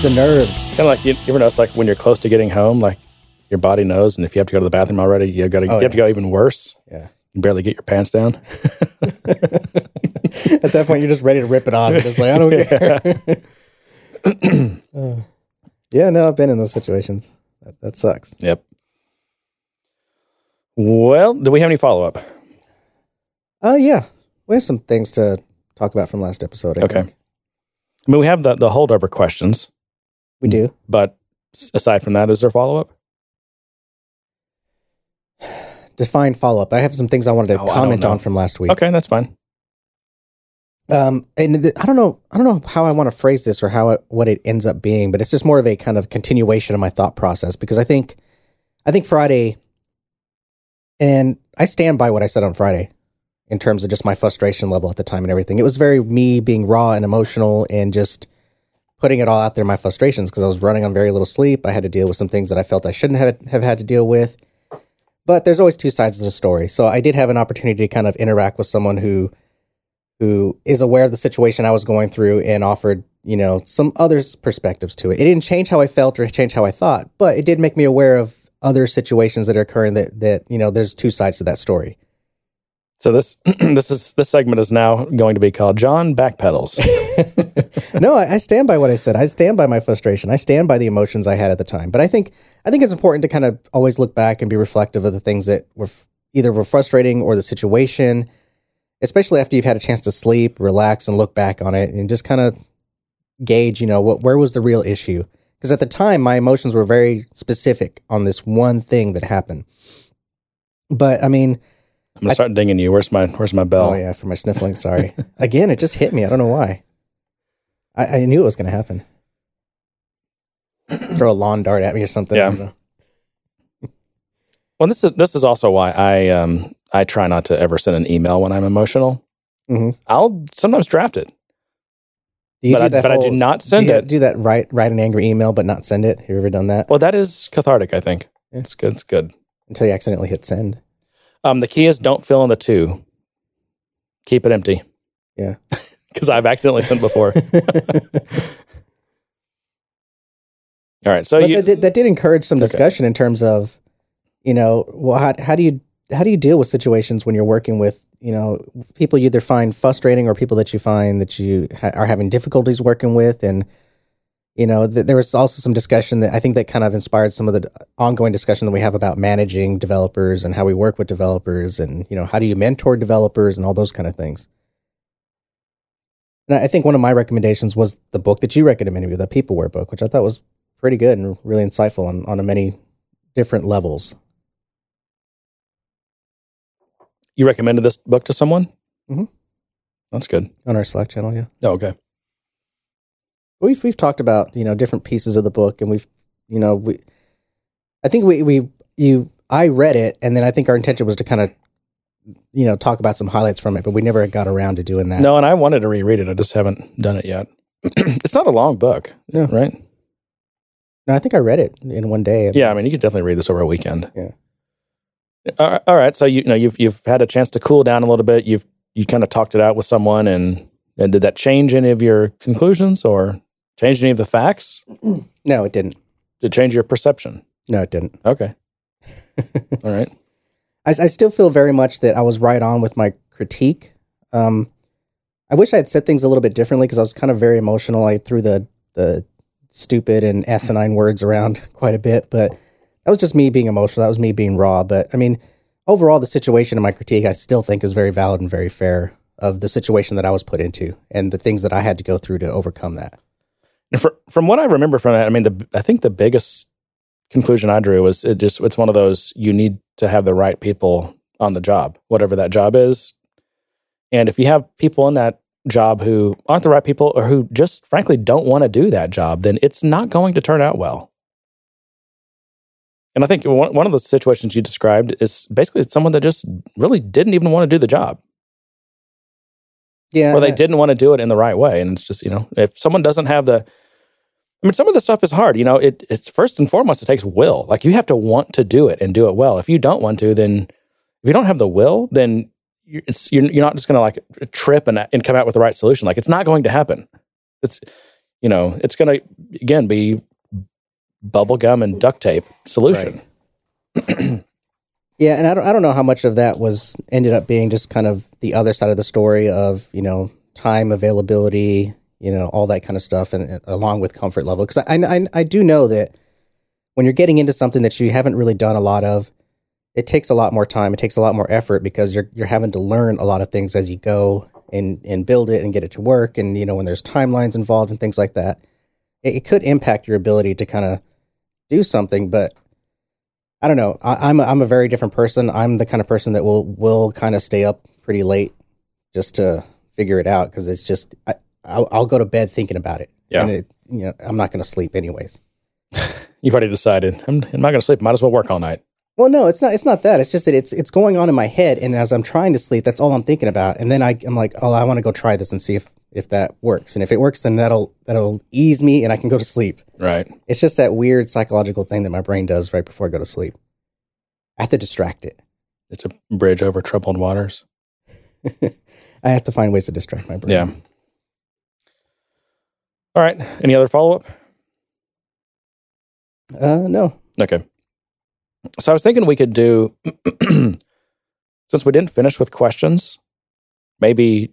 It's the nerves. Kind of like you, you ever notice, like when you're close to getting home, like your body knows, and if you have to go to the bathroom already, you got to Oh, you have to go even worse. Yeah. You barely get your pants down. At that point, you're just ready to rip it off. You're just like, I don't care. Uh, yeah, no, I've been in those situations. That, that sucks. Yep. Well, do we have any follow up? Oh, yeah. We have some things to talk about from last episode. I Okay. think. I mean, we have the the holdover questions, We do. but aside from that, is there follow up? Define follow up. I have some things I wanted to Oh, comment on from last week. Okay, that's fine. Um, and th- I don't know, I don't know how I want to phrase this or how it, what it ends up being, but it's just more of a kind of continuation of my thought process because I think, I think Friday, and I stand by what I said on Friday in terms of just my frustration level at the time and everything. It was very me being raw and emotional and just putting it all out there, my frustrations, because I was running on very little sleep. I had to deal with some things that I felt I shouldn't have, have had to deal with. But there's always two sides to the story. So I did have an opportunity to kind of interact with someone who who is aware of the situation I was going through and offered, you know, some other perspectives to it. It didn't change how I felt or change how I thought, but it did make me aware of other situations that are occurring that that, you know, there's two sides to that story. So this this is this segment is now going to be called John Backpedals. no, I, I stand by what I said. I stand by my frustration. I stand by the emotions I had at the time. But I think I think it's important to kind of always look back and be reflective of the things that were f- either were frustrating or the situation, especially after you've had a chance to sleep, relax, and look back on it, and just kind of gauge, you know, what where was the real issue? Because at the time, my emotions were very specific on this one thing that happened. But I mean, I'm gonna start dinging you. Where's my Where's my bell? Oh yeah, for my sniffling. Sorry. Again, it just hit me. I don't know why. I, I knew it was to happen. Throw a lawn dart at me or something. Yeah. Well, this is this is also why I um I try not to ever send an email when I'm emotional. Mhm. I'll sometimes draft it. Do you But do I- that but I do whole- not do send you it. Do that write write an angry email but not send it? Have you ever done that Well, that is cathartic. I think Yeah. it's good. It's good. until you accidentally hit send? Um, the key is don't fill in the two. Keep it empty. Yeah. because I've accidentally sent before. All right, so you that, did, that did encourage some Okay. discussion in terms of, you know, well, how, how do you how do you deal with situations when you're working with you know people you either find frustrating or people that you find that you ha- are having difficulties working with, and you know th- there was also some discussion that I think that kind of inspired some of the ongoing discussion that we have about managing developers and how we work with developers, and you know how do you mentor developers and all those kind of things. And I think one of my recommendations was the book that you recommended me, the Peopleware book, which I thought was pretty good and really insightful on, on a many different levels. you recommended this book to someone. Mhm. That's good. On our Slack channel, yeah. Oh, okay. We've we've talked about, you know, different pieces of the book and we've you know, we I think we we you I read it and then I think our intention was to kind of you know, talk about some highlights from it, but we never got around to doing that. No, and I wanted to reread it. I just haven't done it yet. it's not a long book, No. right? No, I think I read it in one day. Yeah, I mean, you could definitely read this over a weekend. Yeah. All right. So you, you know you've you've had a chance to cool down a little bit. You've you kind of talked it out with someone, and and did that change any of your conclusions or change any of the facts? No, it didn't. Did it change your perception? No, it didn't. Okay. All right. I, I still feel very much that I was right on with my critique. Um, I wish I had said things a little bit differently because I was kind of very emotional. I threw the the stupid and asinine words around quite a bit, but that was just me being emotional. That was me being raw. But I mean, overall, the situation in my critique, I still think is very valid and very fair of the situation that I was put into and the things that I had to go through to overcome that. For, from what I remember from that, I mean, the I think the biggest conclusion I drew was it just it's one of those you need to have the right people on the job, whatever that job is. And if you have people in that job who aren't the right people or who just frankly don't want to do that job, then it's not going to turn out well. And I think one, one of the situations you described is basically someone that just really didn't even want to do the job Yeah, or they didn't want to do it in the right way. And it's just, you know, if someone doesn't have the, I mean, some of the stuff is hard. You know, it, it's first and foremost, it takes will. Like you have to want to do it and do it well. If you don't want to, then if you don't have the will, then you're, it's, you're, you're not just going to like trip and, and come out with the right solution. Like it's not going to happen. It's, you know, it's going to again be bubble gum and duct tape solution. Right. yeah, and I don't I don't know how much of that was ended up being just kind of the other side of the story of you know time availability, you know all that kind of stuff, and, and along with comfort level because I, I I do know that when you're getting into something that you haven't really done a lot of, it takes a lot more time. It takes a lot more effort because you're you're having to learn a lot of things as you go and and build it and get it to work. And you know when there's timelines involved and things like that, it, it could impact your ability to kind of do something. But I don't know. I, I'm a, I'm a very different person. I'm the kind of person that will will kind of stay up pretty late just to figure it out because it's just I, I'll, I'll, go to bed thinking about it. Yeah. And it, you know I'm not going to sleep anyways. You've already decided. I'm, I'm not going to sleep. Might as well work all night. Well, no, it's not. It's not that. It's just that it's it's going on in my head, and as I'm trying to sleep, that's all I'm thinking about. And then I, I'm like, oh, I want to go try this and see if if that works. And if it works, then that'll that'll ease me, and I can go to sleep. Right. It's just that weird psychological thing that my brain does right before I go to sleep. I have to distract it. It's a bridge over troubled waters. I have to find ways to distract my brain. Yeah. All right. Any other follow up? Uh, no. Okay. So I was thinking we could do, since we didn't finish with questions, maybe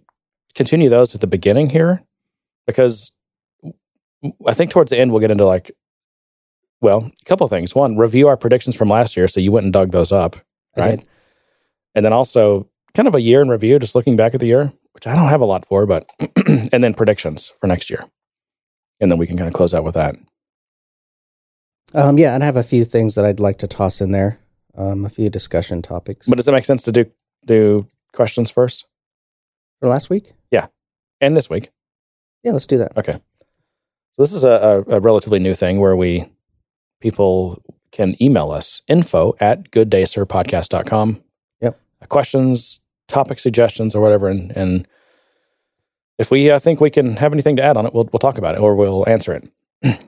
continue those at the beginning here, because I think towards the end we'll get into like, well, a couple of things. One, review our predictions from last year, so you went and dug those up, right? And then also kind of a year in review, just looking back at the year, which I don't have a lot for, but and then predictions for next year, and then we can kind of close out with that. Um, yeah, and I have a few things that I'd like to toss in there. Um, a few discussion topics. But does it make sense to do do questions first for last week? And this week. Yeah, let's do that. Okay. So this is a, a, a relatively new thing where we people can email us info at gooddaysirpodcast.com. Yep. Questions, topic suggestions, or whatever, and and if we uh, think we can have anything to add on it, we'll we'll talk about it or we'll answer it.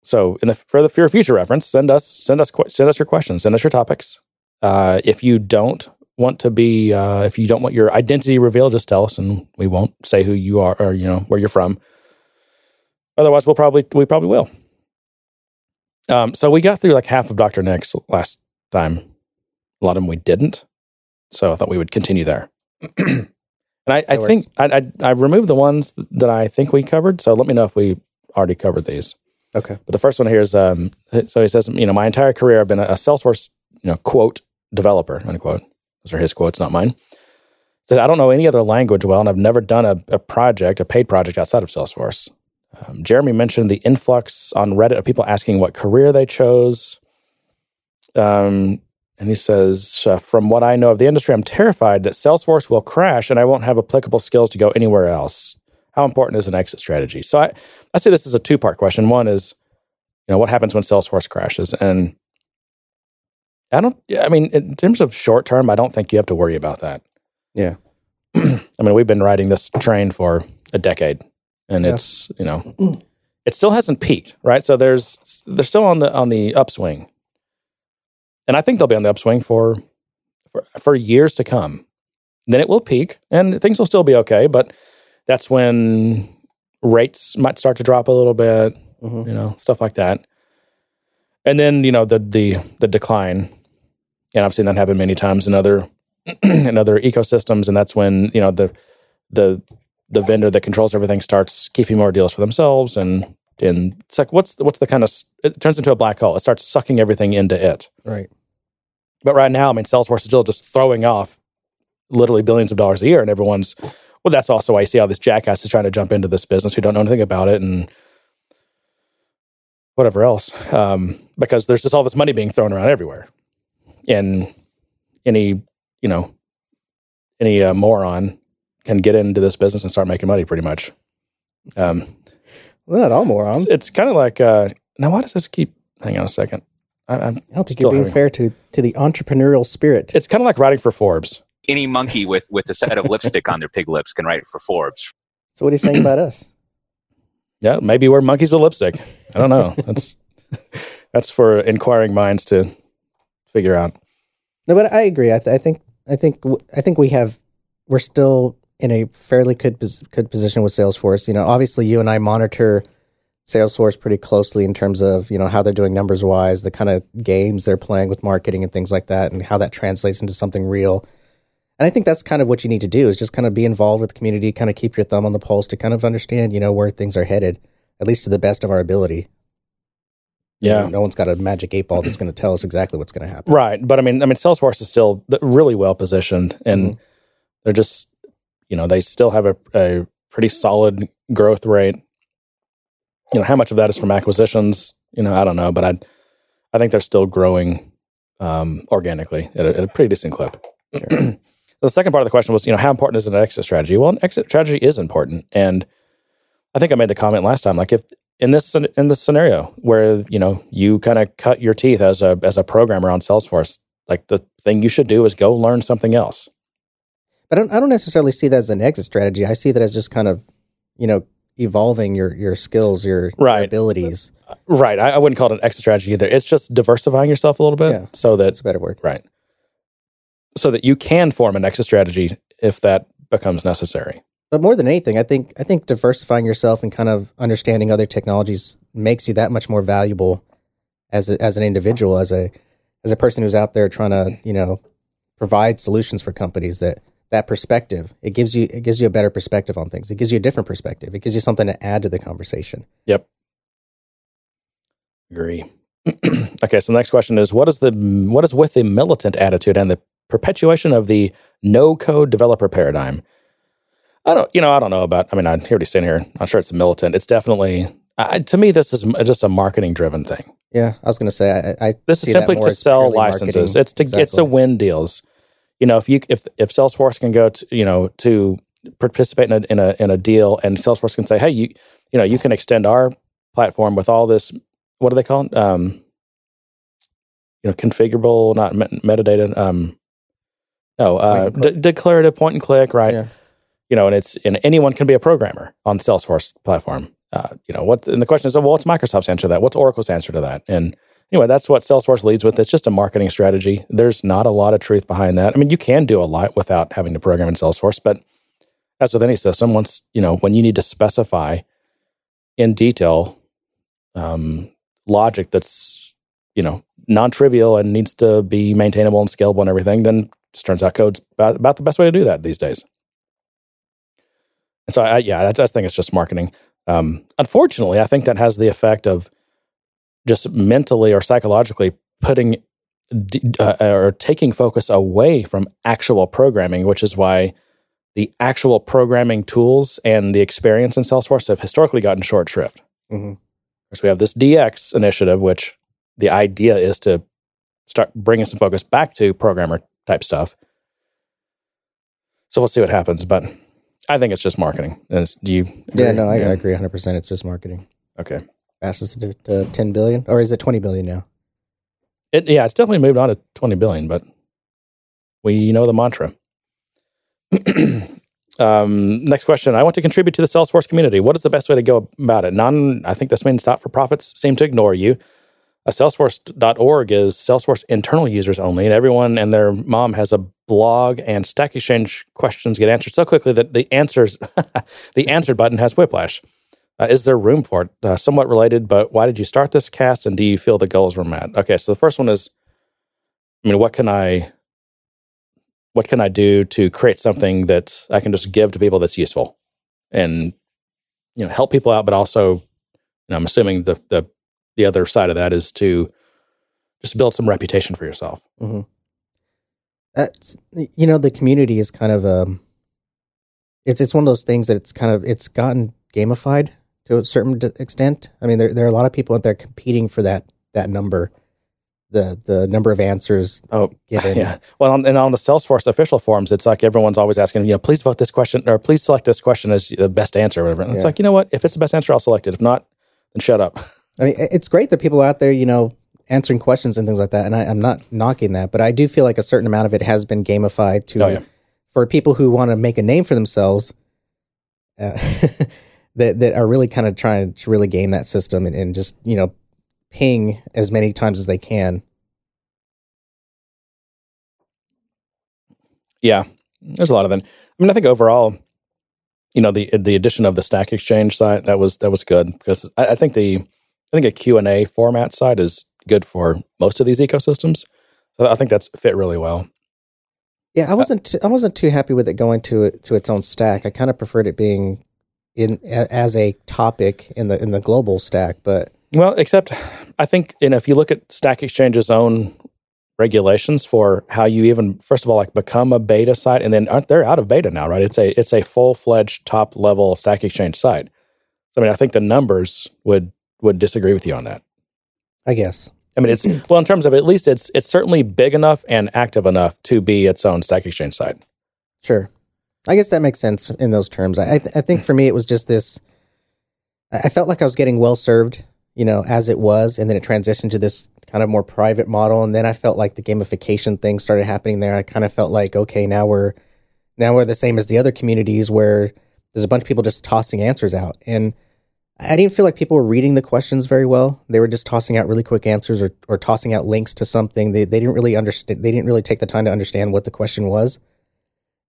So, in the for the for future reference, send us send us send us your questions, send us your topics. Uh, if you don't want to be, uh, if you don't want your identity revealed, just tell us, and we won't say who you are or you know where you're from. Otherwise, we'll probably we probably will. Um, so we got through like half of Doctor Nick's last time. A lot of them we didn't. So I thought we would continue there. and I, I think I, I I removed the ones that I think we covered. So let me know if we already covered these. Okay. But the first one here is um, so he says, you know, my entire career I've been a, Salesforce, you know, quote developer, unquote. Those are his quotes, not mine. Said, I don't know any other language well, and I've never done a, a project, a paid project outside of Salesforce. Um, Jeremy mentioned the influx on Reddit of people asking what career they chose. Um, and he says, uh, from what I know of the industry, I'm terrified that Salesforce will crash and I won't have applicable skills to go anywhere else. How important is an exit strategy? So I, I say this is a two part question. One is, you know, what happens when Salesforce crashes? And I don't, I mean, in terms of short term, I don't think you have to worry about that. Yeah. I mean, we've been riding this train for a decade and yeah. it's, you know, it still hasn't peaked, right? So there's, they're still on the, on the upswing. And I think they'll be on the upswing for, for, for years to come. Then it will peak and things will still be okay. But that's when rates might start to drop a little bit, mm-hmm. you know, stuff like that. And then, you know, the the the decline. And I've seen that happen many times in other in other ecosystems. And that's when, you know, the the the vendor that controls everything starts keeping more deals for themselves and and it's like what's the, what's the kind of it turns into a black hole. It starts sucking everything into it. Right. But right now, I mean, Salesforce is still just throwing off literally billions of dollars a year, and everyone's well, that's also why I see all this jackass is trying to jump into this business who don't know anything about it and whatever else. Um, because there's just all this money being thrown around everywhere. And any, you know, any uh, moron can get into this business and start making money pretty much. Um, well, not all morons. It's, it's kind of like, uh, now why does this keep, hang on a second. I, I'm I don't think you're being having, fair to, to the entrepreneurial spirit. It's kind of like writing for Forbes any monkey with with a set of lipstick on their pig lips can write for Forbes. So what are you saying about us? Yeah, maybe we're monkeys with lipstick. I don't know. That's that's for inquiring minds to figure out. No, but I agree. I, th- I think I think I think we have we're still in a fairly good good position with Salesforce. You know, obviously you and I monitor Salesforce pretty closely in terms of you know how they're doing numbers wise, the kind of games they're playing with marketing and things like that, and how that translates into something real. And I think that's kind of what you need to do is just kind of be involved with the community, kind of keep your thumb on the pulse to kind of understand you know where things are headed, at least to the best of our ability. Yeah. no one's got a magic eight ball that's going to tell us exactly what's going to happen. Right, but I mean, I mean, Salesforce is still really well positioned, and Mhm. they're just, you know, they still have a, a pretty solid growth rate. You know, how much of that is from acquisitions? You know, I don't know, but I, I think they're still growing um, organically at a, at a pretty decent clip. the second part of the question was, you know, how important is an exit strategy? Well, an exit strategy is important, and I think I made the comment last time, like if in this in this scenario where you know you kind of cut your teeth as a as a programmer on Salesforce, like the thing you should do is go learn something else. But I don't, I don't necessarily see that as an exit strategy. I see that as just kind of, you know, evolving your your skills, your, your Right. abilities. Uh, right. I, I wouldn't call it an exit strategy either. It's just diversifying yourself a little bit Yeah. so that That's a better word. right, so that you can form an exit strategy if that becomes necessary. But more than anything, I think I think diversifying yourself and kind of understanding other technologies makes you that much more valuable as a, as an individual, as a as a person who's out there trying to you know provide solutions for companies. That that perspective it gives you it gives you a better perspective on things. It gives you a different perspective. It gives you something to add to the conversation. Yep. Agree. okay, so the next question is what is the what is with the militant attitude and the perpetuation of the no code developer paradigm? I don't, you know, I don't know about. I mean, I hear what he's saying here. I'm sure it's militant. It's definitely, I, to me, this is just a marketing driven thing. Yeah, I was going to say I, I This is simply to sell licenses. marketing. It's to it's to win deals. You know, if you if if Salesforce can go to you know to participate in a in a in a deal, and Salesforce can say, hey, you you know, you can extend our platform with all this. What do they call it? Um, you know, configurable, not met- metadata. Um, no, uh, de- declarative point and click, right? Yeah. You know, and it's and anyone can be a programmer on Salesforce platform. Uh, you know what? And the question is, well, what's Microsoft's answer to that? What's Oracle's answer to that? And anyway, that's what Salesforce leads with. It's just a marketing strategy. There's not a lot of truth behind that. I mean, you can do a lot without having to program in Salesforce, but as with any system, once you know when you need to specify in detail um, logic that's you know non-trivial and needs to be maintainable and scalable and everything, then just turns out code's about, about the best way to do that these days. And so, I, yeah, I just think it's just marketing. Um, unfortunately, I think that has the effect of just mentally or psychologically putting uh, or taking focus away from actual programming, which is why the actual programming tools and the experience in Salesforce have historically gotten short shrift. Mhm. So we have this DX initiative, which the idea is to start bringing some focus back to programmer type stuff. So we'll see what happens, but I think it's just marketing. And do you? Yeah, no, I, I agree 100. percent It's just marketing. Okay. Fastest to, to 10 billion, or is it 20 billion now? It, yeah, it's definitely moved on to 20 billion, but we know the mantra. um, next question. I want to contribute to the Salesforce community. What is the best way to go about it? Non, I think this means not for profits seem to ignore you. A Salesforce.org is Salesforce internal users only, and everyone and their mom has a blog and Stack Exchange questions get answered so quickly that the answers, the answered button has whiplash. Uh, is there room for it? Uh, somewhat related, but why did you start this cast and do you feel the goals were met? Okay, so the first one is I mean, what can I what can I do to create something that I can just give to people that's useful and you know help people out, but also you know, I'm assuming the the the other side of that is to just build some reputation for yourself. That's, you know, the community is kind of um, it's it's one of those things that it's kind of it's gotten gamified to a certain extent. I mean, there there are a lot of people out there competing for that that number, the the number of answers Oh, given. Yeah. Well, on, and on the Salesforce official forums, it's like everyone's always asking, you know, please vote this question or please select this question as the best answer or whatever. And it's like, you know what? If it's the best answer, I'll select it. If not, then shut up. I mean, it's great that people are out there, you know, answering questions and things like that. And I, I'm not knocking that, but I do feel like a certain amount of it has been gamified to Oh, yeah. for people who want to make a name for themselves. Uh, that that are really kind of trying to really game that system and, and just you know ping as many times as they can. Yeah, there's a lot of them. I mean, I think overall, you know the the addition of the Stack Exchange site that was that was good because I, I think the I think a Q and A format side is good for most of these ecosystems. So I think that's fit really well. Yeah, I uh, wasn't too, I wasn't too happy with it going to to its own stack. I kind of preferred it being in a- as a topic in the in the global stack, but Well, except I think you know if you look at Stack Exchange's own regulations for how you even first of all like become a beta site, and then aren't they're out of beta now, right? It's a it's a full fledged top level Stack Exchange site. So I mean, I think the numbers would would disagree with you on that. I guess I mean, it's well in terms of at least it's it's certainly big enough and active enough to be its own Stack Exchange site. Sure. I guess that makes sense in those terms. I, I, th- I think for me, it was just this. I felt like I was getting well served, you know, as it was, and then it transitioned to this kind of more private model, and then I felt like the gamification thing started happening there. I kind of felt like, okay, now we're now we're the same as the other communities where there's a bunch of people just tossing answers out, and I didn't feel like people were reading the questions very well. They were just tossing out really quick answers or, or tossing out links to something. They they didn't really understand. They didn't really take the time to understand what the question was.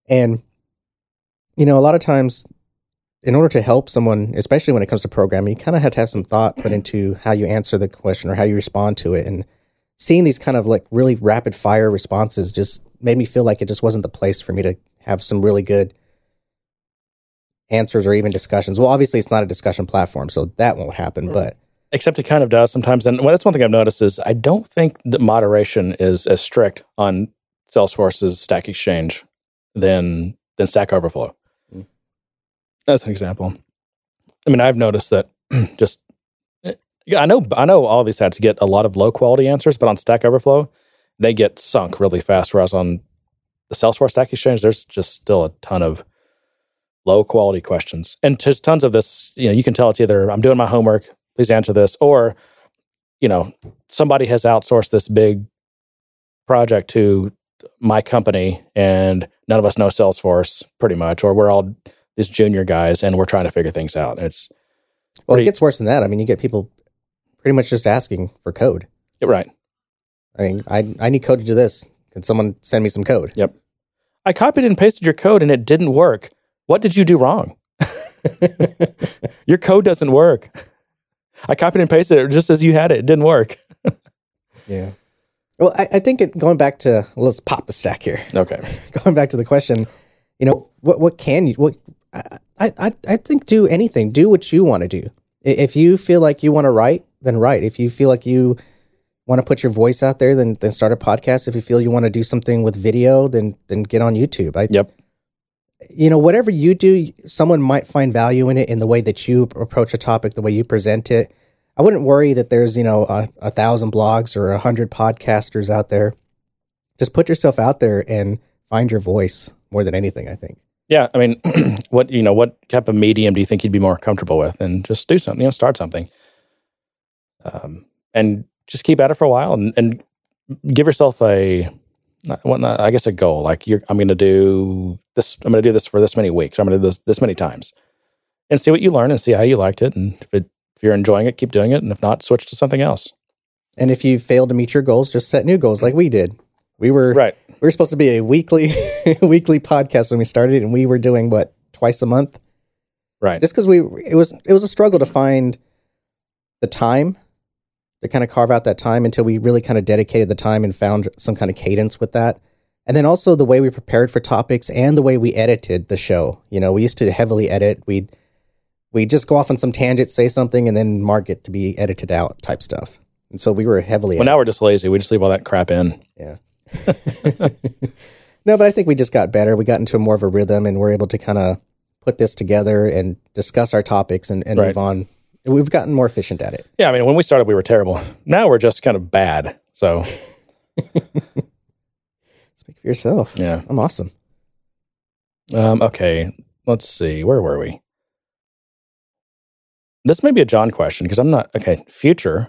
And you know, a lot of times, in order to help someone, especially when it comes to programming, you kind of have to have some thought put into how you answer the question or how you respond to it. And seeing these kind of like really rapid fire responses just made me feel like it just wasn't the place for me to have some really good answers or even discussions. Well, obviously, it's not a discussion platform, so that won't happen. But Except it kind of does sometimes. And well, that's one thing I've noticed is I don't think that moderation is as strict on Salesforce's Stack Exchange than than Stack Overflow. Mm. That's an example. I mean, I've noticed that just I know I know all these sites get a lot of low quality answers, but on Stack Overflow, they get sunk really fast. Whereas on the Salesforce Stack Exchange, there's just still a ton of low quality questions, and just tons of this. You know, you can tell it's either I'm doing my homework, please answer this, or you know, somebody has outsourced this big project to my company, and none of us know Salesforce, pretty much, or we're all these junior guys, and we're trying to figure things out. It's well, it gets worse than that. I mean, you get people pretty much just asking for code. right. I mean, I I need code to do this. Can someone send me some code? Yep. I copied and pasted your code, and it didn't work. What did you do wrong? your code doesn't work. I copied and pasted it just as you had it. It didn't work. Yeah. Well, I, I think it, going back to well, let's pop the stack here. Okay. going back to the question, you know, what what can you what I I I think do anything. Do what you want to do. If you feel like you want to write, then write. If you feel like you want to put your voice out there, then then start a podcast. If you feel you want to do something with video, then then get on YouTube. I, Yep. You know, whatever you do, someone might find value in it in the way that you approach a topic, the way you present it. I wouldn't worry that there's, you know, a, a thousand blogs or a hundred podcasters out there. Just put yourself out there and find your voice more than anything, I think. Yeah. I mean, what you know, what type of medium do you think you'd be more comfortable with? And just do something. You know, start something. Um, and just keep at it for a while, and, and give yourself a not- what not, I guess a goal. Like you're, I'm going to do this. I'm going to do this for this many weeks. I'm going to do this this many times, and see what you learn and see how you liked it. And if it, if you're enjoying it, keep doing it. And if not, switch to something else. And if you fail to meet your goals, just set new goals like we did. We were Right. we were supposed to be a weekly weekly podcast when we started, and we were doing what twice a month. Right. just because we it was it was a struggle to find the time to kind of carve out that time until we really kind of dedicated the time and found some kind of cadence with that and then also the way we prepared for topics and the way we edited the show you know we used to heavily edit we'd we just go off on some tangent say something and then mark it to be edited out type stuff and so we were heavily Well, now we're just lazy. We just leave all that crap in. yeah. no, but I think we just got better. We got into more of a rhythm and we're able to kind of put this together and discuss our topics and, and Right. move on. We've gotten more efficient at it. Yeah. I mean, when we started, we were terrible. Now we're just kind of bad. So Speak for yourself. yeah. I'm awesome. Um, okay, let's see. Where were we? This may be a John question because I'm not okay. Future,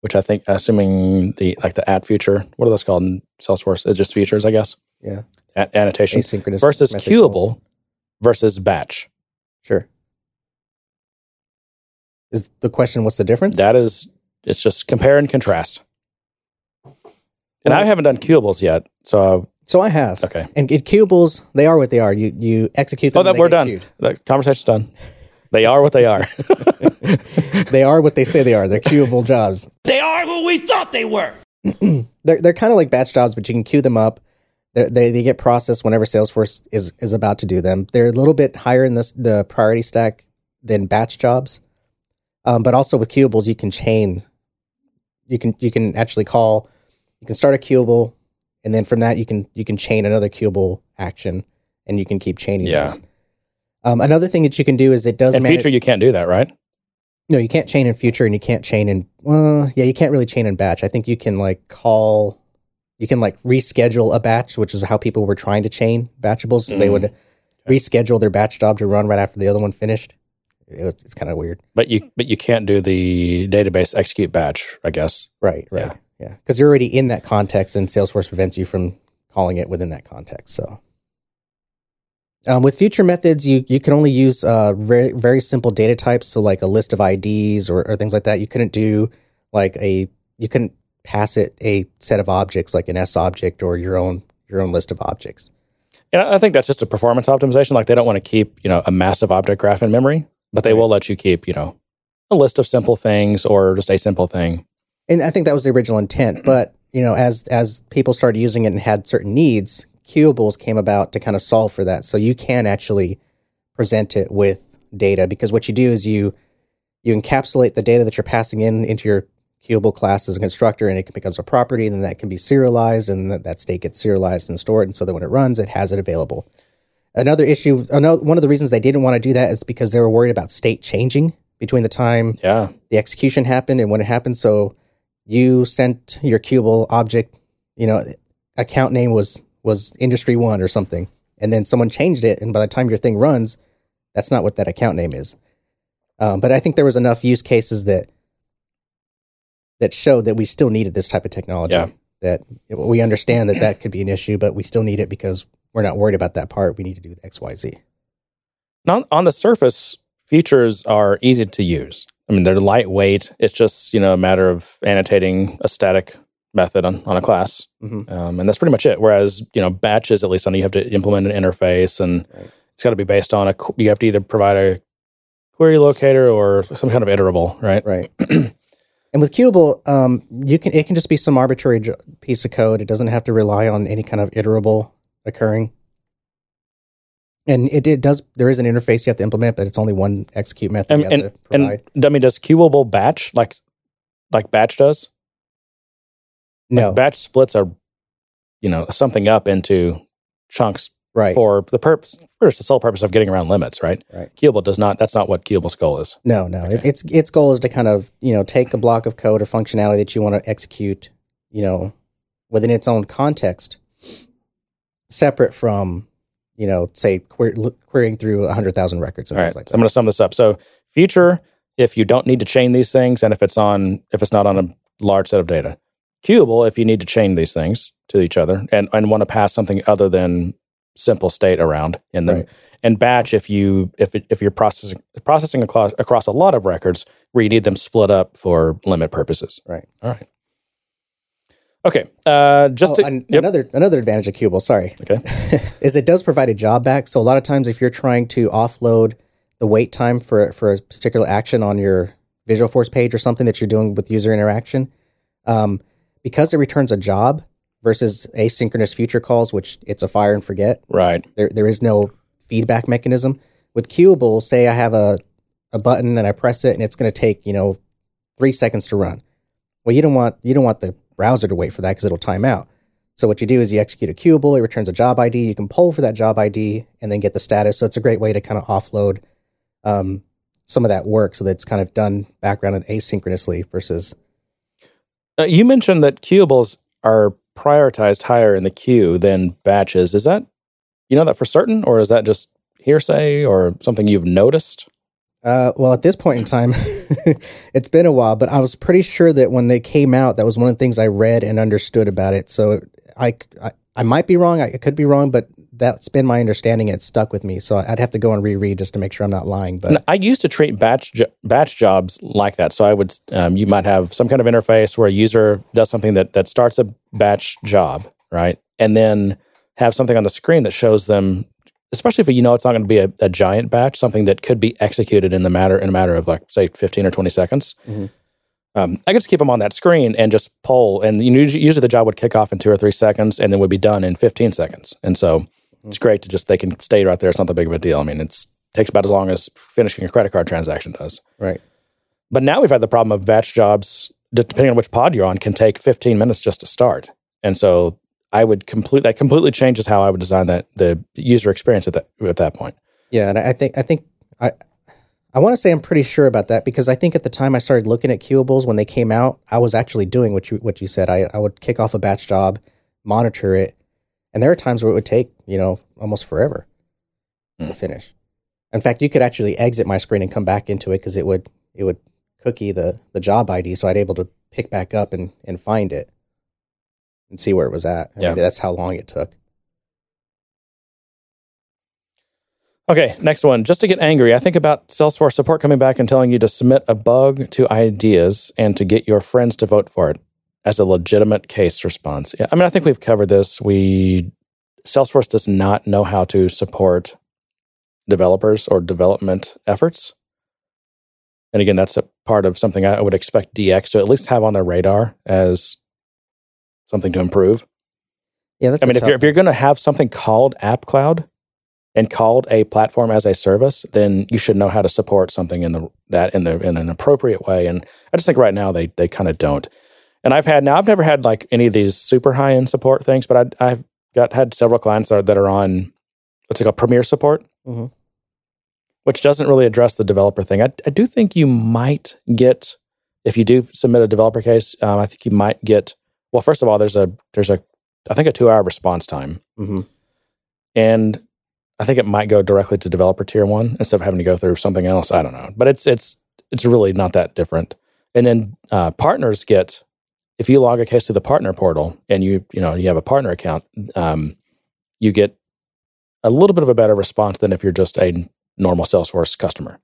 which I think, assuming the like the at future, what are those called in Salesforce? It's just futures, I guess. Yeah. A- annotation Asynchronous versus queueable versus batch. Sure. Is the question what's the difference? That is, it's just compare and contrast. And Well- I haven't done queuables yet, so So I have. Okay. And, and queuables, they are what they are. You you execute them. Oh, that and they we're get done. queued. The conversation's done. They are what they are. They are what they say they are. They're queuable jobs. They are who we thought they were. They're they're kind of like batch jobs, but you can queue them up. They're, they they get processed whenever Salesforce is is about to do them. They're a little bit higher in this the priority stack than batch jobs, um, but also with queuables you can chain. You can you can actually call. You can start a queuable, and then from that you can you can chain another queuable action, and you can keep chaining Yeah. those. Um, another thing that you can do is it does In manage- future, you can't do that, right? no, you can't chain in future, and you can't chain in. Well, yeah, you can't really chain in batch. I think you can like call, you can like reschedule a batch, which is how people were trying to chain batchables. So they would reschedule their batch job to run right after the other one finished. It was, it's kind of weird. But you but you can't do the database execute batch, I guess. Right, right, yeah, because you're already in that context, and Salesforce prevents you from calling it within that context. So. Um, with future methods, you, you can only use uh, very, very simple data types, so like a list of IDs or, or things like that. You couldn't do like a you couldn't pass it a set of objects like an S object or your own your own list of objects. And I think that's just a performance optimization. Like they don't want to keep, you know, a massive object graph in memory, but they Right. will let you keep, you know, a list of simple things or just a simple thing. And I think that was the original intent. But you know, as as people started using it and had certain needs, queuables came about to kind of solve for that. So you can actually present it with data because what you do is you you encapsulate the data that you're passing in into your queuable class as a constructor, and it becomes a property, and then that can be serialized, and that, that state gets serialized and stored, and so that when it runs, it has it available. Another issue, another, one of the reasons they didn't want to do that is because they were worried about state changing between the time Yeah. the execution happened and when it happened. So you sent your queuable object, you know, account name was was industry one or something, and then someone changed it, and by the time your thing runs, that's not what that account name is. Um, but I think there was enough use cases that that showed that we still needed this type of technology. Yeah. That we understand that that could be an issue, but we still need it because we're not worried about that part. We need to do X, Y, Z. Now, on the surface, futures are easy to use. I mean, they're lightweight. It's just, you know, a matter of annotating a static method on, on a class. Mhm. Um, and that's pretty much it. Whereas, you know, batches, at least on you have to implement an interface and Right. it's got to be based on a, you have to either provide a query locator or some kind of iterable, right? Right. and with queuable, um, you can it can just be some arbitrary piece of code. It doesn't have to rely on any kind of iterable occurring. And it, it does. There is an interface you have to implement, but it's only one execute method And, you have and, to provide. and I mean, does queuable batch like, like batch does? Like no, batch splits are, you know, something up into chunks right? for the purpose, for the sole purpose of getting around limits, right? Right. queuable does not. That's not what queuable's goal is. No, no. It, its its goal is to kind of you know take a block of code or functionality that you want to execute, you know, within its own context, separate from you know say query, querying through hundred thousand records and All right. things like so I'm going to sum this up. So, future, if you don't need to chain these things, and if it's on, if it's not on a large set of data, queuable, if you need to chain these things to each other and and want to pass something other than simple state around in them, Right. and batch if you if it, if you're processing processing across, across a lot of records where you need them split up for limit purposes. Right. All right. Okay. Uh, just Oh, to, an- yep. another another advantage of queuable, sorry, Okay. is it does provide a job back. So a lot of times, if you're trying to offload the wait time for for a particular action on your Visualforce page or something that you're doing with user interaction, um, because it returns a job versus asynchronous future calls, which it's a fire and forget. Right. There there is no feedback mechanism with queuable. Say I have a a button and I press it and it's going to take you know three seconds to run. Well, you don't want you don't want the browser to wait for that because it'll time out. So what you do is you execute a queuable, it returns a job ID. You can poll for that job ID and then get the status. So it's a great way to kind of offload um, some of that work so that it's kind of done background and asynchronously versus Uh, you mentioned that queuables are prioritized higher in the queue than batches. Is that you know that for certain, or is that just hearsay or something you've noticed? Uh, well, at this point in time, it's been a while, but I was pretty sure that when they came out, that was one of the things I read and understood about it. So I, I, I might be wrong. I could be wrong, but that's been my understanding. It stuck with me. So I'd have to go and reread just to make sure I'm not lying. But I used to treat batch jo- batch jobs like that. So I would, um, you might have some kind of interface where a user does something that that starts a batch job, right, and then have something on the screen that shows them, especially if you know it's not going to be a, a giant batch, something that could be executed in the matter in a matter of like say fifteen or twenty seconds. Mhm. Um, I could just keep them on that screen and just poll, and you know, usually the job would kick off in two or three seconds, and then would be done in fifteen seconds. And so it's great to just they can stay right there. It's not that big of a deal. I mean, it's takes about as long as finishing a credit card transaction does. Right. But now we've had the problem of batch jobs, depending on which pod you're on, can take 15 minutes just to start. And so I would complete that completely changes how I would design that the user experience at that at that point. Yeah, and I think I think I I want to say I'm pretty sure about that because I think at the time I started looking at queuables when they came out, I was actually doing what you what you said. I, I would kick off a batch job, monitor it, and there are times where it would take you know almost forever to Hmm. finish. In fact, you could actually exit my screen and come back into it because it would it would cookie the the job ID, so I'd able to pick back up and and find it and see where it was at. I Yeah. mean, that's how long it took. Okay, next one. Just to get angry, I think about Salesforce support coming back and telling you to submit a bug to ideas and to get your friends to vote for it as a legitimate case response. Yeah, I mean, I think we've covered this. We Salesforce does not know how to support developers or development efforts. And again, that's a part of something I would expect DX to at least have on their radar as something to improve. Yeah, that's I mean, if you're if you're going to have something called App Cloud and called a platform as a service, then you should know how to support something in the that in the in an appropriate way. And I just think right now they they kind of don't. And I've had now I've never had like any of these super high end support things, but I, I've got had several clients that are, that are on what's it called Premier support, Mhm. which doesn't really address the developer thing. I, I do think you might get if you do submit a developer case. Um, I think you might get well. First of all, there's a there's a I think a two hour response time hmm and I think it might go directly to developer tier one instead of having to go through something else. I don't know, but it's it's it's really not that different. And then uh, partners get if you log a case to the partner portal and you you know you have a partner account, um, you get a little bit of a better response than if you're just a normal Salesforce customer.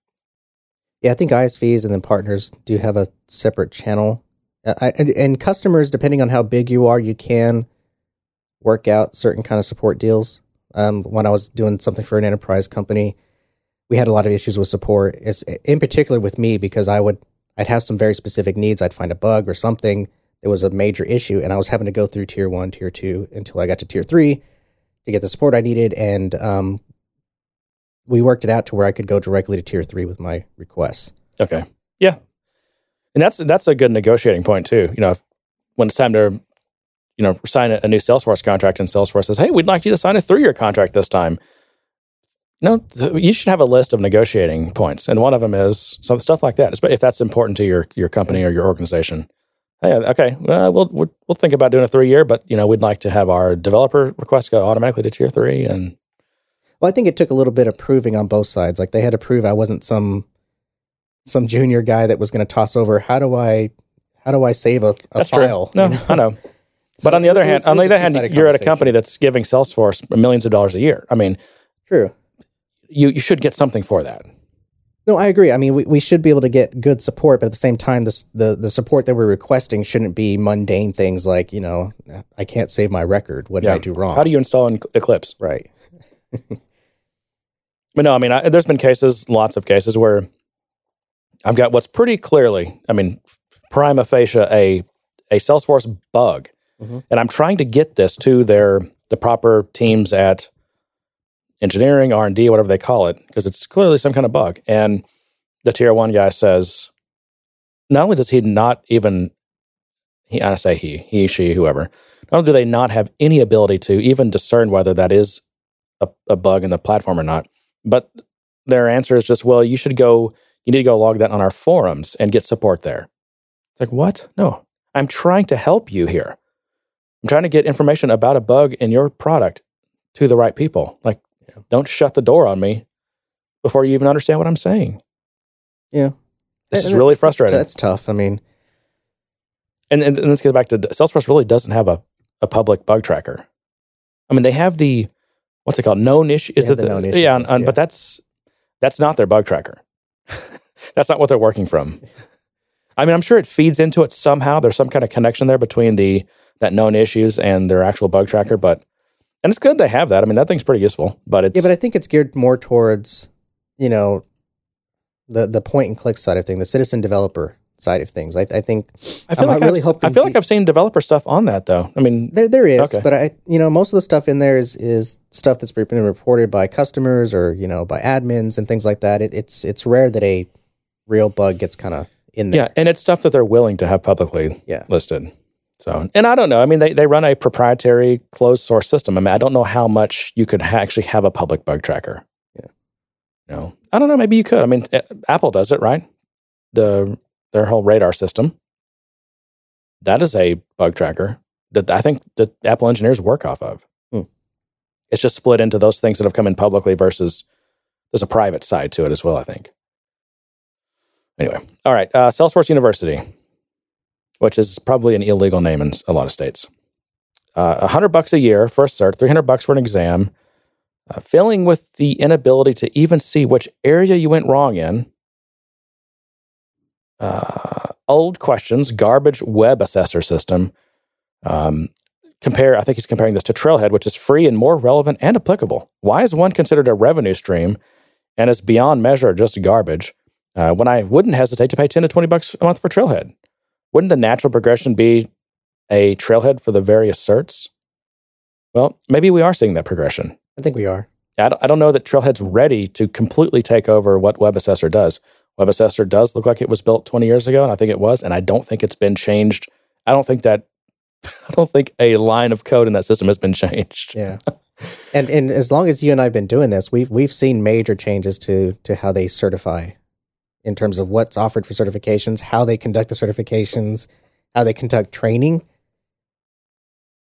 Yeah, I think ISVs and then partners do have a separate channel. Uh, and, and customers, depending on how big you are, you can work out certain kind of support deals. Um, when I was doing something for an enterprise company, we had a lot of issues with support. It's, in particular with me because I would I'd have some very specific needs. I'd find a bug or something that was a major issue, and I was having to go through tier one, tier two until I got to tier three to get the support I needed. And um, we worked it out to where I could go directly to tier three with my requests. Okay, yeah, and that's that's a good negotiating point too. You know, if, when it's time to you know sign a, a new Salesforce contract, and Salesforce says, "Hey, we'd like you to sign a three year contract this time." Th- you should have a list of negotiating points, and one of them is some stuff like that. If that's important to your your company or your organization. Hey, uh, okay, well, we'll we'll we'll think about doing a three year, but you know, we'd like to have our developer request go automatically to tier three, and Well, I think it took a little bit of proving on both sides. Like they had to prove I wasn't some some junior guy that was going to toss over. How do I how do I save a, a that's file? true. No, you know? I know. So but on the other hand, on the other hand, you're at a company that's giving Salesforce millions of dollars a year. I mean, True. you you should get something for that. No, I agree. I mean, we, we should be able to get good support, but at the same time, this, the the support that we're requesting shouldn't be mundane things like you know I can't save my record. What did Yeah. I do wrong? How do you install in Eclipse? right? But no, I mean, I, there's been cases, lots of cases where I've got what's pretty clearly, I mean, prima facie a a Salesforce bug, Mhm. and I'm trying to get this to their the proper teams at engineering, R and D, whatever they call it, because it's clearly some kind of bug. And the tier one guy says, not only does he not even, he I say he, he, she, whoever, not only do they not have any ability to even discern whether that is a, a bug in the platform or not, but their answer is just, well, you should go, you need to go log that on our forums and get support there. It's like, what? No, I'm trying to help you here. I'm trying to get information about a bug in your product to the right people. Like, Yeah. don't shut the door on me before you even understand what I'm saying. Yeah. This is really frustrating. That's tough. I mean, and, and, and let's get back to Salesforce really doesn't have a, a public bug tracker. I mean, they have the what's it called? Known issue. Is it have the known issues Yeah, yeah. but that's that's not their bug tracker. That's not what they're working from. I mean, I'm sure it feeds into it somehow. There's some kind of connection there between the that known issues and their actual bug tracker, but And it's good they have that. I mean, that thing's pretty useful, but it's Yeah, but I think it's geared more towards, you know, the the point and click side of things, the citizen developer side of things. I, I think I feel like really I've, hoping I feel like I've seen developer stuff on that though. I mean, there there is, Okay. but I you know most of the stuff in there is is stuff that's been reported by customers or you know by admins and things like that. It, it's it's rare that a real bug gets kind of in there. yeah, and it's stuff that they're willing to have publicly Yeah. listed. So, and I don't know. I mean, they, they run a proprietary closed source system. I mean, I don't know how much you could ha- actually have a public bug tracker. Yeah. You know, I don't know. Maybe you could. I mean, A- Apple does it, right? The their whole radar system. That is a bug tracker that I think that Apple engineers work off of. Hmm. It's just split into those things that have come in publicly versus there's a private side to it as well. I think. Anyway, all right. Uh, Salesforce University which is probably an illegal name in a lot of states. Uh, A hundred bucks a year for a cert, three hundred bucks for an exam. Uh, failing with the inability to even see which area you went wrong in. Uh, old questions, garbage web assessor system. Um, compare, I think he's comparing this to Trailhead, which is free and more relevant and applicable. Why is one considered a revenue stream and is beyond measure just garbage? Uh, when I wouldn't hesitate to pay ten to twenty bucks a month for Trailhead wouldn't the natural progression be a trailhead for the various certs? Well, maybe we are seeing that progression. I think we are. I don't, I don't know that Trailhead's ready to completely take over what WebAssessor does. WebAssessor does look like it was built 20 years ago, and I think it was, and I don't think it's been changed. I don't think that, I don't think a line of code in that system has been changed. Yeah. and and as long as you and I've been doing this, we've we've seen major changes to to how they certify in terms of what's offered for certifications, how they conduct the certifications, how they conduct training.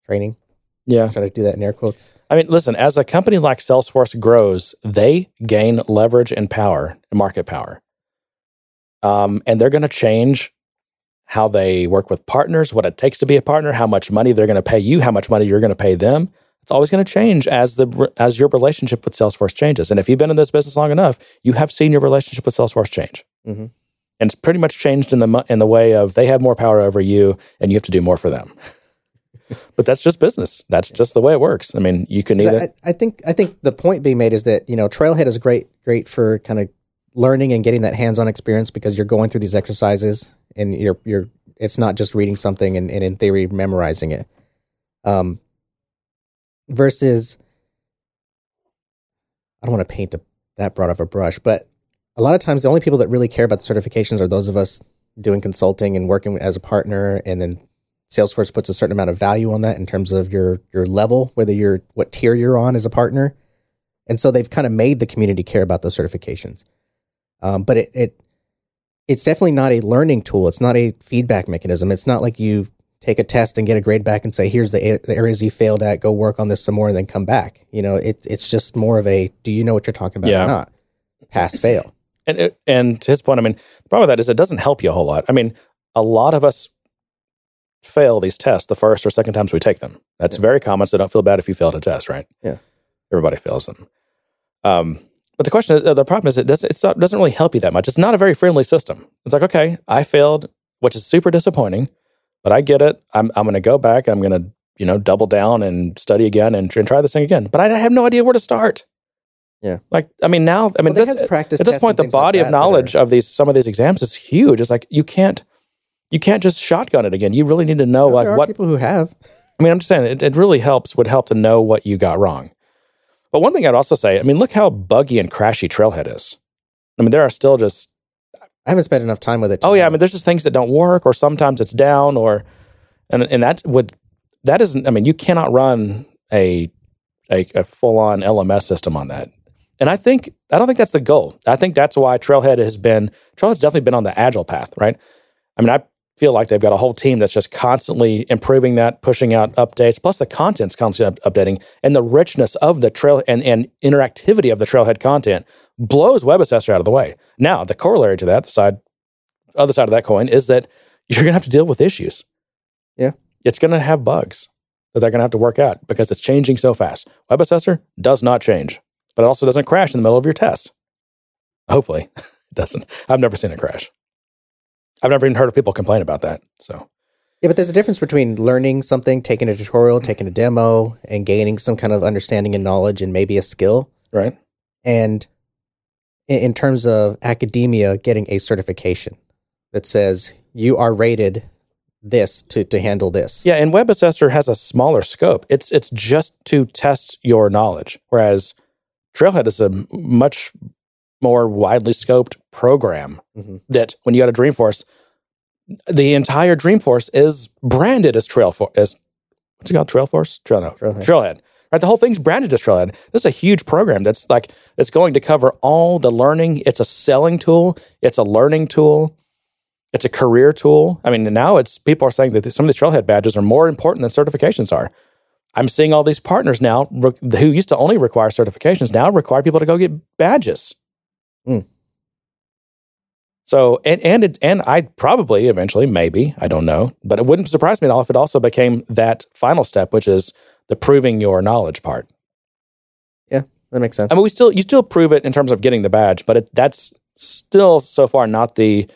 Training. Yeah. Try to do that in air quotes. I mean, listen, as a company like Salesforce grows, they gain leverage and power, market power. Um, and they're going to change how they work with partners, what it takes to be a partner, how much money they're going to pay you, how much money you're going to pay them. It's always going to change as the as your relationship with Salesforce changes. And if you've been in this business long enough, you have seen your relationship with Salesforce change. Mhm. And it's pretty much changed in the in the way of they have more power over you, and you have to do more for them. but that's just business. That's just the way it works. I mean, you can either I, I think I think the point being made is that you know Trailhead is great great for kind of learning and getting that hands on experience because you're going through these exercises and you're you're it's not just reading something and, and in theory memorizing it. Um, versus I don't want to paint a, that broad of a brush, but a lot of times the only people that really care about the certifications are those of us doing consulting and working as a partner, and then Salesforce puts a certain amount of value on that in terms of your your level, whether you're what tier you're on as a partner, and so they've kind of made the community care about those certifications. Um, but it, it it's definitely not a learning tool. It's not a feedback mechanism. It's not like you take a test and get a grade back and say, "Here's the, the areas you failed at. Go work on this some more, and then come back." You know, it's it's just more of a, "Do you know what you're talking about Yeah. or not?" Pass fail. and it, and to his point, I mean, the problem with that is it doesn't help you a whole lot. I mean, a lot of us fail these tests the first or second times we take them. That's Yeah. very common. So don't feel bad if you failed a test, right? Yeah. everybody fails them. Um, but the question is, uh, the problem is, it doesn't it's not, doesn't really help you that much. It's not a very friendly system. It's like, okay, I failed, which is super disappointing, but I get it. I'm I'm going to go back. I'm going to you know double down and study again and, and try this thing again. But I have no idea where to start. Yeah. like I mean, now I mean, Well, this, practice at this point, the things like body of that are- knowledge of these some of these exams is huge. It's like you can't you can't just shotgun it again. You really need to know there like what. people who have. I mean, I'm just saying it, it really helps. Would help to know what you got wrong. But one thing I'd also say, I mean, look how buggy and crashy Trailhead is. I mean, there are still just I haven't spent enough time with it. oh yeah, I mean, there's just things that don't work, or sometimes it's down, or and and that would that isn't. I mean, you cannot run a a, a full on LMS system on that. And I think I don't think that's the goal. I think that's why Trailhead has been Trailhead's definitely been on the agile path, right? I mean, I feel like they've got a whole team that's just constantly improving that, pushing out updates, plus the content's constantly up- updating, and the richness of the trail and, and interactivity of the Trailhead content blows WebAssessor out of the way. Now, the corollary to that, the side other side of that coin, is that you're going to have to deal with issues. Yeah. it's going to have bugs that they're going to have to work out because it's changing so fast. WebAssessor does not change, but it also doesn't crash in the middle of your test. Hopefully, it doesn't. I've never seen it crash. I've never even heard of people complain about that. So, Yeah, but there's a difference between learning something, taking a tutorial, mm. taking a demo, and gaining some kind of understanding and knowledge and maybe a skill. Right. And in, in terms of academia, getting a certification that says you are rated this to, to handle this. Yeah, and Web Assessor has a smaller scope. It's it's just to test your knowledge, whereas Trailhead is a much more widely scoped program Mhm. that when you go to Dreamforce, the entire Dreamforce is branded as Trail for as what's it called? Trailforce? Trail no. Trailhead. Trailhead. Right. The whole thing's branded as Trailhead. This is a huge program that's like it's going to cover all the learning. It's a selling tool, it's a learning tool, it's a career tool. I mean, now it's people are saying that some of these Trailhead badges are more important than certifications are. I'm seeing all these partners now re- who used to only require certifications now require people to go get badges. Hmm. So and and it, and I'd probably eventually, maybe I don't know, but it wouldn't surprise me at all if it also became that final step, which is the proving your knowledge part. Yeah, that makes sense. I mean, we still you still prove it in terms of getting the badge, but it, that's still so far not the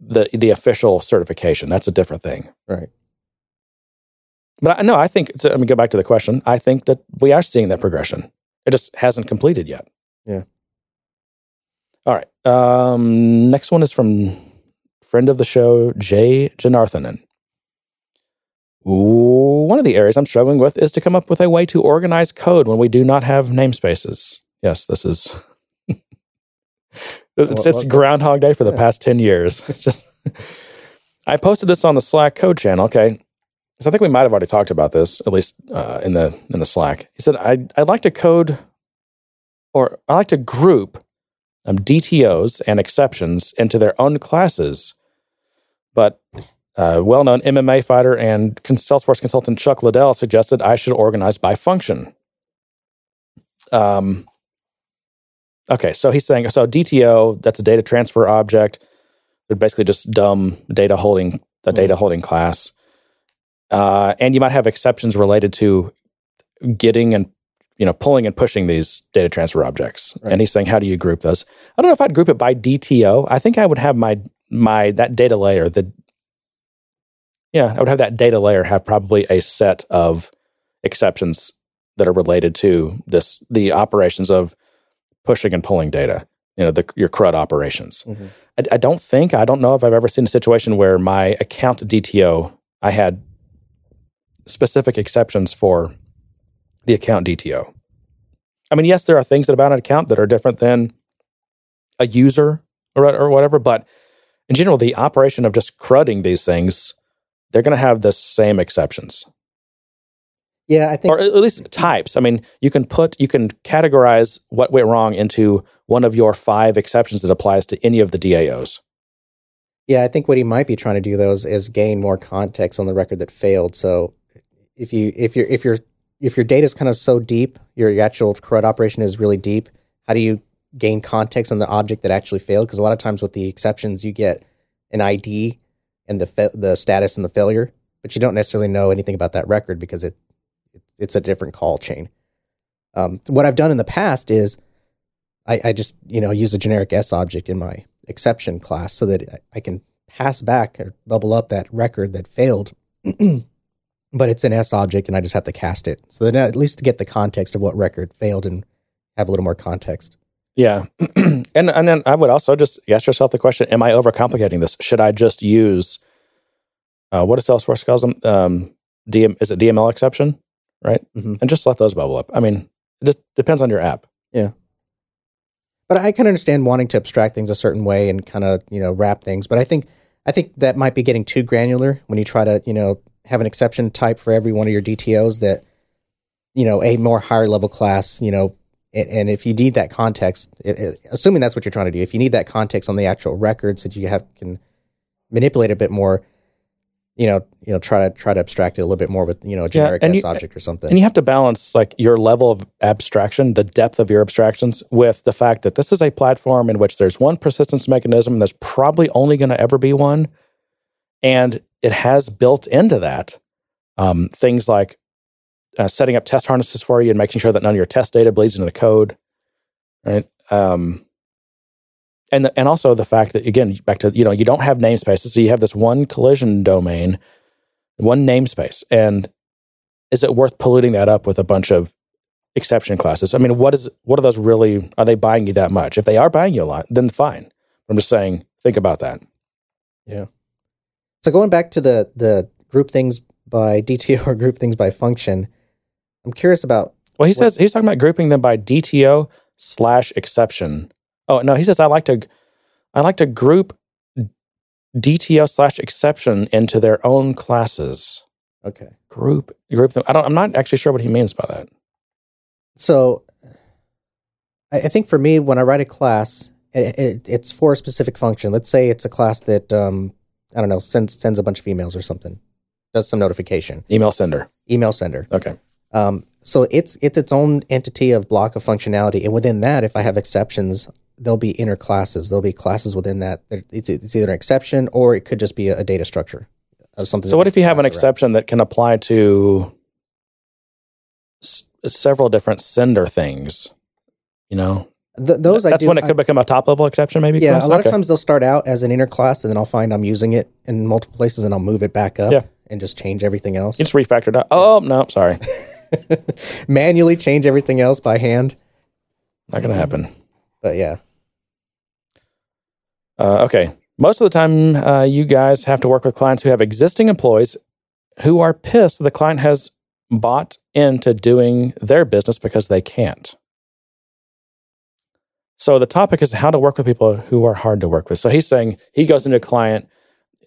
the the official certification. That's a different thing. right. But I, no, I think to, I mean go back to the question. I think that we are seeing that progression. It just hasn't completed yet. Yeah. Um, next one is from friend of the show, Jay Janarthanan. One of the areas I'm struggling with is to come up with a way to organize code when we do not have namespaces. Yes, this is it's, What- it's Groundhog Day for the past ten years. It's just I posted this on the Slack code channel. Okay, so I think we might have already talked about this, at least uh, in the in the Slack. He said, "I I'd like to code, or I like to group um, DTOs and exceptions into their own classes, but." Uh, well-known MMA fighter and Salesforce consultant Chuck Liddell suggested I should organize by function. Um, okay, so he's saying so DTO that's a data transfer object. They're basically just dumb data holding a data holding class. Uh, and you might have exceptions related to getting and you know pulling and pushing these data transfer objects. Right. And he's saying, how do you group those? I don't know if I'd group it by DTO. I think I would have my my that data layer the yeah I would have that data layer have probably a set of exceptions that are related to this the operations of pushing and pulling data. You know the your CRUD operations. Mhm. I, I don't think I don't know if I've ever seen a situation where my account DTO I had specific exceptions for the account DTO. I mean, yes, there are things about an account that are different than a user or or whatever, but in general, the operation of just crudding these things, they're going to have the same exceptions Yeah, I think or at least types. I mean, you can put you can categorize what went wrong into one of your five exceptions that applies to any of the DAOs. Yeah, I think what he might be trying to do though is, is gain more context on the record that failed. So if you if your if your if your data is kind of so deep, your, your actual CRUD operation is really deep. How do you gain context on the object that actually failed? Because a lot of times with the exceptions, you get an ID and the fa- the status and the failure, but you don't necessarily know anything about that record because it it's a different call chain. Um, what I've done in the past is I, I just you know use a generic S object in my exception class so that I can pass back or bubble up that record that failed, but it's an S object and I just have to cast it. So then at least to get the context of what record failed and have a little more context. Yeah, and and then I would also just ask yourself the question: Am I overcomplicating this? Should I just use uh, what does Salesforce calls them? Um, DM is it DML exception, right? Mhm. And just let those bubble up. I mean, it just depends on your app. Yeah. But I can understand wanting to abstract things a certain way and kind of you know wrap things. But I think I think that might be getting too granular when you try to you know have an exception type for every one of your DTOs that you know a more higher level class you know and, and if you need that context, it, it- assuming that's what you're trying to do, if you need that context on the actual records that you have can manipulate a bit more, you know, you know, try to try to abstract it a little bit more with you know a generic S you- object or something. And you have to balance like your level of abstraction, the depth of your abstractions, with the fact that this is a platform in which there's one persistence mechanism. There's probably only going to ever be one, and it has built into that um, things like uh, setting up test harnesses for you and making sure that none of your test data bleeds into the code. Right. Um, and the, and also the fact that again back to you know you don't have namespaces, so you have this one collision domain, one namespace, and is it worth polluting that up with a bunch of exception classes? I mean, what is what are those really? Are they buying you that much? If they are buying you a lot, then fine. I'm just saying, think about that. So going back to the the group things by DTO or group things by function, I'm curious about Well, he says he's talking about grouping them by DTO slash exception. Oh no, he says I like to I like to group DTO slash exception into their own classes. okay. Group group them. I don't. I'm not actually sure what he means by that. So I, I think for me, when I write a class, it, it, it's for a specific function. Let's say it's a class that um, I don't know sends sends a bunch of emails or something, does some notification, Email sender. email sender. Okay. Um, so it's it's its own entity of block of functionality, and within that, if I have exceptions, there'll be inner classes. There'll be classes within that. It's it's either an exception or it could just be a, a data structure of something. So what if you have an around. exception that can apply to s- several different sender things? You know, Th- those I that's do. when it I- could become a top level exception. Maybe. yeah, a lot Okay. of times they'll start out as an inner class, and then I'll find I'm using it in multiple places, and I'll move it back up Yeah. and just change everything else. Just refactored out. Oh no, sorry, Manually change everything else by hand. not going to happen. But yeah, Uh, okay. Most of the time, uh, you guys have to work with clients who have existing employees who are pissed the client has bought into doing their business because they can't. So the topic is how to work with people who are hard to work with. So he's saying he goes into a client,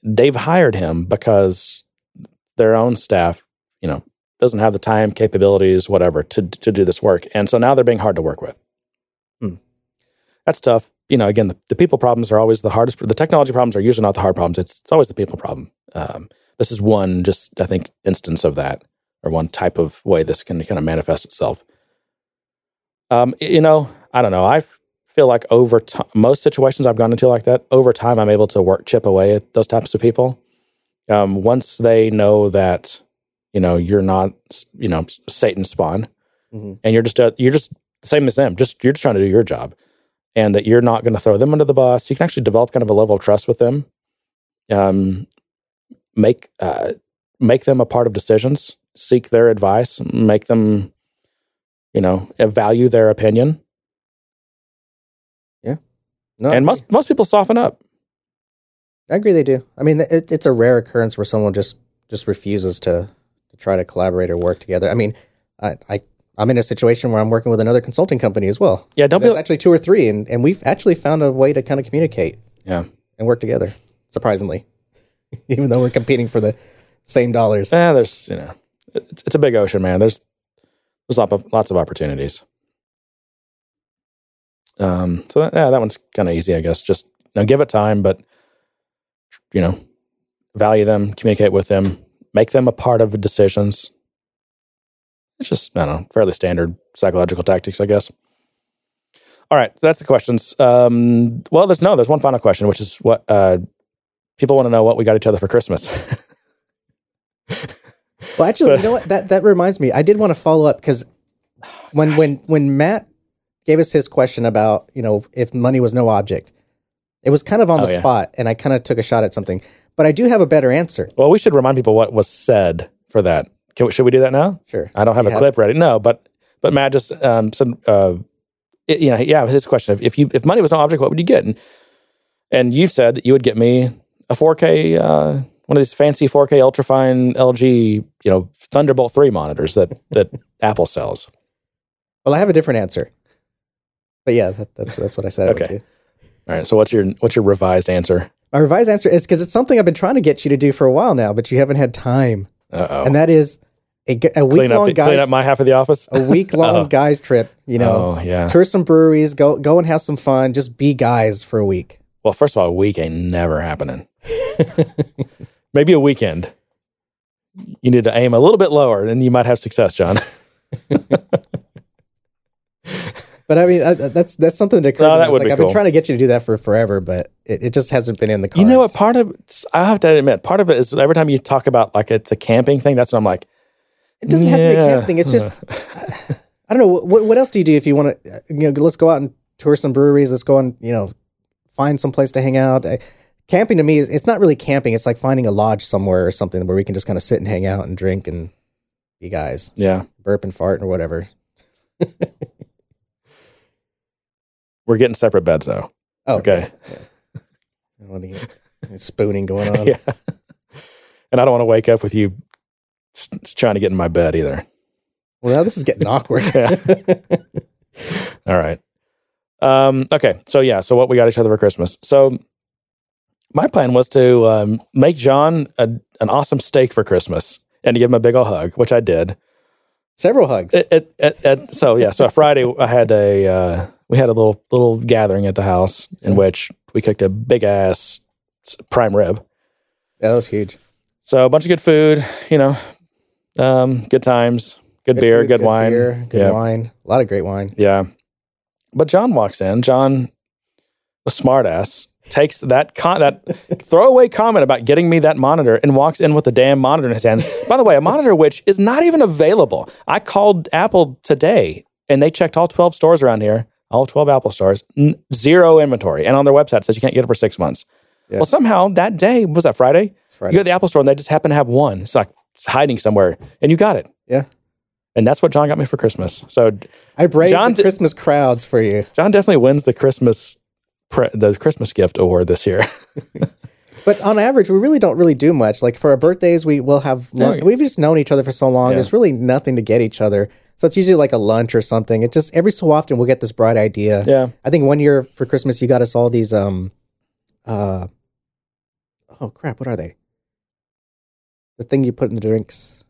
they've hired him because their own staff, you know, doesn't have the time, capabilities, whatever, to to do this work, and so now they're being hard to work with. Hmm. That's tough. You know, again, the, the people problems are always the hardest. The technology problems are usually not the hard problems. It's it's always the people problem. Um, this is one, just I think, instance of that, or one type of way this can kind of manifest itself. Um, you know, I don't know. I feel like over time, most situations I've gone into like that, over time, I'm able to work chip away at those types of people. Um, once they know that, you know, you're not, you know, Satan spawn, Mhm. and you're just uh, you're just the same as them. Just you're just trying to do your job, and that you're not going to throw them under the bus. You can actually develop kind of a level of trust with them. Um, make uh, make them a part of decisions. Seek their advice. Make them, you know, value their opinion. No, and most most people soften up. I agree they do. I mean, it, it's a rare occurrence where someone just just refuses to to try to collaborate or work together. I mean, I, I I'm in a situation where I'm working with another consulting company as well. Yeah, don't be. There's actually two or three, and, and we've actually found a way to kind of communicate Yeah, and work together. Surprisingly, even though we're competing for the same dollars. Yeah, there's you know, it's, it's a big ocean, man. There's there's lots of lots of opportunities. Um, so that, yeah, that one's kind of easy, I guess. Just you know, give it time, but you know, value them, communicate with them, make them a part of the decisions. It's just I don't know, fairly standard psychological tactics, I guess. All right, that's the questions. Um, well, there's no, there's one final question, which is what uh, people want to know what we got each other for Christmas. Well, actually, So- you know what? That that reminds me. I did want to follow up because when when when Matt gave us his question about you know if money was no object, it was kind of on Oh, the yeah. spot, and I kind of took a shot at something. But I do have a better answer. Well, we should remind people what was said for that. We, should we do that now? Sure. I don't have You a clip ready. No, but but Matt just um, said, uh, it, you know, yeah, his question: if, if you if money was no object, what would you get? And, and you said that you would get me a 4K, uh, one of these fancy 4K ultrafine LG, you know, Thunderbolt three monitors that that Apple sells. Well, I have a different answer. But yeah, that, that's that's what I said. Okay. All right. So what's your what's your revised answer? My revised answer is because it's something I've been trying to get you to do for a while now, but you haven't had time, Uh oh. and that is a, a week Clean up long clean up my half of the office. a week long guys trip. You know, oh yeah. tour some breweries, go go and have some fun, just be guys for a week. Well, first of all, a week ain't never happening. Maybe a weekend. You need to aim a little bit lower, and you might have success, John. But I mean, uh, that's that's something that occurred. No, to that would like, be I've cool. been trying to get you to do that for forever, but it, it just hasn't been in the cards. You know what? Part of I have to admit, part of it is every time you talk about like it's a camping thing. That's when I'm like, It doesn't have to be a Yeah. camp thing. It's just I don't know what what else do you do if you want to you know let's go out and tour some breweries. Let's go and you know find some place to hang out. Uh, Camping to me is it's not really camping. It's like finding a lodge somewhere or something where we can just kind of sit and hang out and drink and be guys, Yeah. burp and fart or whatever. We're getting separate beds though. Oh, Okay. I don't want to get spooning going on. yeah. And I don't want to wake up with you s- trying to get in my bed either. Well, now this is getting awkward. Yeah. All right. Um, okay. So yeah. So what we got each other for Christmas. So my plan was to um, make John a, an awesome steak for Christmas and to give him a big old hug, which I did. Several hugs. It, it, it- so yeah. So Friday I had a uh, we had a little little gathering at the house in which we cooked a big ass prime rib. Yeah, that was huge. So a bunch of good food, you know, um, good times, good, beer, food, good, wine, beer, good yeah, wine. A lot of great wine. yeah. But John walks in. John, a smartass, takes that con- that throwaway comment about getting me that monitor and walks in with the damn monitor in his hand. By the way, a monitor which is not even available. I called Apple today and they checked all twelve stores around here, all twelve Apple stores, n- zero inventory, and on their website it says you can't get it for six months. Yeah. Well, somehow that day was that Friday. Friday. You go to the Apple store and they just happen to have one. It's like it's hiding somewhere, and you got it. Yeah. And that's what John got me for Christmas. So I braved John the Christmas crowds for you. John definitely wins the Christmas pre- the Christmas gift award this year. But on average, we really don't really do much. Like for our birthdays, we will have lunch. We've just known each other for so long. Yeah. There's really nothing to get each other. So it's usually like a lunch or something. It just every so often we'll get this bright idea. yeah. I think one year for Christmas you got us all these um uh oh crap, what are they? The thing you put in the drinks.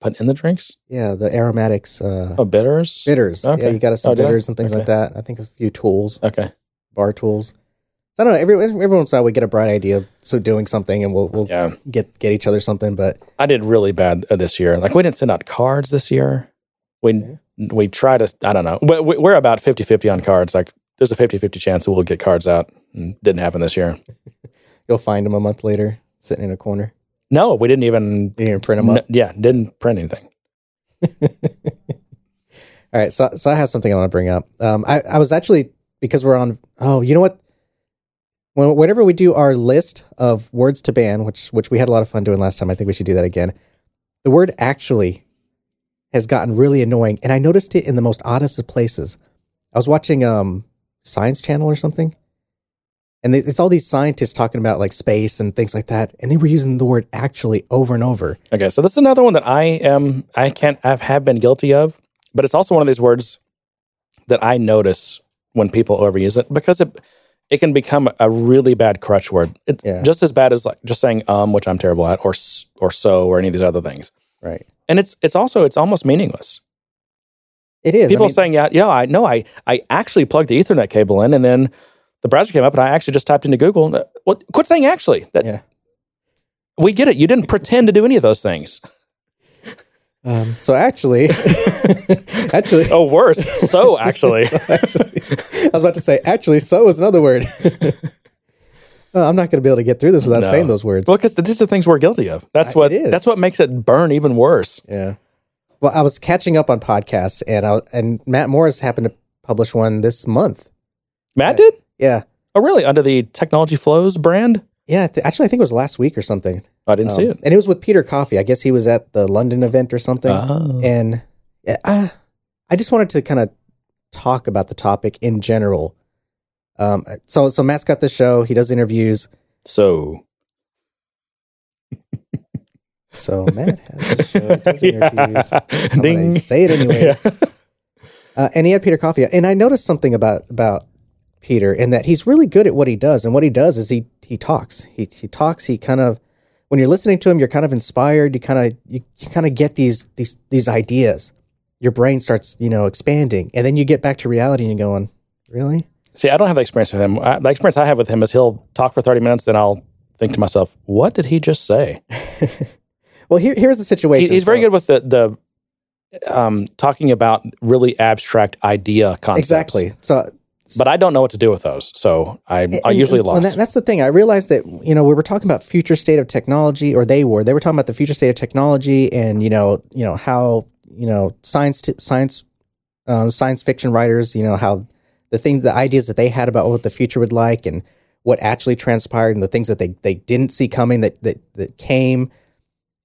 Put in the drinks. Yeah, the aromatics uh Oh, bitters. bitters. Yeah, you got us some Oh, bitters and things like that. I think a few tools, Okay. bar tools. So I don't know. Every every once in a while we get a bright idea, so doing something, and we'll we'll Yeah. get get each other something. But I did really bad uh, this year. Like we didn't send out cards this year. We we try to. I don't know. We- we- We're about 50-50 on cards. Like there's a 50-50 chance that we'll get cards out. And didn't happen this year. you'll find them a month later, sitting in a corner. No, we didn't even. Can print them up. n- yeah, didn't print anything. All right, so so I have something I want to bring up. Um, I I was actually because we're on. Oh, you know what? When, whenever we do our list of words to ban, which which we had a lot of fun doing last time, I think we should do that again. The word actually has gotten really annoying, and I noticed it in the most oddest of places. I was watching um Science Channel or something, and it's all these scientists talking about like space and things like that, and they were using the word actually over and over. Okay, so this is another one that I am I can't I have been guilty of, but it's also one of these words that I notice when people overuse it because it it can become a really bad crutch word. It's Yeah. just as bad as like just saying um, which I'm terrible at, or or so, or any of these other things. Right. And it's it's also it's almost meaningless. It is. I People mean- saying yeah yeah I know I I actually plugged the Ethernet cable in and then the browser came up and I actually just typed into Google. uh, What? Quit saying actually. That Yeah. we get it. You didn't pretend to do any of those things. Um, so actually, actually, Oh, worse. So actually. actually, I was about to say actually. So is another word. Uh, I'm not going to be able to get through this without No. saying those words. Well, because these are things we're guilty of. That's Uh, what. That's what makes it burn even worse. yeah. Well, I was catching up on podcasts, and I and Matt Morris happened to publish one this month. Matt did. Yeah, Oh, really? Under the Technology Flows brand? yeah. th- actually, I think it was last week or something. I didn't see Um, it. and it was with Peter Coffee. I guess he was at the London event or something. Oh. And yeah, I, I just wanted to kind of talk about the topic in general. Um, so so Matt's got the show. He does interviews. So So Matt has the show. He does Yeah. interviews. I'm Ding. say it anyways. Yeah. Uh, and he had Peter Coffee, and I noticed something about about Peter and that he's really good at what he does, and what he does is he he talks. He he talks. He kind of when you're listening to him, you're kind of inspired. You kind of you, you kind of get these these these ideas. Your brain starts you know expanding, and then you get back to reality, and you're going, really? See, I don't have the experience with him. I, the experience I have with him is he'll talk for 30 minutes, then I'll think to myself, what did he just say? Well, here, here's the He, situation. he's very good with the, the um, talking about really abstract idea concepts. Exactly. So But I don't know what to do with those. So I, I And- usually and- lost. and that- that's the thing. I realized that you know we were talking about future state of technology, or they were. They were talking about the future state of technology, and you know, you know how you know science t- science um, science fiction writers, you know how the things, the ideas that they had about what the future would like, and what actually transpired, and the things that they they didn't see coming that that that came,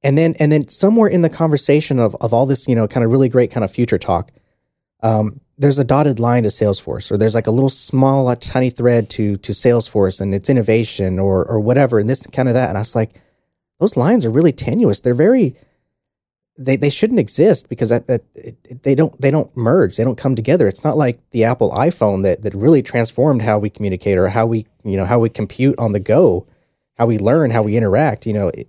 and then and then somewhere in the conversation of of all this, you know, kind of really great kind of future talk, um, there's a dotted line to Salesforce, or there's like a little small, a tiny thread to to Salesforce and its innovation, or or whatever, and this kind of that, and I was like, those lines are really tenuous. They're very they, they shouldn't exist because that, that it, they don't they don't merge. They don't come together. It's not like the apple iphone that that really transformed how we communicate or how we you know how we compute on the go how we learn how we interact you know it,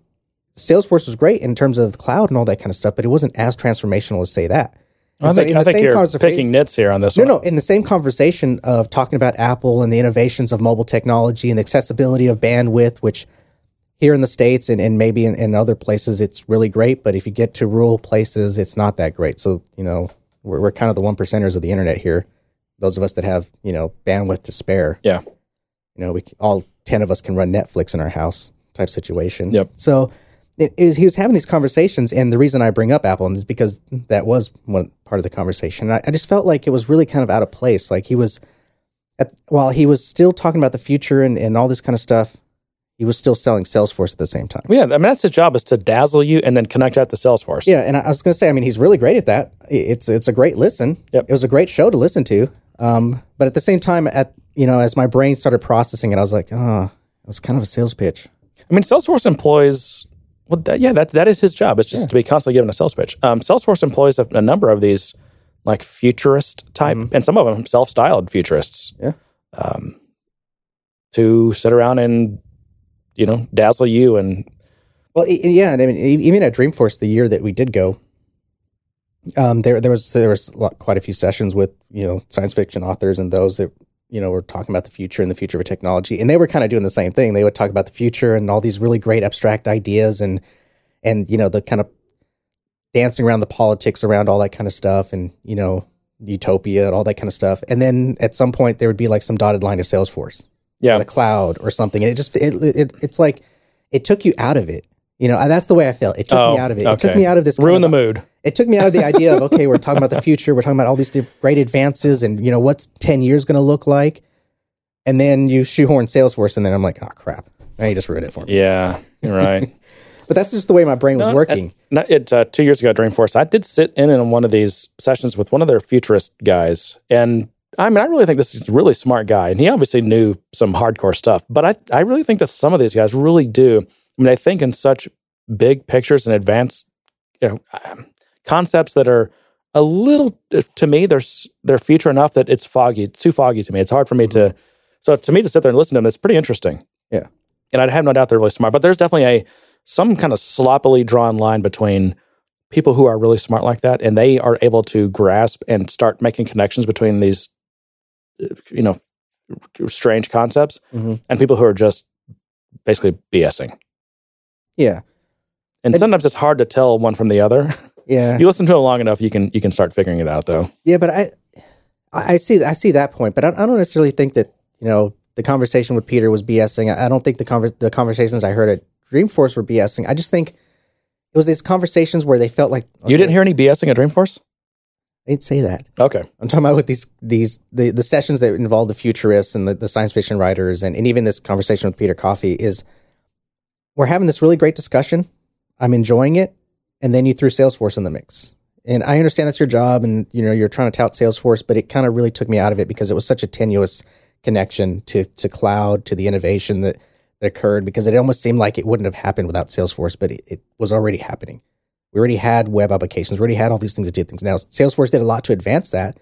salesforce was great in terms of the cloud and all that kind of stuff but it wasn't as transformational as say that I so think, in I think you're conversa- picking nits here on this no, one. no. In the same conversation of talking about Apple and the innovations of mobile technology and the accessibility of bandwidth, which here in the States and, and maybe in, in other places, it's really great. But if you get to rural places, it's not that great. So, you know, we're, we're kind of the one percenters of the internet here. Those of us that have, you know, bandwidth to spare. Yeah. You know, we all 10 of us can run Netflix in our house type situation. Yep. So it, it was, he was having these conversations. And the reason I bring up Apple is because that was one part of the conversation. And I, I just felt like it was really kind of out of place. Like he was, at, while he was still talking about the future and, and all this kind of stuff, he was still selling Salesforce at the same time. Yeah, I mean that's his job is to dazzle you and then connect that to Salesforce. Yeah, and I I was going to say, I mean, he's really great at that. It's it's a great listen. Yep. It was a great show to listen to. Um, but at the same time, at you know, as my brain started processing it, I was like, oh, it was kind of a sales pitch. I mean, Salesforce employs. Well, that, yeah, that that is his job. It's just to be constantly given a sales pitch. Um, Salesforce employs a, a number of these like futurist type, and some of them self-styled futurists. Yeah. Um, to sit around and you know dazzle you and Well, yeah, and I mean, even at Dreamforce, the year that we did go, um, there there was there was quite a few sessions with you know science fiction authors and those that you know were talking about the future and the future of technology, and they were kind of doing the same thing. They would talk about the future and all these really great abstract ideas and and you know the kind of dancing around the politics around all that kind of stuff and you know utopia and all that kind of stuff. And then at some point there would be like some dotted line to Salesforce yeah, the cloud or something. And it just it, it it's like it took you out of it. You know, that's the way I felt. It took Oh, me out of it. It took me out of this. ruin the of- mood. It took me out of the idea of okay, we're talking about the future. We're talking about all these great advances, and you know what's ten years going to look like. And then you shoehorn Salesforce, and then I'm like, oh crap! Now you just ruined it for me. Yeah, you're right. But that's just the way my brain was No, working. No, it uh, two years ago at Dreamforce, I did sit in on one of these sessions with one of their futurist guys, and I mean, I really think this is a really smart guy, and he obviously knew some hardcore stuff. But I, I really think that some of these guys really do. I mean, they think in such big pictures and advanced, you know, um, concepts that are a little to me. They're they're future enough that it's foggy. It's too foggy to me. It's hard for me to. So to me to sit there and listen to them, it's pretty interesting. Yeah. and I have no doubt they're really smart. But there's definitely a some kind of sloppily drawn line between people who are really smart like that and they are able to grasp and start making connections between these uh, you know strange concepts Mhm. and people who are just basically BSing. Yeah, And And- sometimes it's hard to tell one from the other. yeah, you listen to it long enough, you can you can start figuring it out though. yeah. But I, I see, I see that point. But I, I don't necessarily think that you know the conversation with Peter was BSing. I, I don't think the conver- the conversations I heard at Dreamforce were BSing. I just think it was these conversations where they felt like You didn't hear any BSing at Dreamforce? I didn't say that. Okay. I'm talking about with these these the, the sessions that involve the futurists and the, the science fiction writers and, and even this conversation with Peter Coffee is we're having this really great discussion. I'm enjoying it, and then you threw Salesforce in the mix. And I understand that's your job, and you know you're trying to tout Salesforce, but it kind of really took me out of it because it was such a tenuous connection to to cloud, to the innovation that, that occurred. Because it almost seemed like it wouldn't have happened without Salesforce, but it, it was already happening. We already had web applications, we already had all these things that did things. Now Salesforce did a lot to advance that,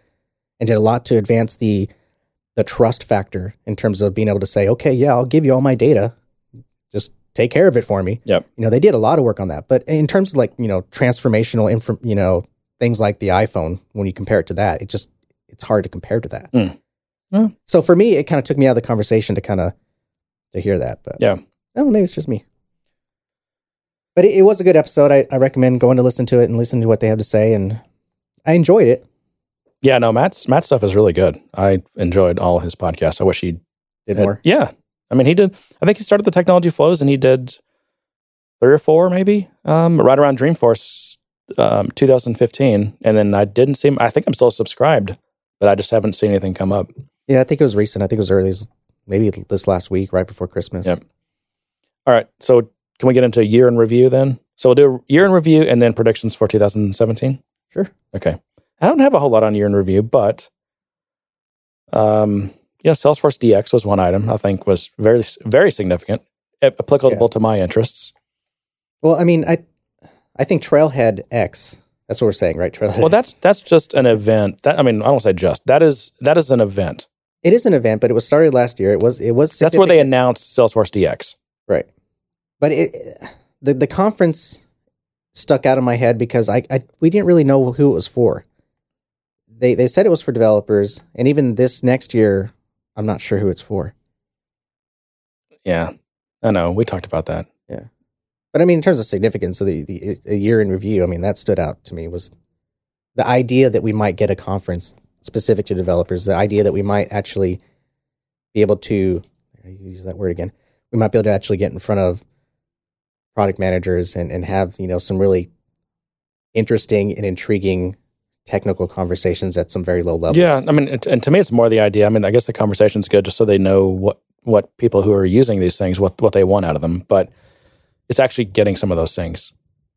and did a lot to advance the the trust factor in terms of being able to say, okay, yeah, I'll give you all my data, take care of it for me. Yep. You know, they did a lot of work on that. But in terms of like you know transformational, info, you know, things like the iPhone, when you compare it to that, it just it's hard to compare to that. Mm. Yeah. So for me, it kind of took me out of the conversation to kind of to hear that. But Yeah. Know, maybe it's just me. But it, it was a good episode. I, I recommend going to listen to it and listen to what they have to say, and I enjoyed it. Yeah, no, Matt's Matt's stuff is really good. I enjoyed all his podcasts. I wish he Did more. Yeah. I mean, he did. I think he started the technology flows and he did three or four, maybe, um, right around Dreamforce um, 2015. And then I didn't see him. I think I'm still subscribed, but I just haven't seen anything come up. Yeah, I think it was recent. I think it was early, maybe this last week, right before Christmas. Yep. All right. So can we get into a year in review then? So we'll do a year in review and then predictions for 2017. Sure. Okay. I don't have a whole lot on year in review, but um, you know, Salesforce DX was one item I think was very very significant, applicable Yeah. to my interests. Well, I mean, I I think TrailheaDX. That's what we're saying, right? Trailhead. Well, that's X. that's just an event. That I mean, I don't say just. That is that is an event. it is an event, but it was started last year. It was it was That's where they announced Salesforce DX. right. But it the the conference stuck out in my head because I, I we didn't really know who it was for. They they said it was for developers, and even this next year, I'm not sure who it's for. Yeah, I know. We talked about that. Yeah, but I mean, in terms of significance, so the, the a year in review, I mean, that stood out to me was the idea that we might get a conference specific to developers. The idea that we might actually be able to I use that word again. We might be able to actually get in front of product managers and, and have you know some really interesting and intriguing technical conversations at some very low levels. Yeah, I mean, and to me, it's more the idea. I mean, I guess the conversation's good just so they know what what people who are using these things what what they want out of them. But it's actually getting some of those things.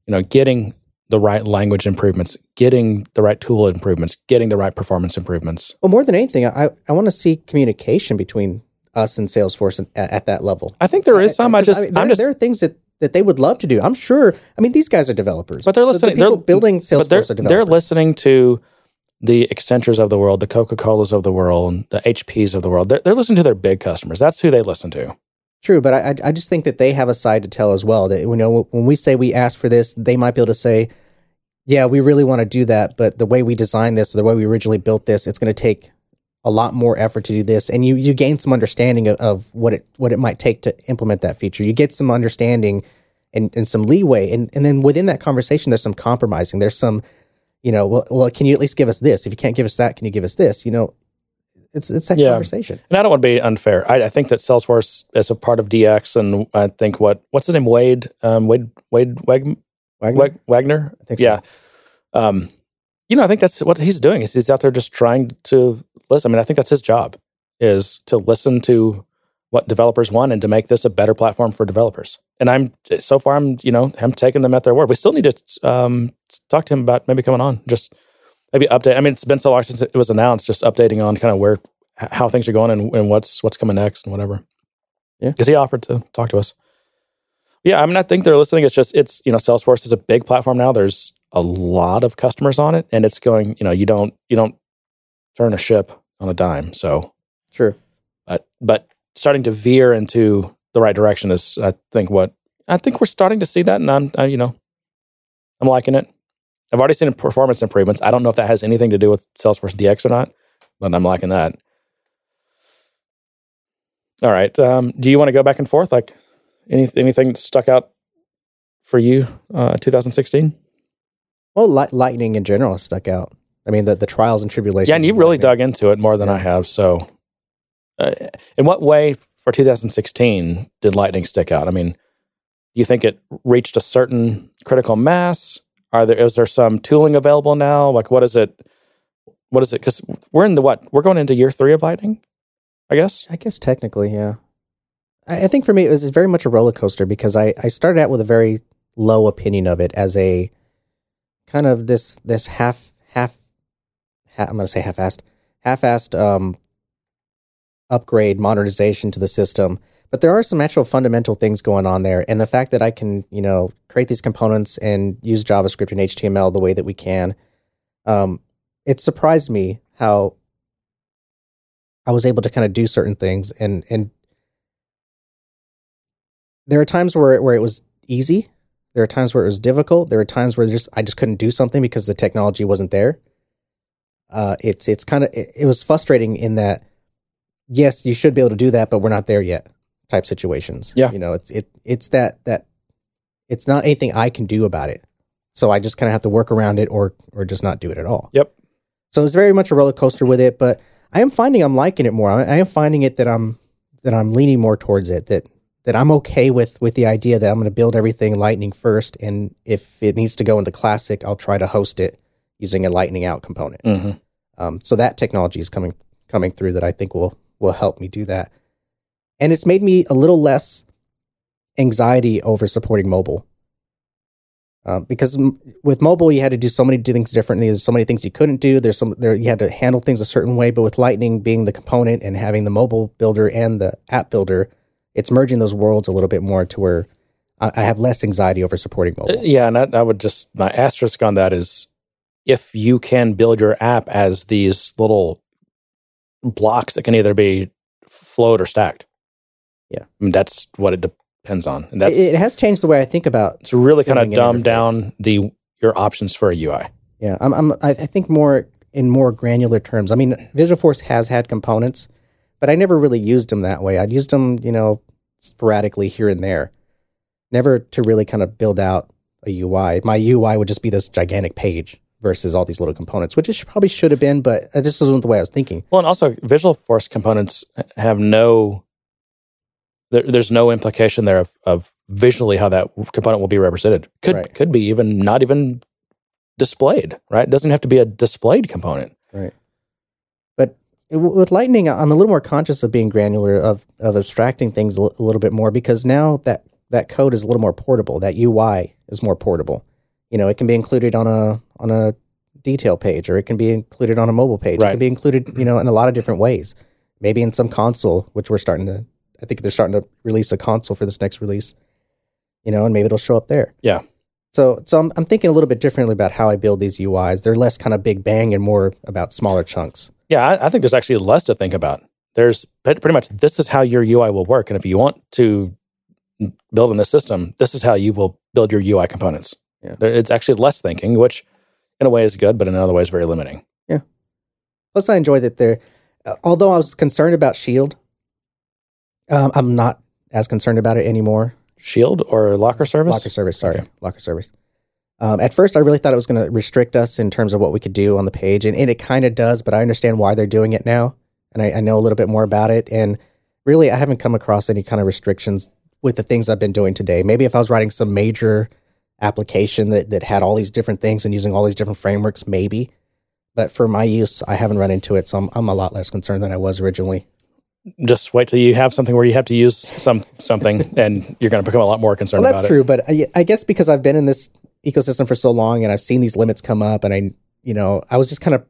You know, getting the right language improvements, getting the right tool improvements, getting the right performance improvements. Well, more than anything, I I want to see communication between us and Salesforce at, at that level. I think there is some. I, 'cause, just, mean, there, I'm just, there are things that, that they would love to do. I'm sure. I mean, these guys are developers, but they're listening. The people they're building Salesforce they're, they're listening to the Accentures of the world, the Coca Colas of the world, the HPs of the world. They're, they're listening to their big customers. That's who they listen to. True, but I I- I just think that they have a side to tell as well. That you know when we say we ask for this, they might be able to say, "Yeah, we really want to do that, but the way we designed this, or the way we originally built this, it's going to take a lot more effort to do this." And you you gain some understanding of, of what it what it might take to implement that feature. You get some understanding and, and some leeway, and and then within that conversation, there's some compromising. There's some, you know, well, well, can you at least give us this? If you can't give us that, can you give us this? You know, it's it's that Yeah. conversation. And I don't want to be unfair. I, I think that Salesforce is a part of DX, and I think what what's the name Wade um, Wade Wade Weg, Wegner? Weg, Wegner. I think so. Yeah. Um, you know, I think that's what he's doing. Is he's out there just trying to listen. I mean, I think that's his job is to listen to what developers want and to make this a better platform for developers. And I'm so far, I'm you know, I'm taking them at their word. We still need to um, talk to him about maybe coming on, just maybe update. I mean, it's been so long since it was announced. Just updating on kind of where how things are going and, and what's what's coming next and whatever. Yeah. because he offered to talk to us. Yeah, I mean, I think they're listening. It's just it's you know, Salesforce is a big platform now. There's a lot of customers on it, and it's going. You know, you don't you don't turn a ship on a dime. So, True. but but starting to veer into the right direction is, I think, what I think we're starting to see that, and I'm I, you know, I'm liking it. I've already seen performance improvements. I don't know if that has anything to do with Salesforce DX or not, but I'm liking that. All right. Um, do you want to go back and forth? Like any, anything that stuck out for you, uh, 2016? Well, light, lightning in general stuck out. I mean, the, the trials and tribulations. Yeah, and you really dug into it more than I have. So, uh, in what way for 2016 did Lightning stick out? I mean, do you think it reached a certain critical mass? Are there is there some tooling available now? Like, what is it? What is it? Because we're in the what? We're going into year three of Lightning, I guess. I guess technically, yeah. I, I think for me, it was very much a roller coaster because I, I started out with a very low opinion of it as a kind of this this half half, I'm going to say half-assed half-assed um, upgrade modernization to the system. But there are some actual fundamental things going on there, and the fact that I can you know create these components and use JavaScript and HTML the way that we can, um, it surprised me how I was able to kind of do certain things and and there are times where where it was easy. There are times where it was difficult. There are times where just I just couldn't do something because the technology wasn't there. Uh, it's it's kind of it, it was frustrating in that yes, you should be able to do that, but we're not there yet. Type situations. Yeah. you know, it's it it's that that it's not anything I can do about it. So I just kind of have to work around it or or just not do it at all. Yep. So it's very much a roller coaster with it, but I am finding I'm liking it more. I, I am finding it that I'm that I'm leaning more towards it. That that I'm okay with with the idea that I'm going to build everything Lightning first, and if it needs to go into Classic, I'll try to host it using a Lightning out component. hmm Um, so that technology is coming coming through that I think will will help me do that. And it's made me a little less anxiety over supporting mobile. Uh, because m- with mobile, you had to do so many things differently. There's so many things you couldn't do. There's some there you had to handle things a certain way. But with Lightning being the component and having the mobile builder and the app builder, it's merging those worlds a little bit more to where I, I have less anxiety over supporting Uh, mobile. Yeah, and I, I would just my asterisk on that is if you can build your app as these little blocks that can either be float or stacked. Yeah. I mean, that's what it depends on, and that's it, it has changed the way I think about to really kind of dumb down the your options for a UI. Yeah, I'm, I'm, I I think more in more granular terms. I mean, Visualforce has had components, but I never really used them that way. I'd used them, you know, sporadically here and there, never to really kind of build out a UI. My UI would just be this gigantic page versus all these little components, which it should, probably should have been, but it just wasn't the way I was thinking. Well, and also Visualforce components have no. There, there's no implication there of, of visually how that component will be represented. Could Right. could be even not even displayed. Right? It doesn't have to be a displayed component. Right. But with Lightning, I'm a little more conscious of being granular, of of abstracting things a little bit more because now that that code is a little more portable. That UI is more portable. You know, it can be included on a on a detail page, or it can be included on a mobile page. Right. It can be included, you know, in a lot of different ways. Maybe in some console, which we're starting to. I think they're starting to release a console for this next release. You know, and maybe it'll show up there. Yeah. So, so I'm, I'm thinking a little bit differently about how I build these UIs. They're less kind of big bang and more about smaller chunks. Yeah, I, I think there's actually less to think about. There's pretty much this is how your UI will work, and if you want to build in this system, this is how you will build your UI components. Yeah. There, it's actually less thinking, which in a way is good, but in another way is very limiting. Yeah. Plus, I enjoy that they're. Uh, although I was concerned about Shield, um, I'm not as concerned about it anymore. Shield or locker service? Locker service, sorry, Okay. locker service. Um, at first, I really thought it was going to restrict us in terms of what we could do on the page, and, and it kind of does. But I understand why they're doing it now, and I, I know a little bit more about it. And really, I haven't come across any kind of restrictions with the things I've been doing today. Maybe if I was writing some major application that that had all these different things and using all these different frameworks, maybe. But for my use, I haven't run into it, so I'm I'm a lot less concerned than I was originally. Just wait till you have something where you have to use some something, and you're going to become a lot more concerned Well, that's true, but I, I guess because I've been in this ecosystem for so long and I've seen these limits come up, and I, you know, I was just kind of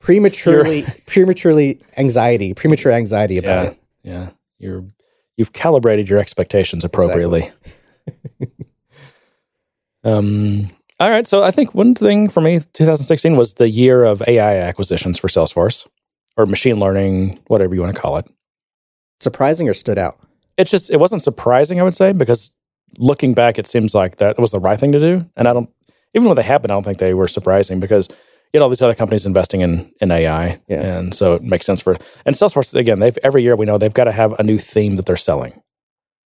prematurely, prematurely anxiety, premature anxiety about Yeah, it. yeah. You're you've calibrated your expectations appropriately. um. All right. So I think one thing for me, 2016 was the year of AI acquisitions for Salesforce or machine learning, whatever you want to call it. Surprising or stood out? It's just it wasn't surprising, I would say, because looking back, it seems like that was the right thing to do. And I don't even when they happened, I don't think they were surprising because you know all these other companies investing in in AI, Yeah. and so it makes sense for and Salesforce again. They've every year we know they've got to have a new theme that they're selling,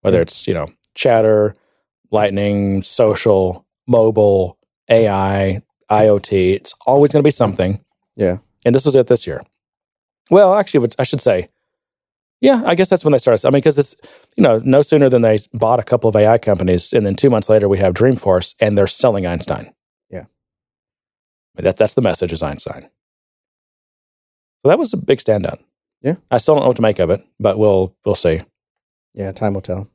whether Yeah. it's you know Chatter, Lightning, social, mobile, AI, IoT. It's always going to be something. Yeah. And this was it this year. Well, actually, I should say, yeah, I guess that's when they started. I mean, because it's you know no sooner than they bought a couple of AI companies, and then two months later we have Dreamforce, and they're selling Einstein. Yeah. I mean, that that's the message is Einstein. So that was a big standout. Yeah. I still don't know what to make of it, but we'll we'll see. Yeah, time will tell.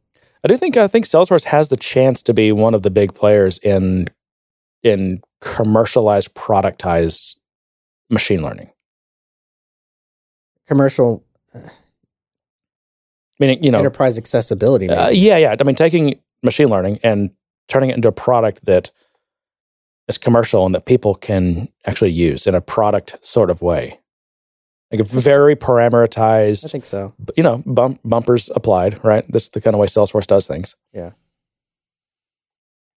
I do think I think Salesforce has the chance to be one of the big players in in commercialized, productized machine learning. Commercial Meaning, you know, enterprise accessibility. Uh, yeah, yeah. I mean, taking machine learning and turning it into a product that is commercial and that people can actually use in a product sort of way, like a very parameterized, I think so. You know, bump, bumpers applied. Right. That's the kind of way Salesforce does things. Yeah.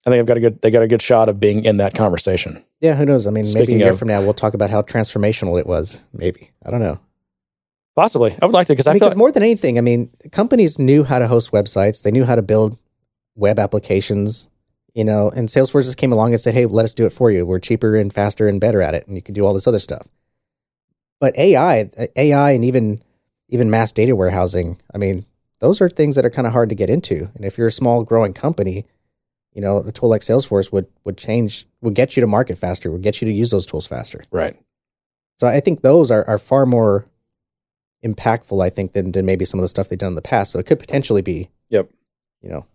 I think I've got a good. They got a good shot of being in that conversation. Yeah, who knows? I mean, maybe Speaking a year of- from now we'll talk about how transformational it was. Maybe I don't know. Possibly, I would like to because I feel because like, more than anything, I mean, companies knew how to host websites. They knew how to build web applications, you know, and Salesforce just came along and said, "Hey, let us do it for you. We're cheaper and faster and better at it, and you can do all this other stuff." But AI, AI, and even even mass data warehousing, I mean, those are things that are kind of hard to get into. And if you're a small growing company, you know, a tool like Salesforce would would change, would get you to market faster, would get you to use those tools faster. right. So I think those are, are far more impactful, I think, than, than maybe some of the stuff they've done in the past. So it could potentially be, Yep. you know.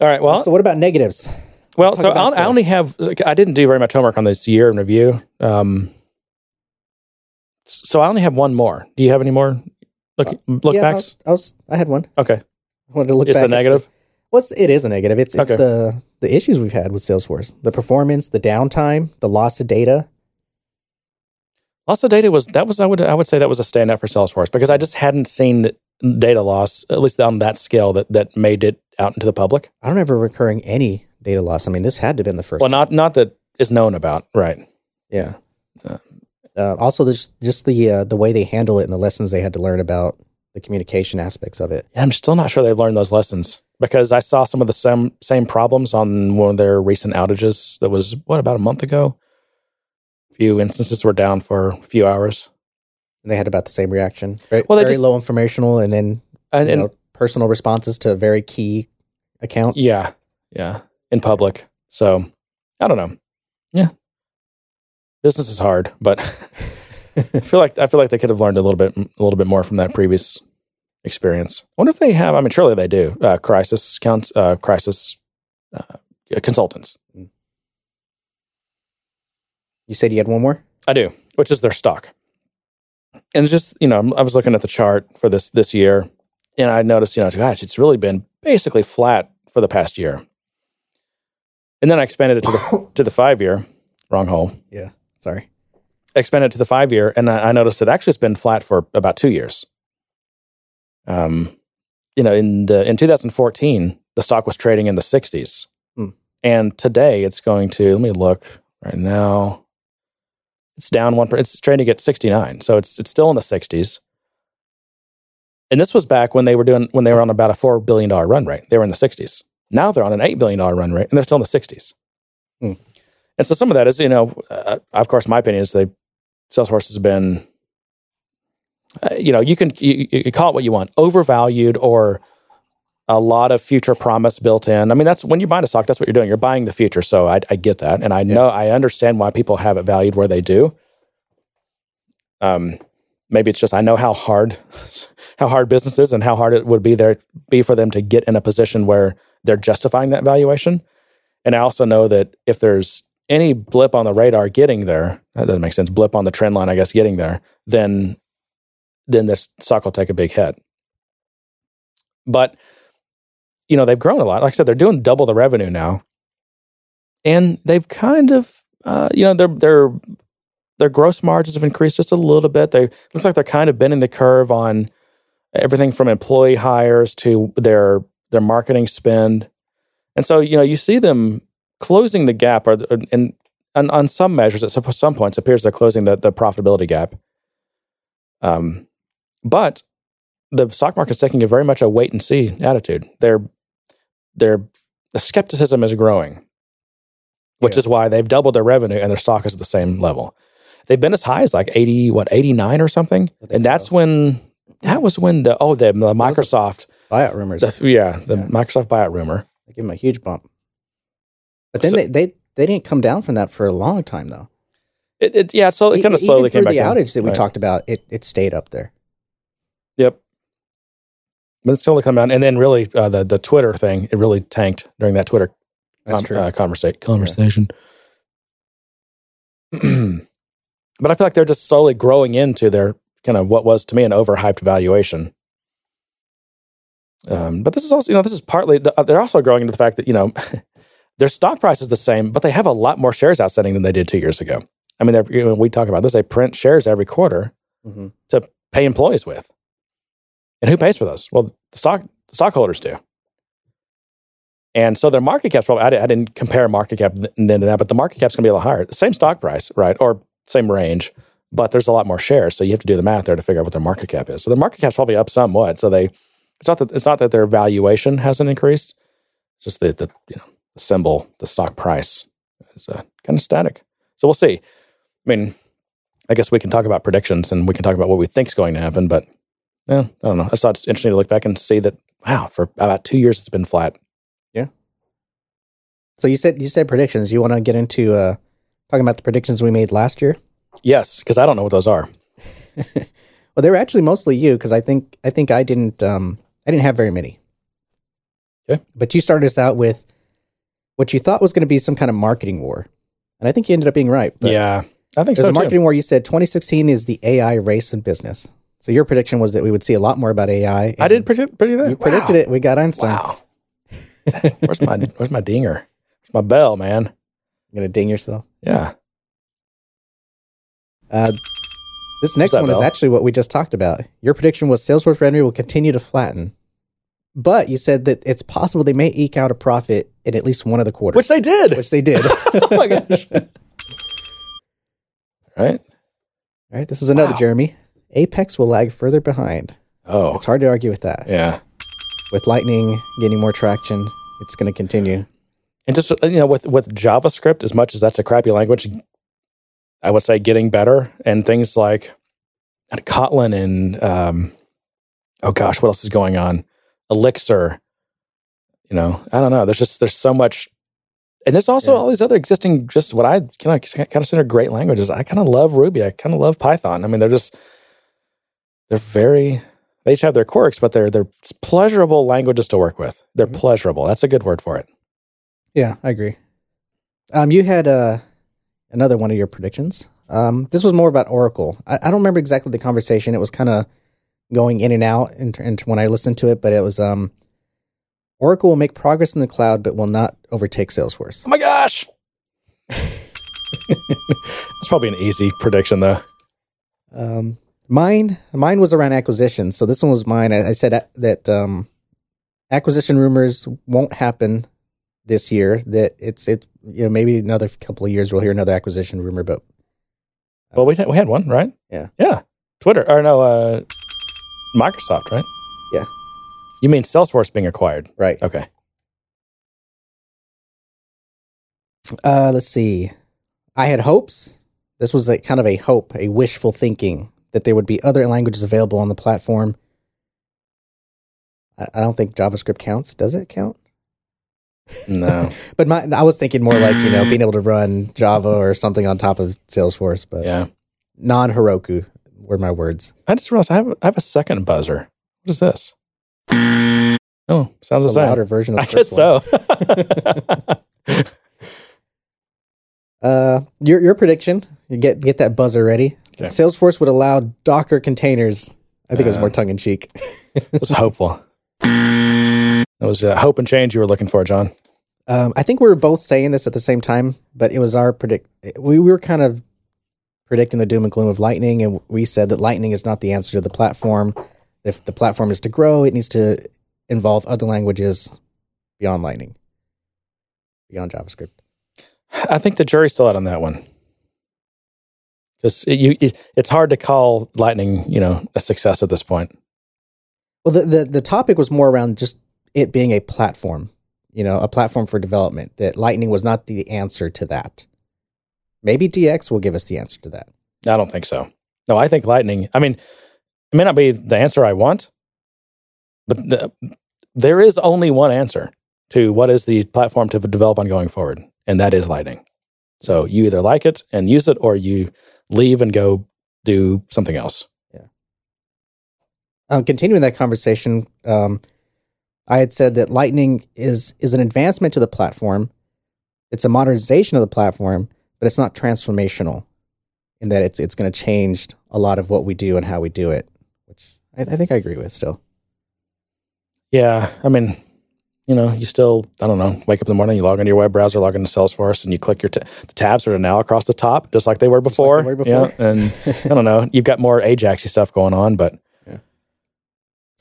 All right. Well, so what about negatives? Well, so talk about I, I only have. I didn't do very much homework on this year in review. Um, so I only have one more. Do you have any more look look Uh, yeah, I was, I was, I had one. Okay, I wanted to look it's back a at the- negative. Well, it's, it is a negative. It's, it's Okay. the the issues we've had with Salesforce, the performance, the downtime, the loss of data. Loss of data was that was I would I would say that was a standout for Salesforce because I just hadn't seen data loss at least on that scale that that made it out into the public. I don't ever recurring any data loss. I mean, this had to have been the first. Well, not not that is known about, right? yeah. Uh, also, there's just the uh, the way they handle it and the lessons they had to learn about the communication aspects of it. I'm still not sure they've learned those lessons because I saw some of the same same problems on one of their recent outages. That was what about a month ago. A few instances were down for a few hours, And they had about the same reaction. Very, Well, they very just- low informational, and then and know personal responses to very key accounts. yeah, yeah, in public. So I don't know. Yeah, business is hard, but I feel like I feel like they could have learned a little bit a little bit more from that previous experience. I wonder if they have. I mean, surely they do. Uh, crisis counts. Uh, crisis uh, consultants. You said you had one more. I do, which is their stock. And it's just, you know, I was looking at the chart for this this year, and I noticed, you know, gosh, it's really been basically flat for the past year. And then I expanded it to the to the five year, wrong hole. Yeah. Sorry. Expanded it to the five year, and I, I noticed it actually has been flat for about two years. Um, you know, in the in 2014, the stock was trading in the 60s, Hmm. and today it's going to. Let me look right now. It's down one. It's trading at 69, so it's it's still in the 60s. And this was back when they were doing when they were on about a four billion dollar run rate. They were in the 60s. Now they're on an eight billion dollar run rate, and they're still in the 60s. Hmm. And so some of that is, you know, uh, of course, my opinion is they Salesforce has been, uh, you know, you can you, you call it what you want, overvalued or a lot of future promise built in. I mean, that's when you buy a stock, that's what you're doing. You're buying the future. So I, I get that, and I know I understand why people have it valued where they do. Um, maybe it's just I know how hard how hard business is and how hard it would be there be for them to get in a position where they're justifying that valuation. And I also know that if there's any blip on the radar getting there, that doesn't make sense. Blip on the trend line, I guess, getting there, then then this stock will take a big hit. But you know they've grown a lot. Like I said, they're doing double the revenue now, and they've kind of uh, you know their their their gross margins have increased just a little bit. They looks like they're kind of bending the curve on everything from employee hires to their their marketing spend, and so you know you see them closing the gap, or in on, on some measures, at some points, it appears they're closing the, the profitability gap. Um, but the stock market's taking a very much a wait and see attitude. Their their the skepticism is growing, which Yeah. is why they've doubled their revenue and their stock is at the same level. They've been as high as like eighty, what eighty nine or something, and that's so. when that was when the oh the, the Microsoft Buyout rumors. the, yeah the Yeah. Microsoft buyout rumor. They give them a huge bump. But then So- they, they they didn't come down from that for a long time though. It, it yeah so it kind of even slowly through came back the down. outage that we Right. talked about, it it stayed up there. Yep. But it's still to come down, and then really uh, the the Twitter thing it really tanked during that Twitter That's com- true. uh, conversa- conversation. but I feel like they're just slowly growing into their kind of what was to me an overhyped valuation. Um, but this is also, you know, this is partly uh, they're also growing into the fact that you know their stock price is the same, but they have a lot more shares outstanding than they did two years ago. I mean, you know, we talk about this; they print shares every quarter hmm to pay employees with. And who pays for those? Well, the stock the stockholders do. And so their market cap's probably, I, I didn't compare market cap th- then to that, but the market cap's going to be a lot higher. Same stock price, right? Or same range, but there's a lot more shares. So you have to do the math there to figure out what their market cap is. So their market cap's probably up somewhat. So they, it's not that, it's not that their valuation hasn't increased. It's just that the, you know, the symbol, the stock price is uh, kind of static. So we'll see. I mean, I guess we can talk about predictions and we can talk about what we think is going to happen, but yeah, I don't know. I just thought it's interesting to look back and see that wow, for about two years it's been flat. Yeah. So you said you said predictions. You want to get into uh, talking about the predictions we made last year? Yes, because I don't know what those are. well, they were actually mostly you because I think I think I didn't um I didn't have very many. Okay. But you started us out with what you thought was going to be some kind of marketing war, and I think you ended up being right. Yeah, I think There's so a too. marketing war. You said 2016 is the AI race in business. So your prediction was that we would see a lot more about AI. I did predict, predict that. You predicted it. We got Einstein. Wow. where's my Where's my dinger? Where's my bell, man? You're gonna ding yourself. Yeah. Uh, this next one is actually what we just talked about. Your prediction was Salesforce revenue will continue to flatten, but you said that it's possible they may eke out a profit in at least one of the quarters, Which they did. which they did. oh my gosh. right. All right, this is another Wow. Jeremy. Apex will lag further behind. Oh. It's hard to argue with that. Yeah. With Lightning getting more traction, it's going to continue. And just uh, you know, with with JavaScript, as much as that's a crappy language, I would say getting better and things like and Kotlin and um, oh gosh, what else is going on? Elixir. You know, I don't know. There's just there's so much, and there's also Yeah. all these other existing, just what I kind of consider great languages. I kind of love Ruby. I kind of love Python. I mean, they're just they're very. They each have their quirks, but they're they're pleasurable languages to work with. They're Mhm. pleasurable. That's a good word for it. Yeah, I agree. Um, you had uh, another one of your predictions. Um, this was more about Oracle. I, I don't remember exactly the conversation. It was kind of going in and out in, in, when I listened to it, but it was um, Oracle will make progress in the cloud, but will not overtake Salesforce. Oh my gosh. That's probably an easy prediction, though. Um, mine, mine was around acquisitions. So this one was mine. I, I said that um, acquisition rumors won't happen this year. That it's it's you know maybe another couple of years we'll hear another acquisition rumor, but Well, we, we had one, right? Yeah. Yeah. Twitter, or no, uh, Microsoft, right? Yeah. You mean Salesforce being acquired? right. Okay. Uh, let's see. I had hopes. This was a kind of a hope, a wishful thinking that there would be other languages available on the platform. I, I don't think JavaScript counts. Does it count? No. But my, I was thinking more like you know being able to run Java or something on top of Salesforce, but yeah. non Heroku were my words. I just realized I have, I have a second buzzer. What is this? Oh, sounds It's the a same. louder version of I guess so. Uh, your your prediction. You get get that buzzer ready. Okay. Salesforce would allow Docker containers. I think it was Uh. more tongue in cheek. it was hopeful. It was uh, hope and change you were looking for, John. Um, I think we were both saying this at the same time, but it was our predict. We were kind of predicting the doom and gloom of Lightning, and we said that Lightning is not the answer to the platform. If the platform is to grow, it needs to involve other languages beyond Lightning, beyond JavaScript. I think the jury's still out on that one because it, you it, it's hard to call Lightning, you know, a success at this point. Well, the, the the topic was more around just it being a platform, you know, a platform for development. That Lightning was not the answer to that. Maybe DX will give us the answer to that. I don't think so. No, I think Lightning. I mean, it may not be the answer I want, but the, there is only one answer to what is the platform to develop on going forward, and that is Lightning. So you either like it and use it, or you leave and go do something else. um, continuing that conversation, um, I had said that Lightning is is an advancement to the platform. It's a modernization of the platform, but it's not transformational in that it's it's going to change a lot of what we do and how we do it, which I, I think I agree with still. Yeah, I mean, you know, you still, I don't know, wake up in the morning, you log into your web browser, log into Salesforce, and you click your t- the tabs are now across the top, just like they were like they before. were before. Yeah, and I don't know, you've got more Ajaxy stuff going on, but It's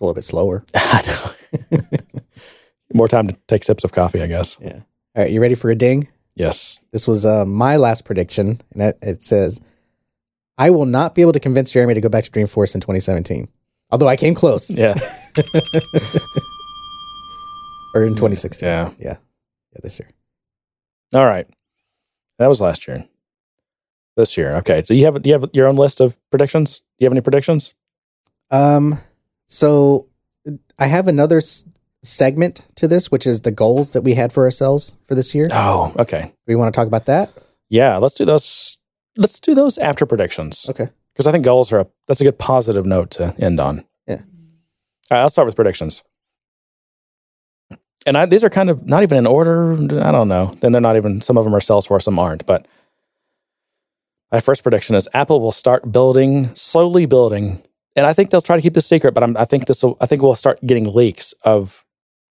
a little bit slower. I know. more time to take sips of coffee, I guess. Yeah. All right, you ready for a ding? Yes. This was uh, my last prediction, and it, it says, "I will not be able to convince Jeremy to go back to Dreamforce in 2017." Although I came close, Yeah. or in 2016. Yeah. yeah, yeah, this year. All right. That was last year. This year. Okay. So you have do you have your own list of predictions? Do you have any predictions? Um, so I have another s- segment to this, which is the goals that we had for ourselves for this year. Oh, okay. We want to talk about that. Yeah, let's do those let's do those after predictions. Okay. because I think goals are a that's a good positive note to end on. Yeah. All right, I'll start with predictions. And I, these are kind of not even in order. I don't know. Then they're not even. Some of them are Salesforce, some aren't. But my first prediction is Apple will start building, slowly building, and I think they'll try to keep this secret. But I'm, I think this will. I think we'll start getting leaks of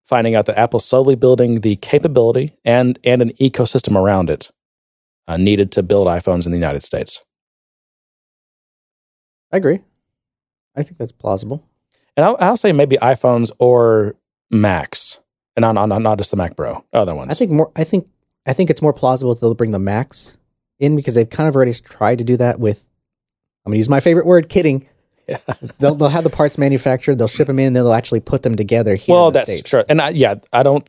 finding out that Apple's slowly building the capability and and an ecosystem around it uh, needed to build iPhones in the United States. I agree. I think that's plausible. And I'll, I'll say maybe iPhones or Macs, and not, not not just the Mac Pro, other ones. I think more. I think. I think it's more plausible that they'll bring the Macs in because they've kind of already tried to do that with. I'm gonna use my favorite word, kidding. Yeah. they'll they'll have the parts manufactured. They'll ship them in, and they'll actually put them together here. well, in the that's States. true. And I, yeah, I don't.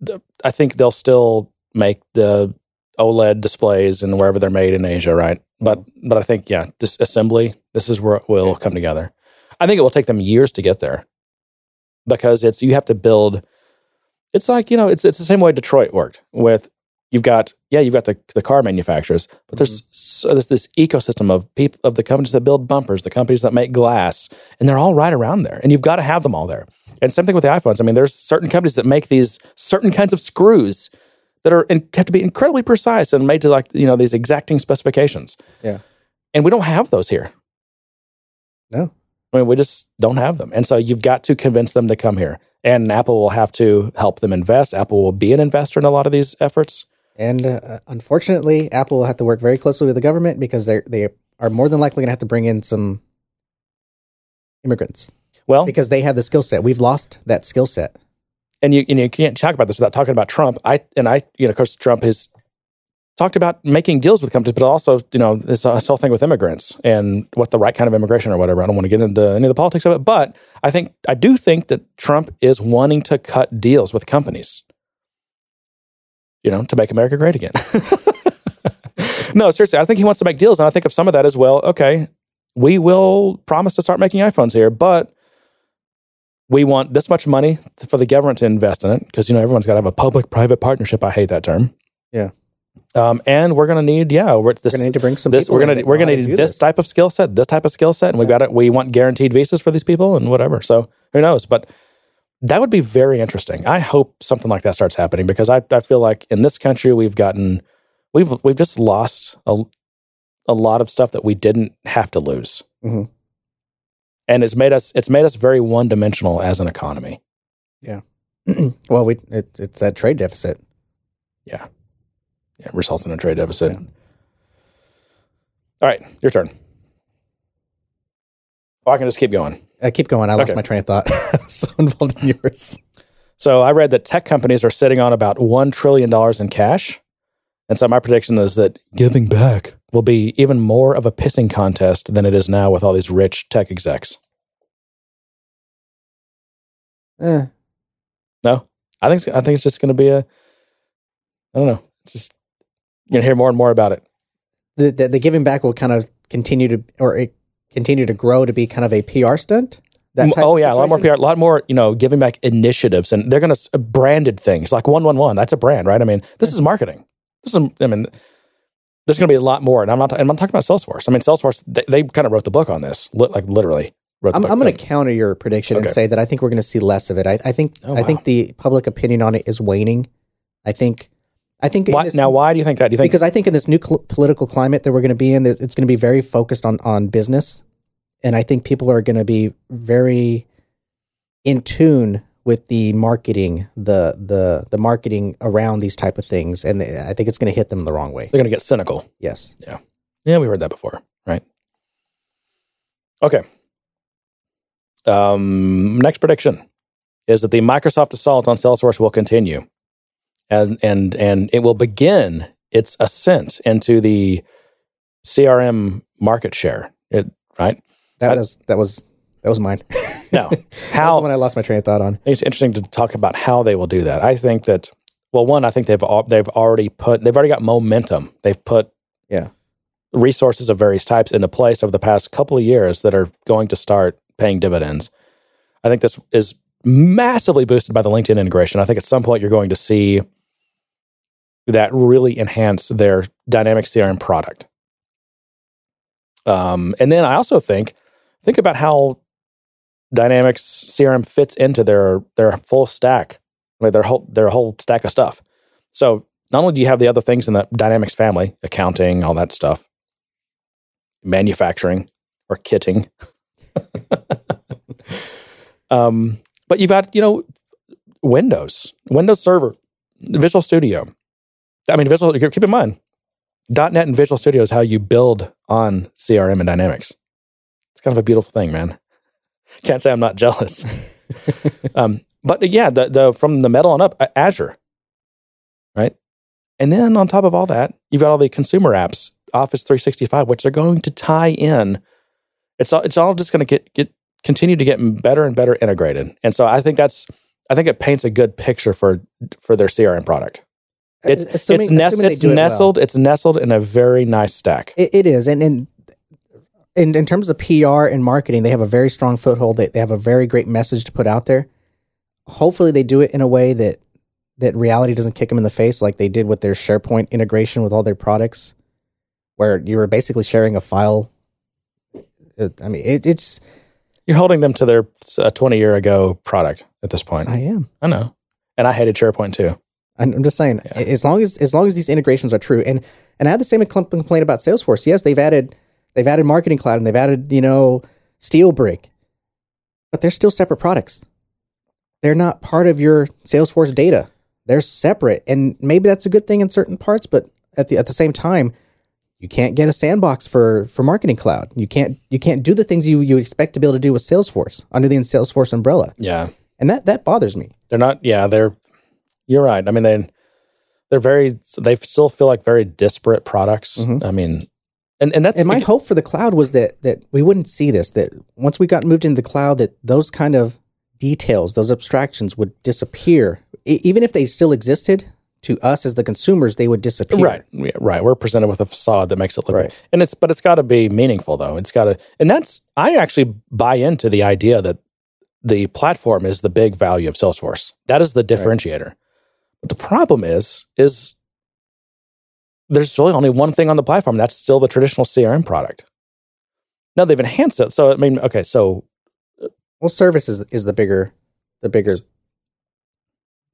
the- I think they'll still make the OLED displays and wherever they're made in Asia, right? But but I think yeah, this assembly. This is where it will come together. I think it will take them years to get there because it's you have to build. It's like you know, it's it's the same way Detroit worked with. You've got yeah, you've got the, the car manufacturers, but there's mm-hmm. so uh, there's this ecosystem of people of the companies that build bumpers, the companies that make glass, and they're all right around there, and you've got to have them all there. And same thing with the iPhones. I mean, there's certain companies that make these certain kinds of screws that are in, have to be incredibly precise and made to like you know these exacting specifications. Yeah. and we don't have those here. No. I mean, we just don't have them. And so you've got to convince them to come here. And Apple will have to help them invest. Apple will be an investor in a lot of these efforts. And uh, unfortunately, Apple will have to work very closely with the government because they they are more than likely going to have to bring in some immigrants Well, because they have the skill set. We've lost that skill set. and you, and you can't talk about this without talking about Trump. I and I, you know, of course, Trump has talked about making deals with companies, but also, you know, this, this whole thing with immigrants and what the right kind of immigration or whatever. I don't want to get into any of the politics of it, but I think I do think that Trump is wanting to cut deals with companies, you know, to make America great again. no, seriously, I think he wants to make deals, and I think of some of that as well. Okay, we will promise to start making iPhones here, but we want this much money for the government to invest in it because you know everyone's got to have a public-private partnership. I hate that term. Yeah. Um, and we're going to need, yeah, we're, this, We're going to need to bring some this, we're going to we're going to need do this, type of skill set, this type of skill set, and we've got it. We want guaranteed visas for these people and whatever. So who knows? But that would be very interesting. I hope something like that starts happening because I, I feel like in this country we've gotten we've we've just lost a, a lot of stuff that we didn't have to lose, Mhm. and it's made us it's made us very one dimensional as an economy. Yeah. well, we it, it's that trade deficit. Yeah, yeah, results in a trade deficit. Yeah. All right, your turn. Oh, I can just keep going. Uh, keep going. I lost Okay. my train of thought. so involved in yours. So I read that tech companies are sitting on about $1 trillion in cash. And so my prediction is that giving back will be even more of a pissing contest than it is now with all these rich tech execs. Eh, No, I think, I think it's just going to be a, I don't know, just, you're going to hear more and more about it. the, the the giving back will kind of continue to or it continue to grow to be kind of a PR stunt. That type oh of yeah, a lot more PR, a lot more, you know, giving back initiatives and they're going to uh, branded things like 111. That's a brand, right? I mean, this is mm-hmm. marketing. This is, I mean, there's going to be a lot more. And I'm not, and I'm not talking about Salesforce. I mean, Salesforce, they, they kind of wrote the book on this, li- like literally I'm. I'm going to counter your prediction Okay. and say that I think we're going to see less of it. I, I think Oh, I think the public opinion on it is waning. I think I think Why, this- now, why do you think that? Do you think because I think in this new cl- political climate that we're going to be in, it's going to be very focused on on business, and I think people are going to be very in tune with the marketing, the the the marketing around these type of things, and I think it's going to hit them the wrong way. they're going to get cynical? Yes. Yeah. Yeah, we heard that before, right? Okay. Um, next prediction is that the Microsoft assault on Salesforce will continue, and and and it will begin its ascent into the CRM market share. It right That I- was that was that was mine. no, how one I lost my train of thought on. it's interesting to talk about how they will do that. I think that well, one, I think they've they've already put they've already got momentum. They've put Yeah. resources of various types into place over the past couple of years that are going to start paying dividends. I think this is massively boosted by the LinkedIn integration. I think at some point you're going to see that really enhance their dynamic CRM product. Um, and then I also think think about how Dynamics CRM fits into their their full stack, like their whole their whole stack of stuff. So not only do you have the other things in the Dynamics family, accounting, all that stuff, manufacturing or kitting, um, but you've got you know Windows, Windows Server, Visual Studio. I mean, Visual. Keep in mind, .NET and Visual Studio is how you build on CRM and Dynamics. It's kind of a beautiful thing, man. Can't say I'm not jealous. um, but yeah, the, the from the metal on up, uh, Azure, right? And then on top of all that, you've got all the consumer apps, Office 365, which are going to tie in. It's all, it's all just going to get get continue to get better and better integrated. And so I think that's I think it paints a good picture for for their CRM product. It's Assuming- it's, nest, assuming it's do it well. nestled it's nestled in a very nice stack. It, it is, and and in in terms of PR and marketing, they have a very strong foothold. They they have a very great message to put out there. Hopefully, they do it in a way that that reality doesn't kick them in the face, like they did with their SharePoint integration with all their products, where you were basically sharing a file. I mean, it, it's You're holding them to their uh, 20 year ago product at this point. I am. I know. And I hated SharePoint too. I'm just saying, Yeah. as long as as long as these integrations are true, and and I have the same complaint about Salesforce. Yes, they've added they've added Marketing Cloud and they've added you know SteelBrick, but they're still separate products. They're not part of your Salesforce data. They're separate, and maybe that's a good thing in certain parts. But at the at the same time, you can't get a sandbox for for Marketing Cloud. You can't you can't do the things you you expect to be able to do with Salesforce under the Salesforce umbrella, Yeah. and that that bothers me. They're not, yeah, they're, you're right. I mean, they, they're very, they still feel like very disparate products. Mhm. I mean, and, and that's, And my hope for the cloud was that that we wouldn't see this. That once we got moved into the cloud, that those kind of details, those abstractions, would disappear. E- even if they still existed, to us as the consumers, they would disappear. Right, yeah, right. We're presented with a facade that makes it look Right. right. and it's but it's got to be meaningful though. It's got to, and that's I actually buy into the idea that the platform is the big value of Salesforce. That is the differentiator. But the problem is, is there's really only one thing on the platform. That's still the traditional CRM product. Now they've enhanced it. So I mean, okay, so Well, service is, is the bigger, the bigger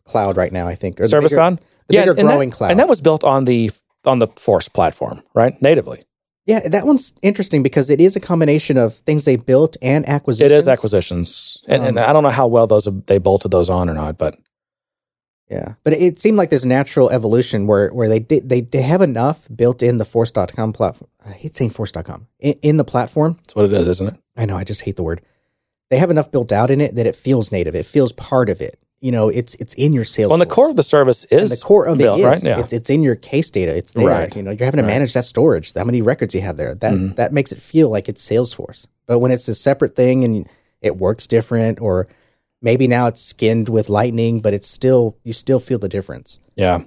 cloud right now. I think. Or Service Cloud, the bigger and that- growing cloud. and that was built on the on the Force platform, right? Natively, yeah, that one's interesting because it is a combination of things they built and acquisitions. it is acquisitions, and, and Um, I don't know how well those they bolted those on or not, but Yeah, but it seemed like there's natural evolution where where they did they, they have enough built in the Force.com platform. I hate saying Force.com in, in the platform. that's what it is, isn't it? I know I just hate the word. They have enough built out in it that it feels native. It feels part of it. You know, it's it's in your sales. Well, the core of the service is and the core of built, it is right? Yeah, it's it's in your case data. It's there. Right. You know, you're having to Right. manage that storage. How many records you have there? That Mhm. that makes it feel like it's Salesforce. But when it's a separate thing and it works different, or maybe now it's skinned with lightning, but it's still you still feel the difference. yeah.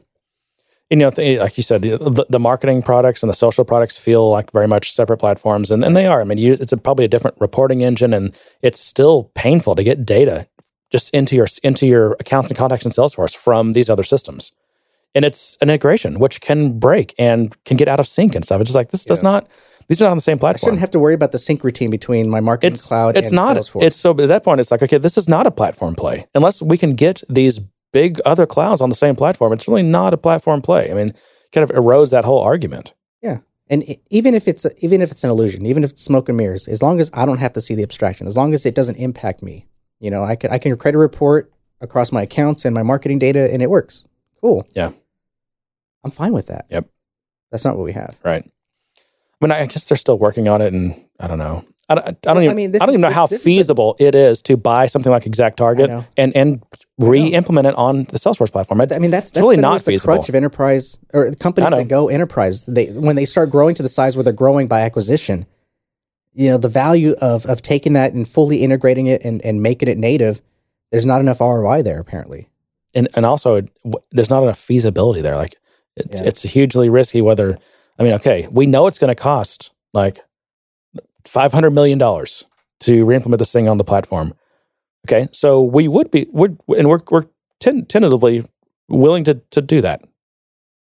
You know, like you said, the, the marketing products and the social products feel like very much separate platforms, and, and they are. I mean, you, it's a, probably a different reporting engine, and it's still painful to get data just into your into your accounts and contacts in Salesforce from these other systems. And it's an integration which can break and can get out of sync and stuff. It's just like this does not; these are not on the same platform. I shouldn't have to worry about the sync routine between my marketing it's cloud it's and not Salesforce. it's so at that point it's like okay this is not a platform play unless we can get these big other clouds on the same platform it's really not a platform play i mean kind of erodes that whole argument Yeah, and even if it's even if it's an illusion, even if it's smoke and mirrors, as long as I don't have to see the abstraction, as long as it doesn't impact me, you know, I can I can create a report across my accounts and my marketing data, and it works. Cool. Yeah. I'm fine with that. Yep. That's not what we have. right i mean i guess they're still working on it and i don't know i don't, I don't Well, even, I mean, this don't is even know how is the- feasible it is to buy something like ExactTarget and and re-implement it on the salesforce platform I mean, that's that's really not the feasible crutch of enterprise or companies that go enterprise. They when they start growing to the size where they're growing by acquisition, you know, the value of of taking that and fully integrating it and and making it native. There's not enough ROI there apparently. and and also there's not enough feasibility there. Like it's Yeah. it's hugely risky. Whether I mean, okay, we know it's going to cost like five hundred million dollars to reimplement this thing on the platform. Okay, so we would be would and we're we're ten, tentatively willing to to do that.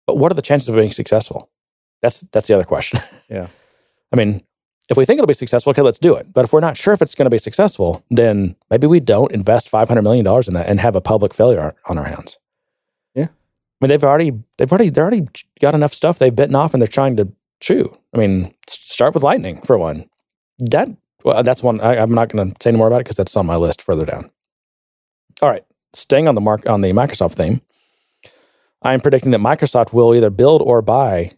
But what are the chances of being successful? That's that's the other question. Yeah. I mean, if we think it'll be successful, okay, let's do it. But if we're not sure if it's going to be successful, then maybe we don't invest five hundred million dollars in that and have a public failure on our hands. I mean, they've already they've already they're already got enough stuff they've bitten off, and they're trying to chew. I mean, start with Lightning for one. That well, that's one. I, I'm not going to say any more about it because that's on my list further down. All right, staying on the mark on the Microsoft theme, I am predicting that Microsoft will either build or buy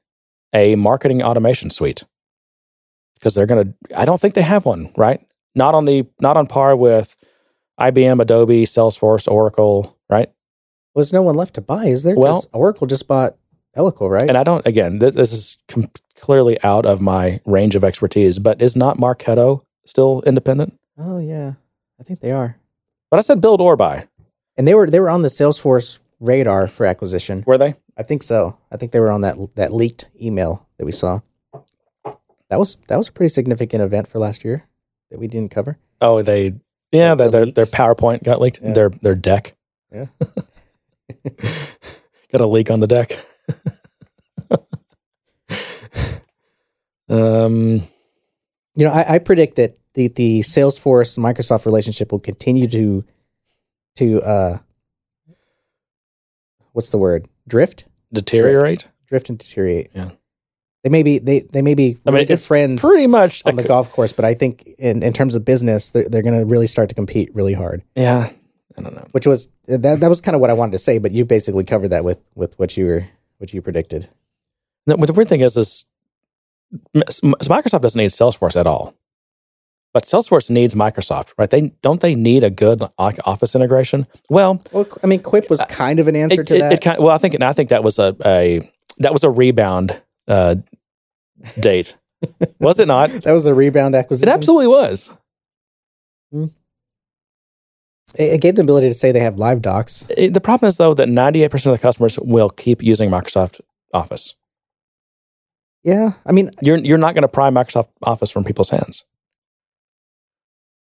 a marketing automation suite because they're going to. I don't think they have one, right? Not on the not on par with IBM, Adobe, Salesforce, Oracle, right? Well, there's no one left to buy, is there? Well- Oracle just bought Eloqua, right? And I don't. Again, this, this is com- clearly out of my range of expertise. But is not Marketo still independent? oh yeah, I think they are. But I said build or buy. And they were they were on the Salesforce radar for acquisition. Were they? I think so. I think they were on that that leaked email that we saw. That was that was a pretty significant event for last year that we didn't cover. Oh, they. Yeah, The- their the their, their? PowerPoint got leaked. Yeah. Their their deck Yeah. got a leak on the deck. um. You know, I, I predict that the the Salesforce Microsoft relationship will continue to to uh what's the word? Drift? Deteriorate. Drift and deteriorate. Yeah. They may be they they may be I mean, good friends Pretty much. on the golf course, but I think in, in terms of business, they're, they're going to really start to compete really hard. yeah. I don't know. Which was that that was kind of what I wanted to say, but you basically covered that with with what you were what you predicted. The, the weird thing is, is Microsoft doesn't need Salesforce at all, but Salesforce needs Microsoft, right? They don't they need a good like, Office integration? Well, Well, I mean, Quip was kind of an answer it, to it, that. it kind well, I think and I think that was a, a that was a rebound uh, date, was it not? that was a rebound acquisition. It absolutely was. It, it gave them the ability to say they have live docs. It- the problem is though that ninety eight percent of the customers will keep using Microsoft Office. Yeah, I mean, You're you're not going to pry Microsoft Office from people's hands.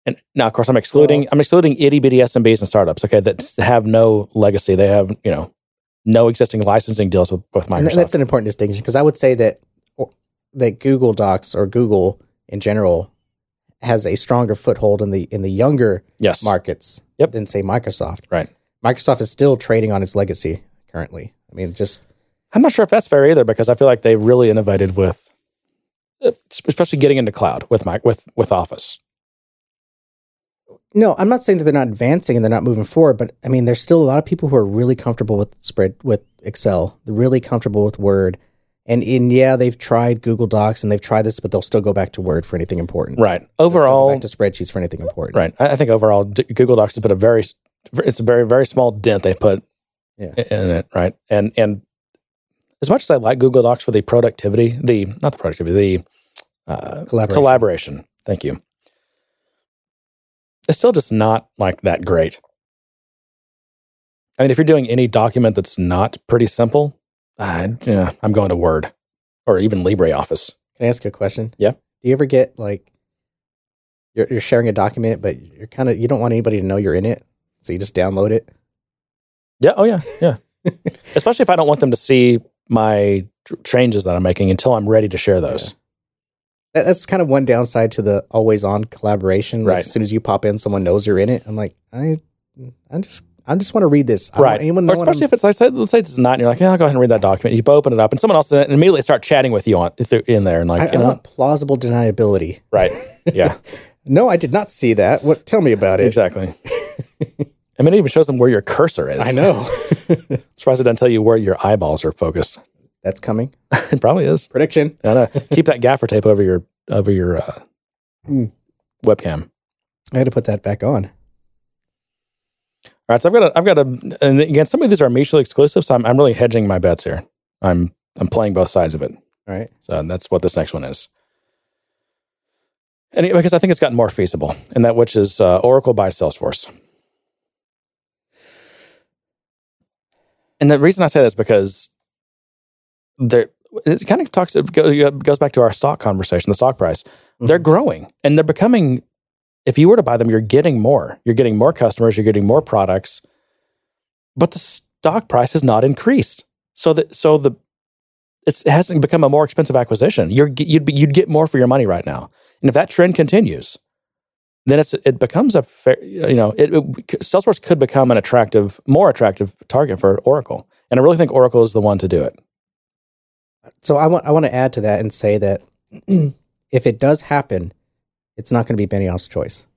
And now, of course, I'm excluding I'm excluding itty bitty SMBs and startups. Okay, that have no legacy. They have you know no existing licensing deals with, with and Microsoft. that's an important distinction because I would say that that Google Docs or Google in general has a stronger foothold in the in the younger yes, markets Yep. than say Microsoft. Right. Microsoft is still trading on its legacy currently. I mean, just I'm not sure if that's fair either because I feel like they really innovated with, especially getting into cloud with Mac with with Office. no, I'm not saying that they're not advancing and they're not moving forward, but I mean, there's still a lot of people who are really comfortable with spread with Excel. They're really comfortable with Word. And in yeah, they've tried Google Docs and they've tried this, but they'll still go back to Word for anything important. Right. They'll still go Overall, back to spreadsheets for anything important. right. I I think overall, D- Google Docs has put a very it's a very very small dent they put Yeah. in it. Right. And and as much as I like Google Docs for the productivity, the not the productivity, the uh, Collaboration. collaboration. Thank you. It's still just not like that great. I mean, if you're doing any document that's not pretty simple, uh, yeah, I'm going to Word or even LibreOffice. Can I ask you a question? Yeah. Do you ever get like you're you're sharing a document, but you're kind of you don't want anybody to know you're in it, so you just download it? Yeah. Oh, yeah. Yeah. Especially if I don't want them to see my changes that I'm making until I'm ready to share those. That, that's kind of one downside to the always on collaboration. Like, Right. As soon as you pop in, someone knows you're in it. I'm like, I, I'm just, I just want to read this. I right. anyone know what especially if it's like, say, let's say it's not, and you're like, yeah, I'll go ahead and read that document. You open it up, and someone else and immediately start chatting with you on in there, and like, I, I know, want plausible deniability. right? Yeah, No, I did not see that. What? Tell me about it. exactly. I mean, it even shows them where your cursor is. I know. Surprised it doesn't tell you where your eyeballs are focused. that's coming. it probably is. Prediction. I know. Keep that gaffer tape over your over your uh, Hmm. webcam. I had to put that back on. All right, so I've got a, I've got a, and again, some of these are mutually exclusive, so I'm, I'm really hedging my bets here. I'm, I'm playing both sides of it. All right. So that's what this next one is. And it- because I think it's gotten more feasible, and that which is uh, Oracle buy Salesforce. And the reason I say that is because there, it kind of talks, it goes goes back to our stock conversation, the stock price. They're growing and they're becoming, if you were to buy them, you're getting more. You're getting more customers, you're getting more products, but the stock price has not increased. So that, so the, it hasn't become a more expensive acquisition. You're, you'd, be, you'd get more for your money right now. And if that trend continues, then it's it becomes a fair, you know, it, it, Salesforce could become an attractive, more attractive target for Oracle. And I really think Oracle is the one to do it. So I want I want to add to that and say that if it does happen, it's not going to be Benioff's choice.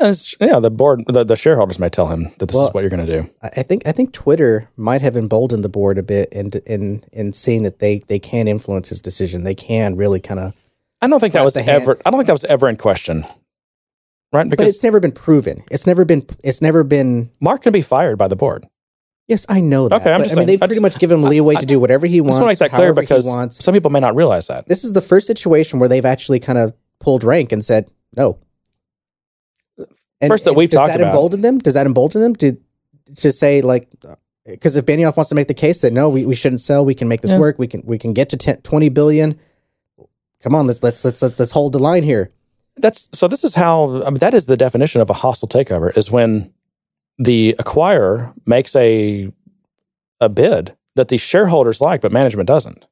As, yeah, the board, the, the shareholders may tell him that this Well, is what you're going to do. I I think I think Twitter might have emboldened the board a bit in in in seeing that they they can influence his decision. They can really kind of, I don't think that was the hand. ever. I don't think that was ever in question, right? but it's never been proven. It's never been. It's never been. Mark can be fired by the board. Yes, I know that. Okay, I'm but, I mean, saying. they've I pretty just- much given him leeway I- to do whatever he I wants. just want to make that clear because wants. some people may not realize that. this is the first situation where they've actually kind of pulled rank and said no. And, First that and we've does talked that about. embolden them? Does that embolden them to to say like uh, because if Benioff wants to make the case that no, we, we shouldn't sell, we can make this Yeah. work, we can we can get to 10, 20 billion. Come on, let's let's let's let's, let's hold the line here. That's so. This is how. I mean, that is the definition of a hostile takeover: is when the acquirer makes a a bid that the shareholders like, but management doesn't.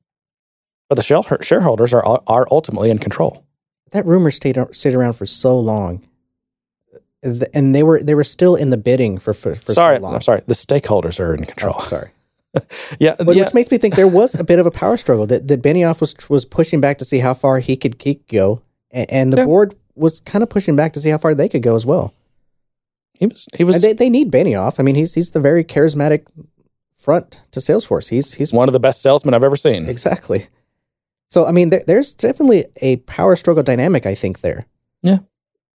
But the shareholders are are ultimately in control. That rumor stayed stayed around for so long, and they were they were still in the bidding for for, for sorry, so long. I'm sorry. The stakeholders are in control. Oh, sorry. Yeah, But yeah. which makes me think there was a bit of a power struggle that, that Benioff was was pushing back to see how far he could, he could go, and, and the Yeah. board was kind of pushing back to see how far they could go as well. he was. He was they, they need Benioff. I mean, he's he's the very charismatic front to Salesforce. He's he's one of the best salesmen I've ever seen. exactly. So I mean, there, there's definitely a power struggle dynamic. I think there. Yeah,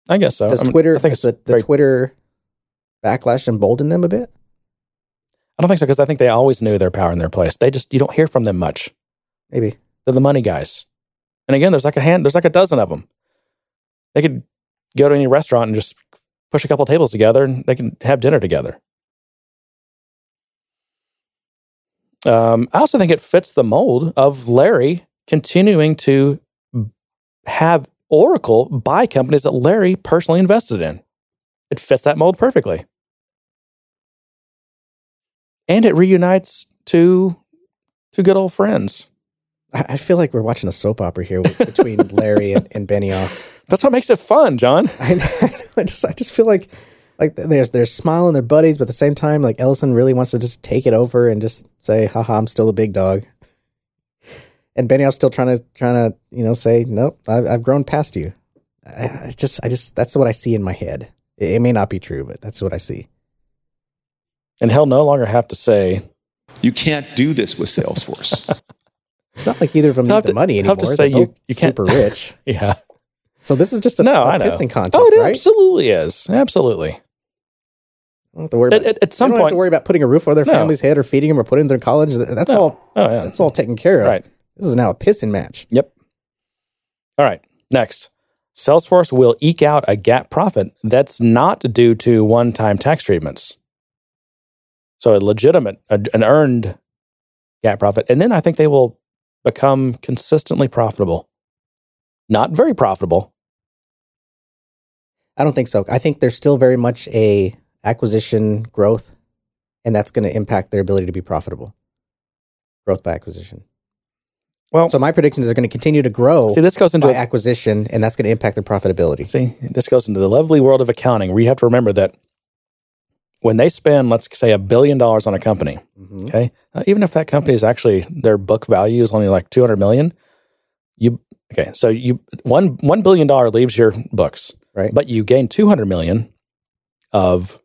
I guess so. Does I mean, Twitter I think does the, the very- Twitter backlash embolden them a bit? I don't think so because I think they always knew their power in their place. They just you don't hear from them much. Maybe. They're the money guys. And again, there's like a hand, there's like a dozen of them. They could go to any restaurant and just push a couple tables together and they can have dinner together. Um, I also think it fits the mold of Larry continuing to have Oracle buy companies that Larry personally invested in. It fits that mold perfectly. And it reunites two two good old friends. I, feel like we're watching a soap opera here between Larry and, and Benioff. That's what makes it fun, John. I, I just I just feel like like they're they're smiling their buddies, but at the same time, like Ellison really wants to just take it over and just say, "Haha, I'm still a big dog." And Benioff's still trying to trying to you know say, "Nope, I've, I've grown past you." I, I just I just that's what I see in my head. It, it may not be true, but that's what I see. And he'll no longer have to say, You can't do this with Salesforce. It's not like either of them need have the money he'll anymore. have to They're say you- you can't- super rich. yeah. So this is just a, No, a I know. pissing contest, Oh, it right? absolutely is. Absolutely. don't have to worry At, about, at, at some don't have to worry about putting a roof over their No. family's head or feeding them or putting them in college. That's No. all. oh yeah, That's all taken care of. right. This is now a pissing match. Yep. All right. Next, Salesforce will eke out a GAAP profit that's not due to one-time tax treatments. So a legitimate, a, an earned GAAP profit, and then I think they will become consistently profitable. Not very profitable. I don't think so. I think there's still very much a acquisition growth, and that's going to impact their ability to be profitable. Growth by acquisition. Well, So my prediction is they're going to continue to grow see, this goes into by acquisition, and that's going to impact their profitability. See, this goes into the lovely world of accounting where you have to remember that when they spend, let's say, a billion dollars on a company, Mhm. okay, uh, even if that company is actually their book value is only like two hundred million, you okay, so you one one billion dollar leaves your books, Right. but you gain two hundred million of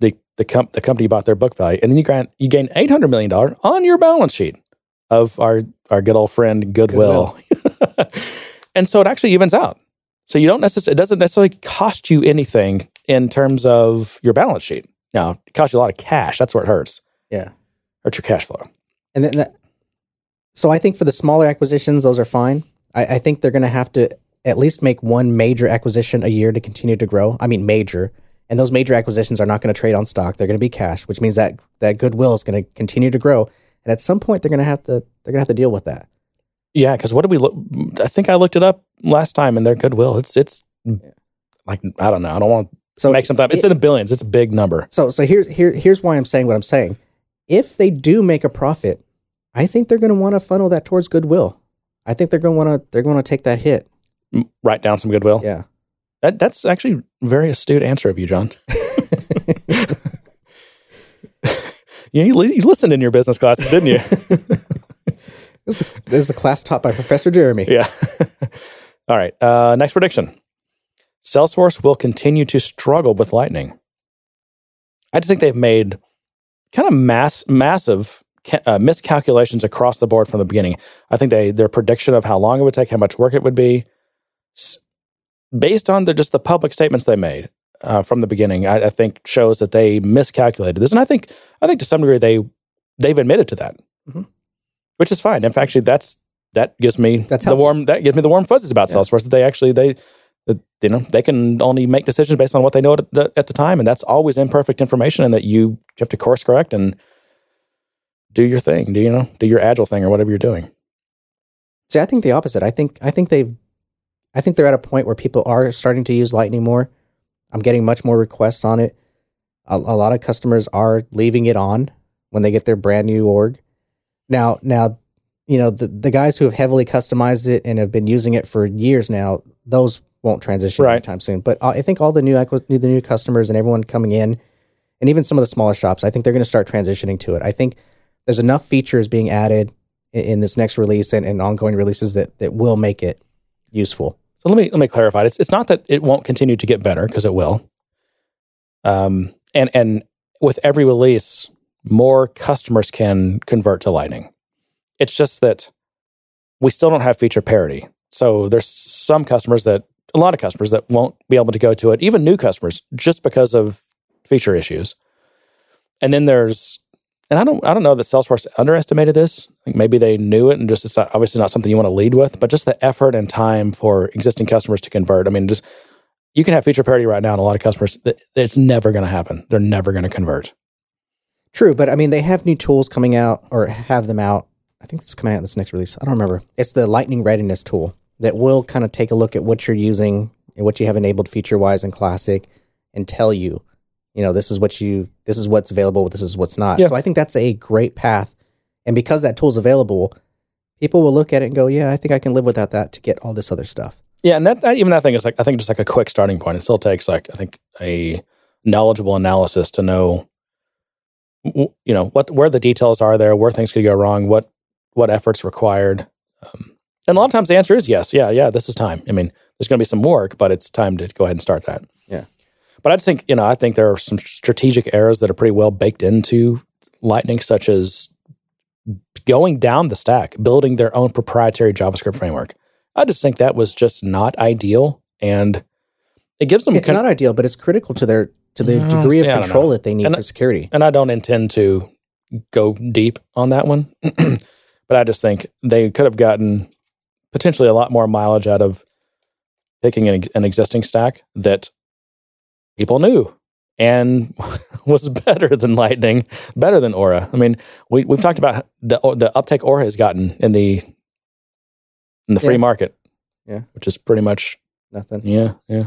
the the com- the company bought their book value, and then you gain you gain eight hundred million dollar on your balance sheet of our our good old friend Goodwill, and so it actually evens out. So you don't necessarily it doesn't necessarily cost you anything in terms of your balance sheet. Now it costs you a lot of cash. That's where it hurts. Yeah. Hurts your cash flow. And then that, so I think for the smaller acquisitions, those are fine. I, I think they're going to have to at least make one major acquisition a year to continue to grow. I mean, major. And those major acquisitions are not going to trade on stock. They're going to be cash, which means that that goodwill is going to continue to grow. And at some point, they're going to have to they're going to have to deal with that. Yeah, because what did we look? I think I looked it up last time, and their goodwill it's it's hmm. like I don't know. I don't want to So make something up. It's it- in the billions. It's a big number. So so here's here here's why I'm saying what I'm saying. If they do make a profit, I think they're going to want to funnel that towards goodwill. I think they're going to want to they're going to take that hit. Write down some goodwill. Yeah. That, that's actually a very astute answer of you, John. yeah, you, you listened in your business classes, didn't you? This is, this the class taught by Professor Jeremy. yeah. All right. Uh, next prediction Salesforce will continue to struggle with Lightning. I just think they've made kind of mass, massive ca- uh, miscalculations across the board from the beginning. I think they their prediction of how long it would take, how much work it would be, s- based on the just the public statements they made uh, from the beginning, I, I think shows that they miscalculated this. And I think I think to some degree they they've admitted to that, Mhm. which is fine. In fact, actually, that's that gives me That's the warm that gives me the warm fuzzies about Yeah. Salesforce that they actually they. You know, they can only make decisions based on what they know at the, at the time, and that's always imperfect information, and that you have to course correct and do your thing. Do you know? Do your agile thing or whatever you're doing. See, I think the opposite. I think I think they've I think they're at a point where people are starting to use Lightning more. I'm getting much more requests on it. A, a lot of customers are leaving it on when they get their brand new org. Now, now, you know the the guys who have heavily customized it and have been using it for years now, those won't transition Right. anytime soon. But uh, I think all the new the new customers and everyone coming in, and even some of the smaller shops, I think they're going to start transitioning to it. I think there's enough features being added in, in this next release and, and ongoing releases that that will make it useful. Let me let me clarify. It's it's not that it won't continue to get better because it will. Um, and and with every release, more customers can convert to Lightning. It's just that we still don't have feature parity. So there's some customers that a lot of customers that won't be able to go to it, even new customers, just because of feature issues. And then there's and I don't I don't know that Salesforce underestimated this. Think maybe they knew it and just it's obviously not something you want to lead with, but just the effort and time for existing customers to convert. I mean, just you can have feature parity right now, and a lot of customers it's never going to happen. They're never going to convert. True, but I mean they have new tools coming out or have them out. I think it's coming out in this next release. I don't remember. It's the Lightning Readiness tool that will kind of take a look at what you're using and what you have enabled feature wise in Classic and tell you, you know, this is what you this is what's available, this is what's not. Yeah. So I think that's a great path. And because that tool's available, people will look at it and go, Yeah, I think I can live without that to get all this other stuff. Yeah, and that, that even that thing is like I think just like a quick starting point. It still takes like I think a knowledgeable analysis to know, you know, what where the details are there, where things could go wrong, what what efforts required. Um, and a lot of times the answer is yes, yeah, yeah. This is time. I mean, there's going to be some work, but it's time to go ahead and start that. But I just think you know I think there are some strategic errors that are pretty well baked into Lightning, such as going down the stack, building their own proprietary JavaScript framework. I just think that was just not ideal, and it gives them. It's con- not ideal, but it's critical to their to the No, degree see, of control that they need And for security. and I don't intend to go deep on that one, but I just think they could have gotten potentially a lot more mileage out of picking an, an existing stack that people knew and was better than Lightning, better than Aura. I mean, we we've talked about the the uptake Aura has gotten in the in the free market, Yeah. which is pretty much Nothing. yeah, yeah.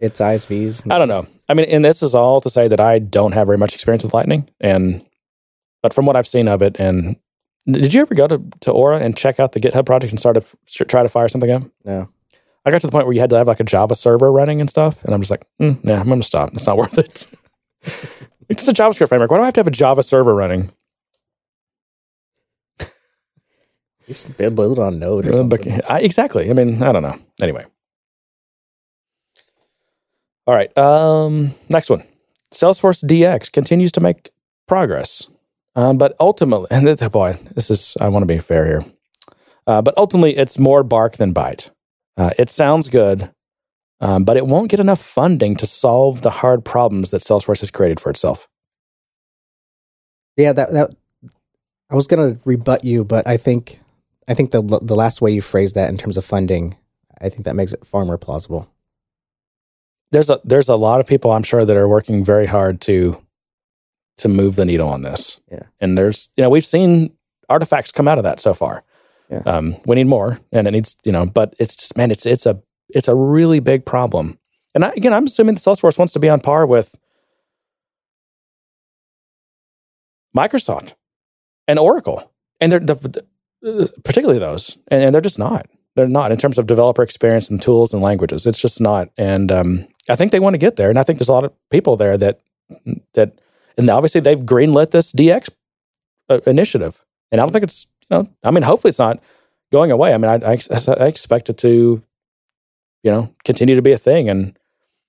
It's ISVs. I don't know. I mean, and this is all to say that I don't have very much experience with Lightning, and but from what I've seen of it, and did you ever go to, to Aura and check out the GitHub project and start to try to fire something up? No. I got to the point where you had to have like a Java server running and stuff, and I'm just like, mm, nah, I'm going to stop. It's not worth it. it's a JavaScript framework. Why do I have to have a Java server running? Just build it on Node or something. I, exactly. I mean, I don't know. Anyway. All right. Um, next one. Salesforce DX continues to make progress. Um, but ultimately, and this, boy, this is, I want to be fair here. Uh, but ultimately, it's more bark than bite. Uh, it sounds good, um, but it won't get enough funding to solve the hard problems that Salesforce has created for itself. Yeah, that that I was gonna rebut you, but I think I think the the last way you phrased that in terms of funding, I think that makes it far more plausible. there's a there's a lot of people I'm sure that are working very hard to to move the needle on this. Yeah. And there's you know we've seen artifacts come out of that so far. Yeah. Um, we need more, and it needs you know, but it's just man, it's it's a it's a really big problem. And I, again, I'm assuming that Salesforce wants to be on par with Microsoft and Oracle, and they're the, the, particularly those, and, and they're just not. They're not in terms of developer experience and tools and languages. It's just not. And um, I think they want to get there. And I think there's a lot of people there that that, and obviously they've greenlit this DX uh, initiative. And I don't think it's know. I mean, hopefully it's not going away. I mean, I, I, I expect it to, you know, continue to be a thing and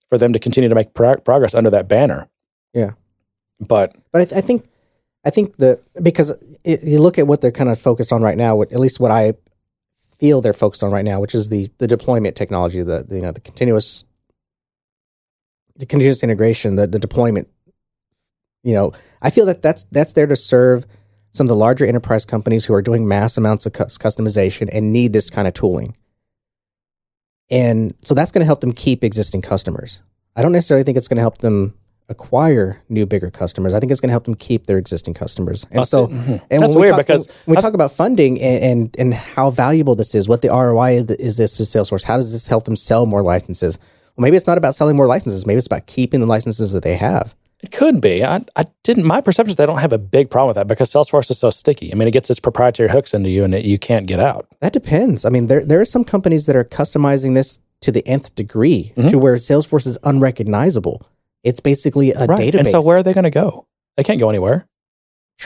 for them to continue to make pro- progress under that banner. Yeah. But But I, th- I think, I think the because it, you look at what they're kind of focused on right now. What, at least what I feel they're focused on right now, which is the the deployment technology, the, the you know the continuous, the continuous integration, the the deployment. You know, I feel that that's that's there to serve some of the larger enterprise companies who are doing mass amounts of customization and need this kind of tooling. And so that's going to help them keep existing customers. I don't necessarily think it's going to help them acquire new bigger customers. I think it's going to help them keep their existing customers. And so, mhm. and That's when we weird talk, because when we I- talk about funding and, and and how valuable this is, what the ROI is this to Salesforce? How does this help them sell more licenses? Well, maybe it's not about selling more licenses. Maybe it's about keeping the licenses that they have. It could be. I, I didn't. My perception is they don't have a big problem with that because Salesforce is so sticky. I mean, it gets its proprietary hooks into you, and it, you can't get out. That depends. I mean, there there are some companies that are customizing this to the nth degree Mm-hmm. to where Salesforce is unrecognizable. It's basically a right. database. And so, where are they going to go? They can't go anywhere.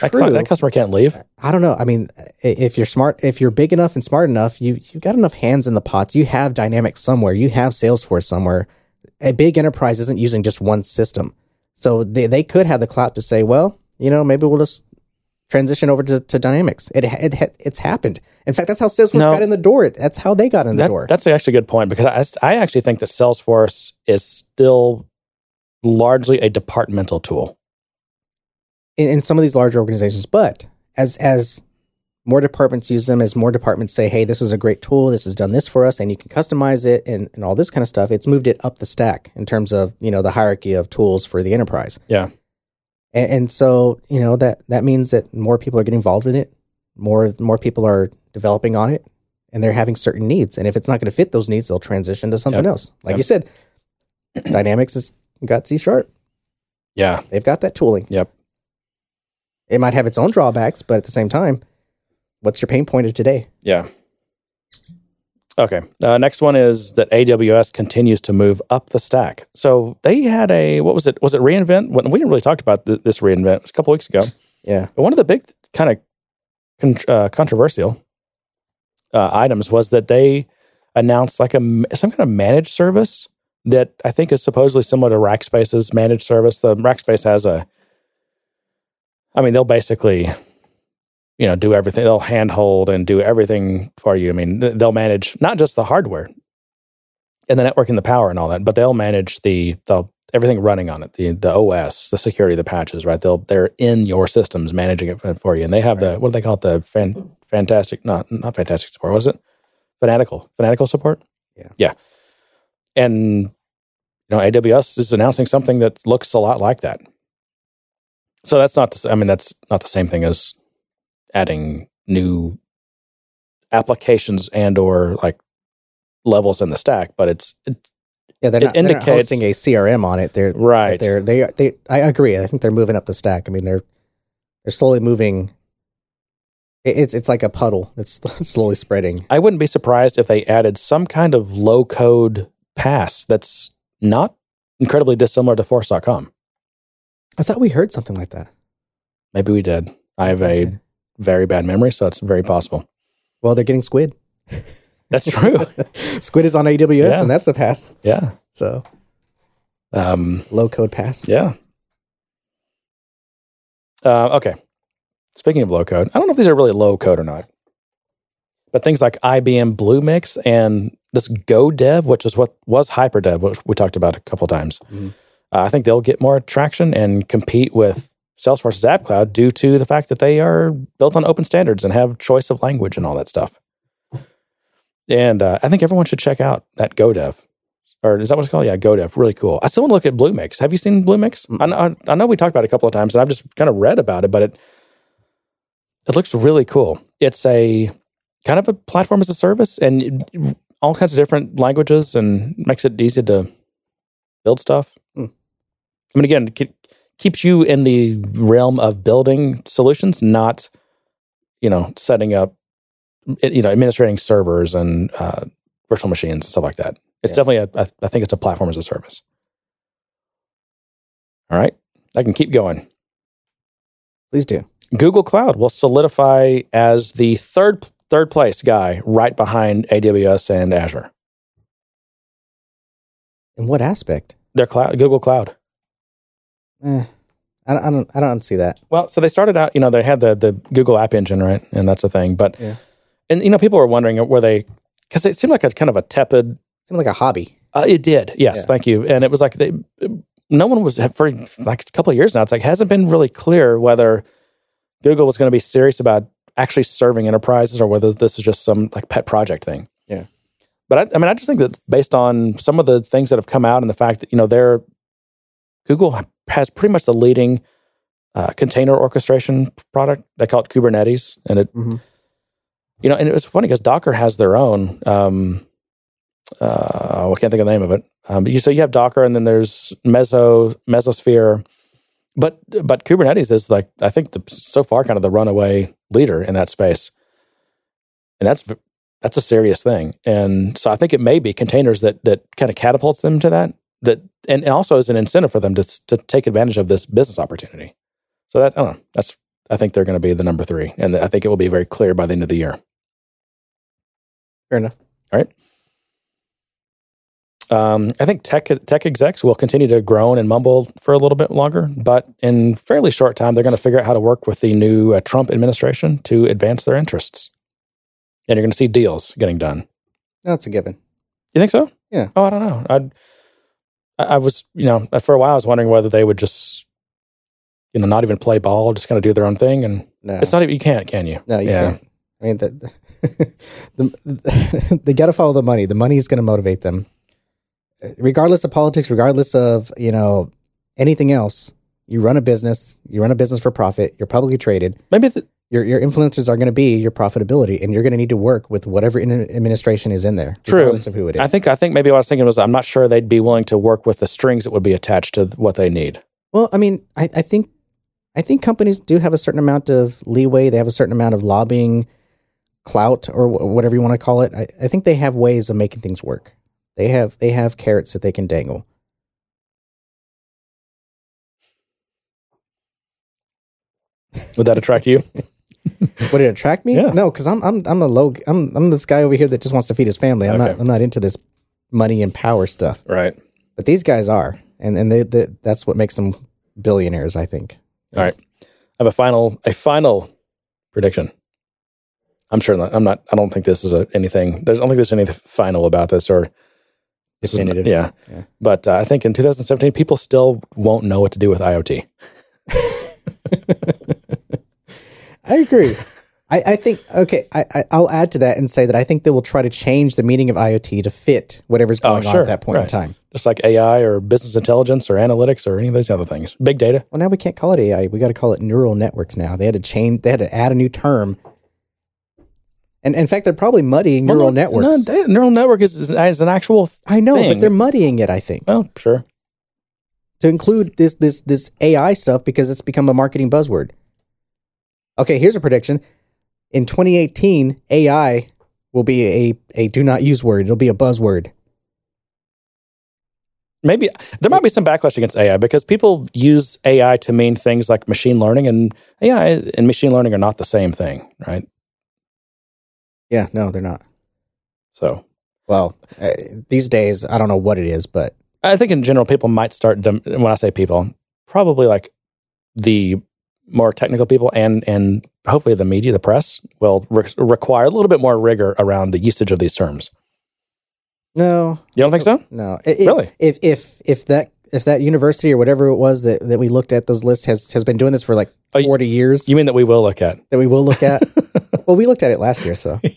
That, True. cli- that customer can't leave. I don't know. I mean, if you're smart, if you're big enough and smart enough, you you got enough hands in the pots. You have Dynamics somewhere. You have Salesforce somewhere. A big enterprise isn't using just one system, so they they could have the clout to say, well, you know, maybe we'll just transition over to, to Dynamics. It, it it's happened. In fact, that's how Salesforce No. got in the door. That's how they got in the door. That's actually a good point because I, I actually think that Salesforce is still largely a departmental tool. in, in some of these larger organizations. But as as more departments use them, as more departments say, "Hey, this is a great tool. This has done this for us, and you can customize it and, and all this kind of stuff," it's moved it up the stack in terms of you know the hierarchy of tools for the enterprise. Yeah. And, and so you know that that means that more people are getting involved in it. More more people are developing on it, and they're having certain needs. And if it's not going to fit those needs, they'll transition to something Yep. else. Like Yep. you said, Dynamics has got C sharp. Yeah. They've got that tooling. Yep. It might have its own drawbacks, but at the same time, what's your pain point of today? Yeah. Okay. Uh, next one is that AWS continues to move up the stack. So they had a what was it? Was it reInvent? We didn't really talk about th- this reInvent. It was a couple weeks ago. Yeah. But one of the big kind of con- uh, controversial uh, items was that they announced like a some kind of managed service that I think is supposedly similar to Rackspace's managed service. The Rackspace has a, I mean, they'll basically, you know, do everything. They'll handhold and do everything for you. I mean, they'll manage not just the hardware and the network and the power and all that, but they'll manage the the everything running on it, the the OS, the security, the patches. Right? They'll they're in your systems managing it for- you, and they have the what do they call it? The fan, fantastic, not not fantastic support. Was it fanatical? Fanatical support? Yeah. yeah. And you know, AWS is announcing something that looks a lot like that. So that's not. The, I mean, that's not the same thing as adding new applications and or like levels in the stack, but it's it, Yeah, they're not, they're not hosting a CRM on it. They're right. They're they they. I agree. I think they're moving up the stack. I mean, they're they're slowly moving. It's it's like a puddle. It's slowly spreading. I wouldn't be surprised if they added some kind of low code PaaS that's not incredibly dissimilar to force.com. I thought we heard something like that. Maybe we did. I have a Okay. Very bad memory, so it's very possible. Well, they're getting Squid. That's true. Squid is on AWS, Yeah. and that's a PaaS. yeah. So Um, low code PaaS. yeah. Uh, okay. Speaking of low code, I don't know if these are really low code or not, but things like IBM Bluemix and this GoDev, which is what was HyperDev, which we talked about a couple times. Mhm. Uh, I think they'll get more traction and compete with Salesforce's App Cloud due to the fact that they are built on open standards and have choice of language and all that stuff. And uh, I think everyone should check out that GoDev. Or is that what it's called? Yeah, GoDev. Really cool. I still want to look at Bluemix. Have you seen Bluemix? I know, I know we talked about it a couple of times, and I've just kind of read about it, but it it looks really cool. It's a kind of a platform as a service, and it- all kinds of different languages, and makes it easy to build stuff. Hmm. I mean, again, keeps you in the realm of building solutions, not you know setting up you know, administrating servers and uh, virtual machines and stuff like that. It's Yeah. definitely a, I I think it's a platform as a service. All right, I can keep going. Please do. Google Cloud will solidify as the third third place guy, right behind AWS and Azure. In what aspect? Their cloud, Google Cloud. Eh, I don't, I don't. I don't see that. Well, so they started out, you know, they had the the Google App Engine, right, and that's a thing. But Yeah. and you know, people were wondering were they because it seemed like a kind of a tepid. it Seemed like a hobby. Uh, it did, yes, Yeah. thank you. And it was like they, no one was for like a couple of years now. It's like hasn't been really clear whether Google was going to be serious about actually serving enterprises or whether this is just some like pet project thing. Yeah. But I, I mean, I just think that based on some of the things that have come out and the fact that you know they're Google has pretty much the leading uh, container orchestration product. They call it Kubernetes, and it Mhm. you know, and it was funny because Docker has their own. Um, uh, I can't think of the name of it. Um, you so you have Docker, and then there's Meso Mesosphere, but but Kubernetes is like I think the, so far kind of the runaway leader in that space, and that's that's a serious thing. And so I think it may be containers that that kind of catapults them to that. That and also as an incentive for them to to take advantage of this business opportunity. So that I don't know. That's I think they're going to be the number three, and I think it will be very clear by the end of the year. Fair enough. Um, I think tech tech execs will continue to groan and mumble for a little bit longer, but in fairly short time, they're going to figure out how to work with the new uh, Trump administration to advance their interests, and you're going to see deals getting done. That's a given. You think so? Yeah. Oh, I don't know. I'd, I I was, you know, for a while I was wondering whether they would just, you know, not even play ball, just kind of do their own thing, and No, it's not even you can't, can you? no, you Yeah. can't. I mean, the, the, they got to follow the money. The money is going to motivate them, regardless of politics, regardless of you know anything else. You run a business. You run a business for profit. You're publicly traded. Maybe the, Your your influences are going to be your profitability, and you're going to need to work with whatever in- administration is in there, True. regardless of who it is. I think I think maybe what I was thinking was I'm not sure they'd be willing to work with the strings that would be attached to what they need. Well, I mean, I, I think I think companies do have a certain amount of leeway. They have a certain amount of lobbying clout or wh- whatever you want to call it. I, I think they have ways of making things work. They have they have carrots that they can dangle. Would that attract you? Would it attract me? Yeah. No, because I'm I'm I'm a low I'm I'm this guy over here that just wants to feed his family. I'm Okay. not I'm not into this money and power stuff. right. But these guys are, and and they, they that's what makes them billionaires. I think. All right. I have a final a final prediction. I'm sure not, I'm not. I don't think this is a, anything. There's, I don't think there's anything final about this or this is not- Definitive. yeah. Yeah. But uh, I think in 2017, people still won't know what to do with IoT. I agree. I, I think okay. I, I I'll add to that and say that I think they will try to change the meaning of IoT to fit whatever's Oh, going on at that point in time. Just like AI or business intelligence or analytics or any of those other things. Big data. Well, now we can't call it AI. We got to call it neural networks. Now they had to change. They had to add a new term. And in fact, they're probably muddying neural no- networks. No, neural network is, is, is an actual. I know, thing. but they're muddying it. I think Well, sure. to include this this this AI stuff because it's become a marketing buzzword. Okay, here's a prediction. In 2018, AI will be a, a do not use word. It'll be a buzzword. Maybe there might be some backlash against AI because people use AI to mean things like machine learning, and AI and machine learning are not the same thing, right? Yeah, no, they're not. So Well, uh, these days, I don't know what it is, but I think in general, people might start. Dem- when I say people, probably like the more technical people and and hopefully the media, the press, will re- require a little bit more rigor around the usage of these terms. no, You don't think so? no. I- I- Really? If if if that if that university or whatever it was that, that we looked at those lists has has been doing this for like Oh, forty years, You mean that we will look at? that we will look at. well, we looked at it last year, so I-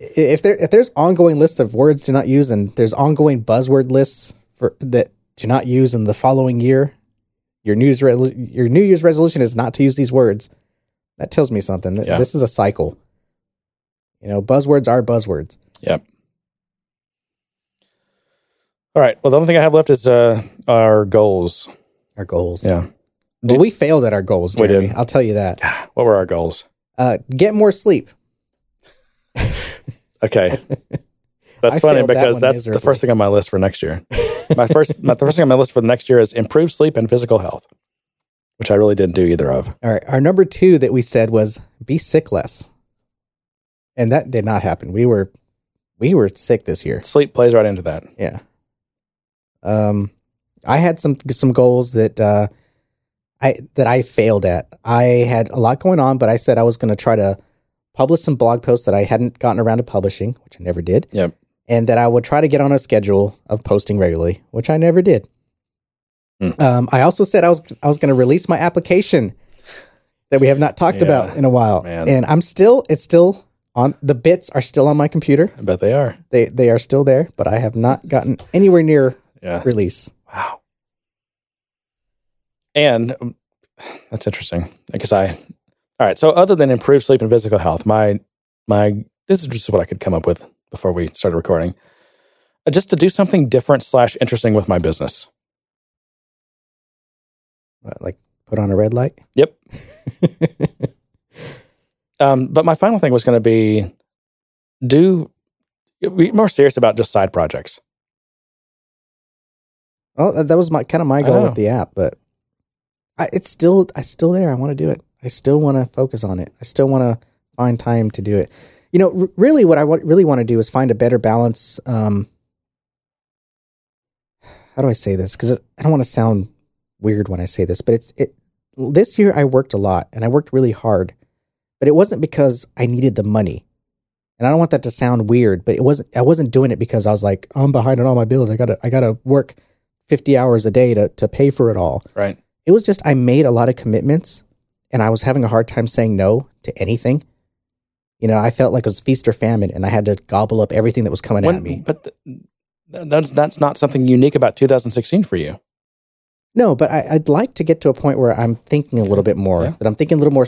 if there if there's ongoing lists of words to not use and there's ongoing buzzword lists for that to not use in the following year, your news re- your New Year's resolution is not to use these words. That tells me something. Yeah. This is a cycle. You know, buzzwords are buzzwords. Yep. All right. Well, the only thing I have left is uh, our goals. Our goals. Yeah. Well, we failed at our goals, We did. I'll tell you that. What were our goals? Uh, get more sleep. Okay. That's I funny failed that because that's the first thing on my list for next year. My first, my, the first thing on my list for the next year is improved sleep and physical health, which I really didn't do either of. All right. Our number two that we said was be sick less. And that did not happen. We were we were sick this year. Sleep plays right into that. Yeah. Um I had some some goals that uh I that I failed at. I had a lot going on, but I said I was going to try to publish some blog posts that I hadn't gotten around to publishing, which I never did. Yep. And that I would try to get on a schedule of posting regularly, which I never did. Hmm. Um, I also said I was I was going to release my application that we have not talked Yeah, about in a while, man. and I'm still it's still on the bits are still on my computer. I bet they are. They they are still there, but I have not gotten anywhere near Yeah. release. Wow. And um, that's interesting because I, all right. So other than improved sleep and physical health, my my this is just what I could come up with before we started recording. Uh, Just to do something different slash interesting with my business. What, like put on a red light. Yep. Um, but my final thing was going to be do be more serious about just side projects. Oh, that- that was my kind of my goal with the app, but I, it's still I still there. I want to do it. I still want to focus on it. I still want to find time to do it. You know, r- really, what I really want to do is find a better balance. Um, how do I say this? Because I don't want to sound weird when I say this, but it's it. This year I worked a lot and I worked really hard, but it wasn't because I needed the money. And I don't want that to sound weird, but it wasn't. I wasn't doing it because I was like, I'm behind on all my bills. I gotta, I gotta work 50 hours a day to, to pay for it all. Right. It was just, I made a lot of commitments and I was having a hard time saying no to anything. You know, I felt like it was feast or famine and I had to gobble up everything that was coming When- at me. But th- that's that's not something unique about 2016 for you. No, but I, I'd like to get to a point where I'm thinking a little bit more, Yeah. that I'm thinking a little more,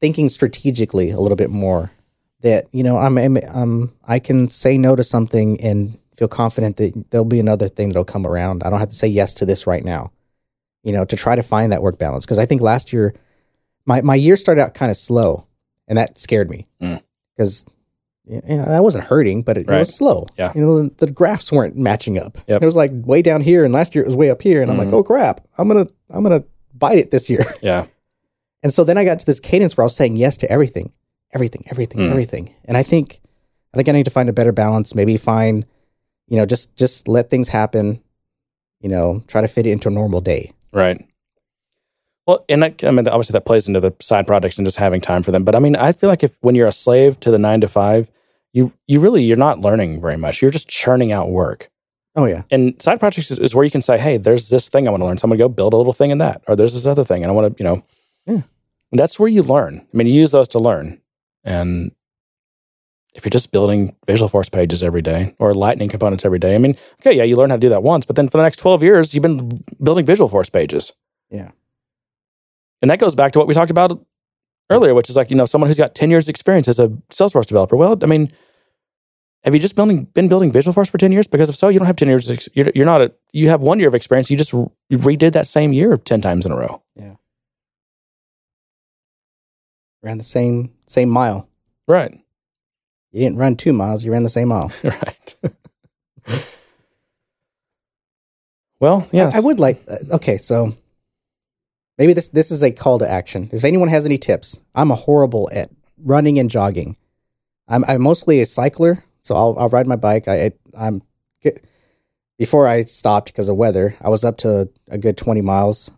thinking strategically a little bit more. That you know, I'm, I'm um, I can say no to something and feel confident that there'll be another thing that'll come around. I don't have to say yes to this right now. You know, to try to find that work balance because I think last year, my my year started out kind of slow, and that scared me Mm. Because. You know, I wasn't hurting, but it, it was slow. Yeah. you know the, the graphs weren't matching up. Yep. It was like way down here, and last year it was way up here, and I'm like, Mhm. oh crap, I'm gonna I'm gonna bite it this year. Yeah. And so then I got to this cadence where I was saying yes to everything, everything, everything, Mm. everything. And I think I think I need to find a better balance. Maybe find, you know, just just let things happen. You know, try to fit it into a normal day. Right. Well, and that, I mean, obviously that plays into the side projects and just having time for them. But I mean, I feel like if when you're a slave to the nine to five, you you really you're not learning very much. You're just churning out work. Oh yeah, And side projects is, is where you can say, "Hey, there's this thing I want to learn. So I'm going to go build a little thing in that, or there's this other thing, and I want to, you know." Yeah. That's where you learn. I mean, you use those to learn. And if you're just building Visualforce pages every day or Lightning components every day, I mean, okay, yeah, you learn how to do that once, but then for the next 12 years, you've been building Visualforce pages. Yeah. And that goes back to what we talked about earlier, which is like, you know, someone who's got 10 years experience as a Salesforce developer. Well, I mean, have you just building been building Visualforce for 10 years? Because if so, you don't have 10 years. ex- You're, you're not a, you have one year of experience. You just re- redid that same year 10 times in a row. Yeah. Ran the same same mile. Right. You didn't run two miles. You ran the same mile. right. well, yes. I, I would like. uh, Okay, so maybe this this is a call to action. If anyone has any tips, I'm a horrible at running and jogging. I'm I'm mostly a cycler, so I'll I'll ride my bike. I I'm get- before I stopped because of weather. I was up to a good 20 miles,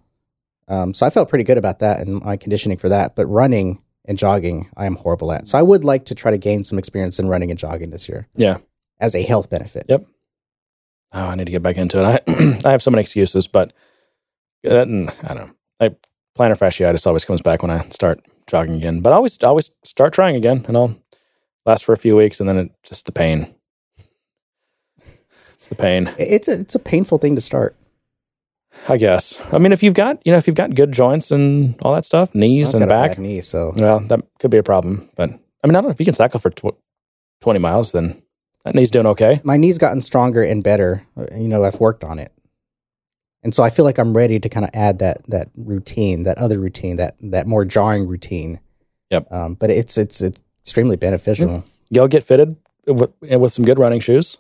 um, so I felt pretty good about that and my conditioning for that. But running and jogging, I am horrible at. So I would like to try to gain some experience in running and jogging this year Yeah. as a health benefit. Yep. Oh, I need to get back into it. I, I have so many excuses, but that, I don't know. I, plantar fasciitis always comes back when I start jogging again. But I always, I always start trying again, and I'll last for a few weeks, and then it just the pain. It's the pain, It's a it's a painful thing to start. I guess. I mean, if you've got, you know, if you've got good joints and all that stuff, knees I've and got a back, knee, so well, that could be a problem. But I mean, I don't know if you can cycle for tw- twenty miles, then that knee's doing okay. my knee's gotten stronger and better. Uh, You know, I've worked on it, and so I feel like I'm ready to kind of add that that routine, that other routine, that that more jarring routine. Yep. Um, but it's it's it's extremely beneficial. Go get fitted with, with some good running shoes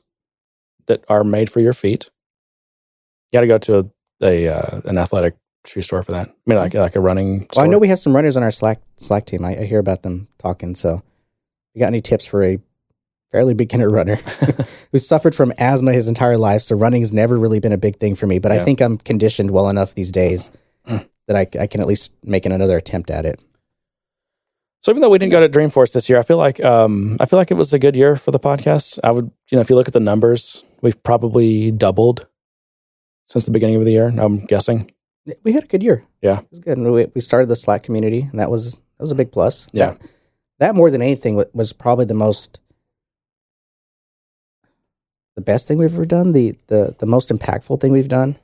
that are made for your feet. You got to go to a, a uh, an athletic shoe store for that. I mean, like like a running. Store. Well, I know we have some runners on our Slack Slack team. I, I hear about them talking. So, you got any tips for a fairly beginner runner who suffered from asthma his entire life? So running has never really been a big thing for me. But I think I'm conditioned well enough these days that I, I can at least make another attempt at it. So even though we didn't go to Dreamforce this year, I feel like um, I feel like it was a good year for the podcast. I would, you know, if you look at the numbers, we've probably doubled since the beginning of the year. I'm guessing. We had a good year. Yeah. it was good. And we, we started the Slack community, and that was that was a big plus. Yeah. that, that more than anything was probably the most the best thing we've ever done. The the the most impactful thing we've done.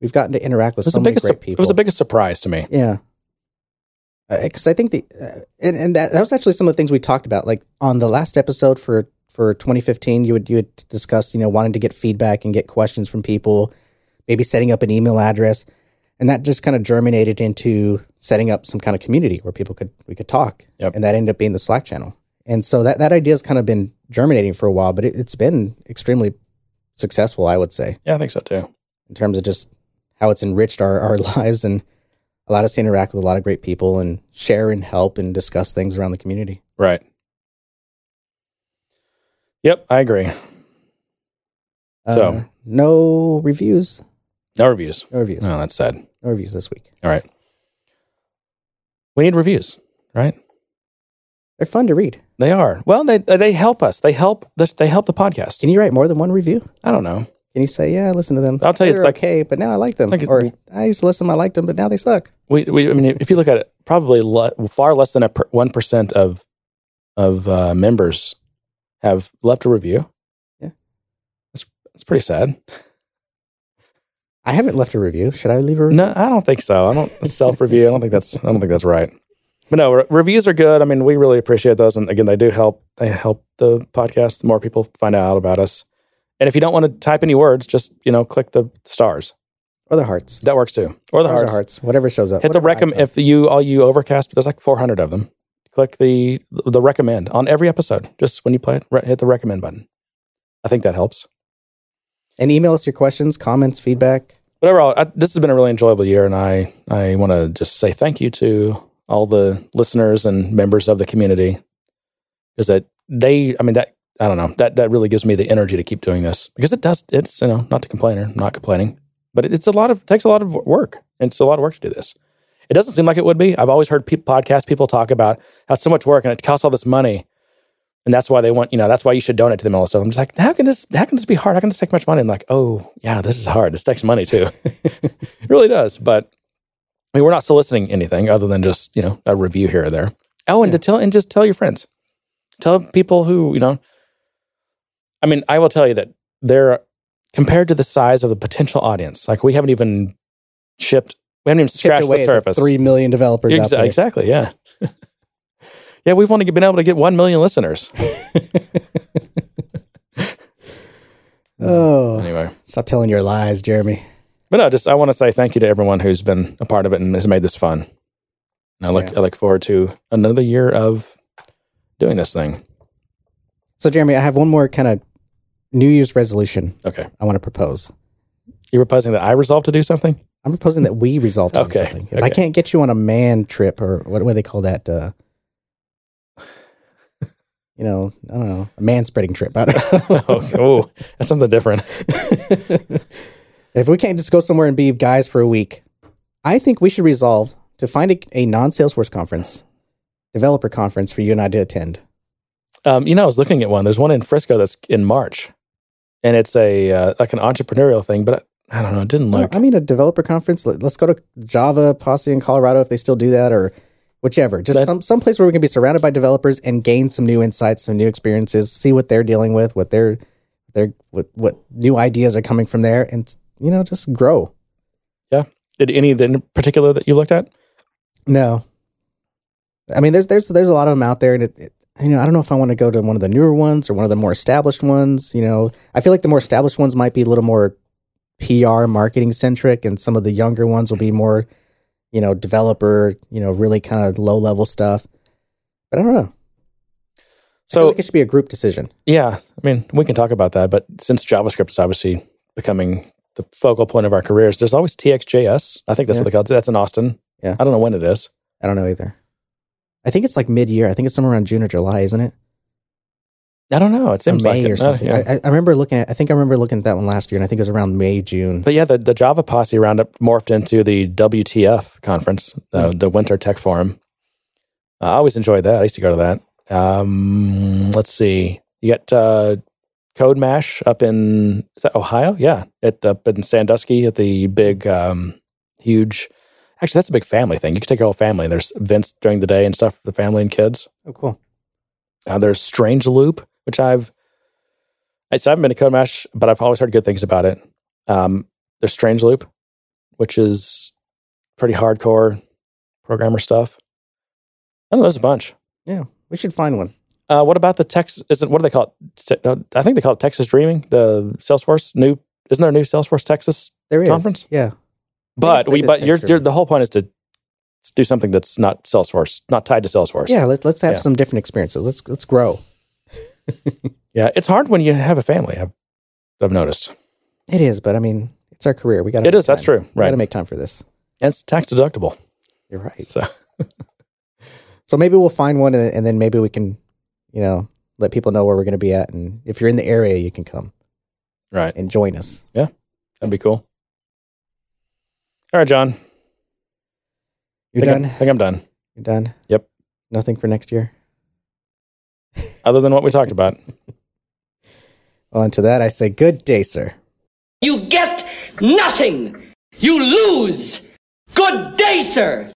We've gotten to interact with so many biggest. great people. It was the biggest surprise to me. Yeah. Because I think the uh, and, and that, that was actually some of the things we talked about. Like on the last episode for for 2015, you would you would discuss you know wanting to get feedback and get questions from people, maybe setting up an email address, and that just kind of germinated into setting up some kind of community where people could we could talk, Yep. and that ended up being the Slack channel. And so that that idea has kind of been germinating for a while, but it, it's been extremely successful, I would say Yeah, I think so too. in terms of just how it's enriched our, our lives and allowed us to interact with a lot of great people and share and help and discuss things around the community. Right. Yep, I agree. So- Uh, no reviews. No reviews. No reviews. No, that's sad. No reviews this week. All right. We need reviews, right? They're fun to read. They are. Well, they they help us. They help the, they help the podcast. Can you write more than one review? I don't know. Can you say, yeah, I listened to them. I'll tell you, it's like- okay, but now I like them. like or I used to listen, I liked them, but now they suck. We, we I mean, if you look at it, probably le- far less than a one percent of of uh, members have left a review. Yeah. it's it's pretty sad. I haven't left a review. Should I leave a review? No, I don't think so. I don't self review. I don't think that's I don't think that's right. But no, re- reviews are good. I mean, we really appreciate those, and again, they do help. They help the podcast. The more people find out about us, and if you don't want to type any words, just you know, click the stars. Or the hearts. That works too, or the Stars or hearts. hearts. Whatever shows up. Hit the recommend. If you all you overcast, there's like 400 of them. Click the the recommend on every episode. Just when you play it, re- hit the recommend button. I think that helps. and email us your questions, comments, feedback. But overall, I, this has been a really enjoyable year, and I I want to just say thank you to all the listeners and members of the community is that they, I mean that I don't know that that really gives me the energy to keep doing this because it does. It's you know not to complain or not complaining, but it, it's a lot of it takes a lot of work. and It's a lot of work to do this. It doesn't seem like it would be. I've always heard pe- podcast people talk about how it's so much work and it costs all this money, and that's why they want you know that's why you should donate to them all stuff. I'm just like, how can this how can this be hard? How can this take much money? And like, oh yeah, this is hard. This takes money too. it really does. But I mean, we're not soliciting anything other than just you know a review here or there. Oh, and to tell and just tell your friends, tell people who you know. I mean, I will tell you that they're compared to the size of the potential audience. Like we haven't even shipped. We haven't even scratched the at the surface. Three million developers out there. exactly. Yeah. yeah, we've only been able to get one million listeners. Oh, Anyway, stop telling your lies, Jeremy. But no, just I want to say thank you to everyone who's been a part of it and has made this fun. And I look Yeah. I look forward to another year of doing this thing. So, Jeremy, I have one more kind of New Year's resolution Okay. I want to propose. You're proposing that I resolve to do something? I'm proposing that we resolve to do something. If I can't get you on a man trip or what, what do they call that? Uh, you know, I don't know, a man spreading trip. I don't know. oh, oh, that's something different. if we can't just go somewhere and be guys for a week, I think we should resolve to find a, a non Salesforce conference, developer conference for you and I to attend. Um, you know, I was looking at one. There's one in Frisco that's in March, and it's a uh, like an entrepreneurial thing. But I, I don't know. It didn't look. I mean, a developer conference. Let- Let's go to Java Posse in Colorado if they still do that, or whichever. Just That- some some place where we can be surrounded by developers and gain some new insights, some new experiences, see what they're dealing with, what they're they're what what new ideas are coming from there, and you know, just grow. Yeah. Did any of the in particular that you looked at? No, I mean, there's there's there's a lot of them out there, and it, it you know, I don't know if I want to go to one of the newer ones or one of the more established ones. You know, I feel like the more established ones might be a little more PR marketing centric, and some of the younger ones will be more, you know, developer, you know, really kind of low level stuff. But I don't know. So like it should be a group decision. yeah, I mean, we can talk about that. But since JavaScript is obviously becoming the focal point of our careers, there's always TXJS. I think that's Yeah. what they call it. That's in Austin. Yeah. I don't know when it is. I don't know either. I think it's like mid year. I think it's somewhere around June or July, isn't it? I don't know. It Or May like it. or Uh, something. yeah. I, I remember looking at. I think I remember looking at that one last year, and I think it was around May, June. But yeah, the, the Java Posse roundup morphed into the WTF conference, uh, the Winter Tech Forum. I always enjoyed that. I used to go to that. Um, let's see. You got uh, Code Mash up in is that Ohio? Yeah, at up in Sandusky at the big, um, huge. Actually, that's a big family thing. You can take your whole family. and There's events during the day and stuff for the family and kids. oh, cool. Uh, there's Strange Loop, which I've I, so I haven't been to Code Mash, but I've always heard good things about it. Um, there's Strange Loop, which is pretty hardcore programmer stuff. I don't know, there's a bunch. Yeah, we should find one. Uh, what about the Texas? Isn't what do they call it? Uh, I think they call it Texas Dreaming. The Salesforce new isn't there a new Salesforce Texas? There is Conference? Yeah, But we but you're, you're the whole point is to do something that's not Salesforce, not tied to Salesforce. yeah. Let's let's have Yeah. some different experiences. Let's let's grow. yeah. It's hard when you have a family. I've I've noticed. It is, but I mean, it's our career. We got to. It is, that's true. We got to make time for this. And it's tax deductible. You're right. So So maybe we'll find one, and then maybe we can, you know, let people know where we're going to be at, and if you're in the area, you can come right. and join us. Yeah. That'd be cool. All right, John. You're think done. I'm, think I'm done. You're done. Yep. Nothing for next year. Other than what we talked about. Well, and to that I say, good day, sir. You get nothing. You lose. Good day, sir.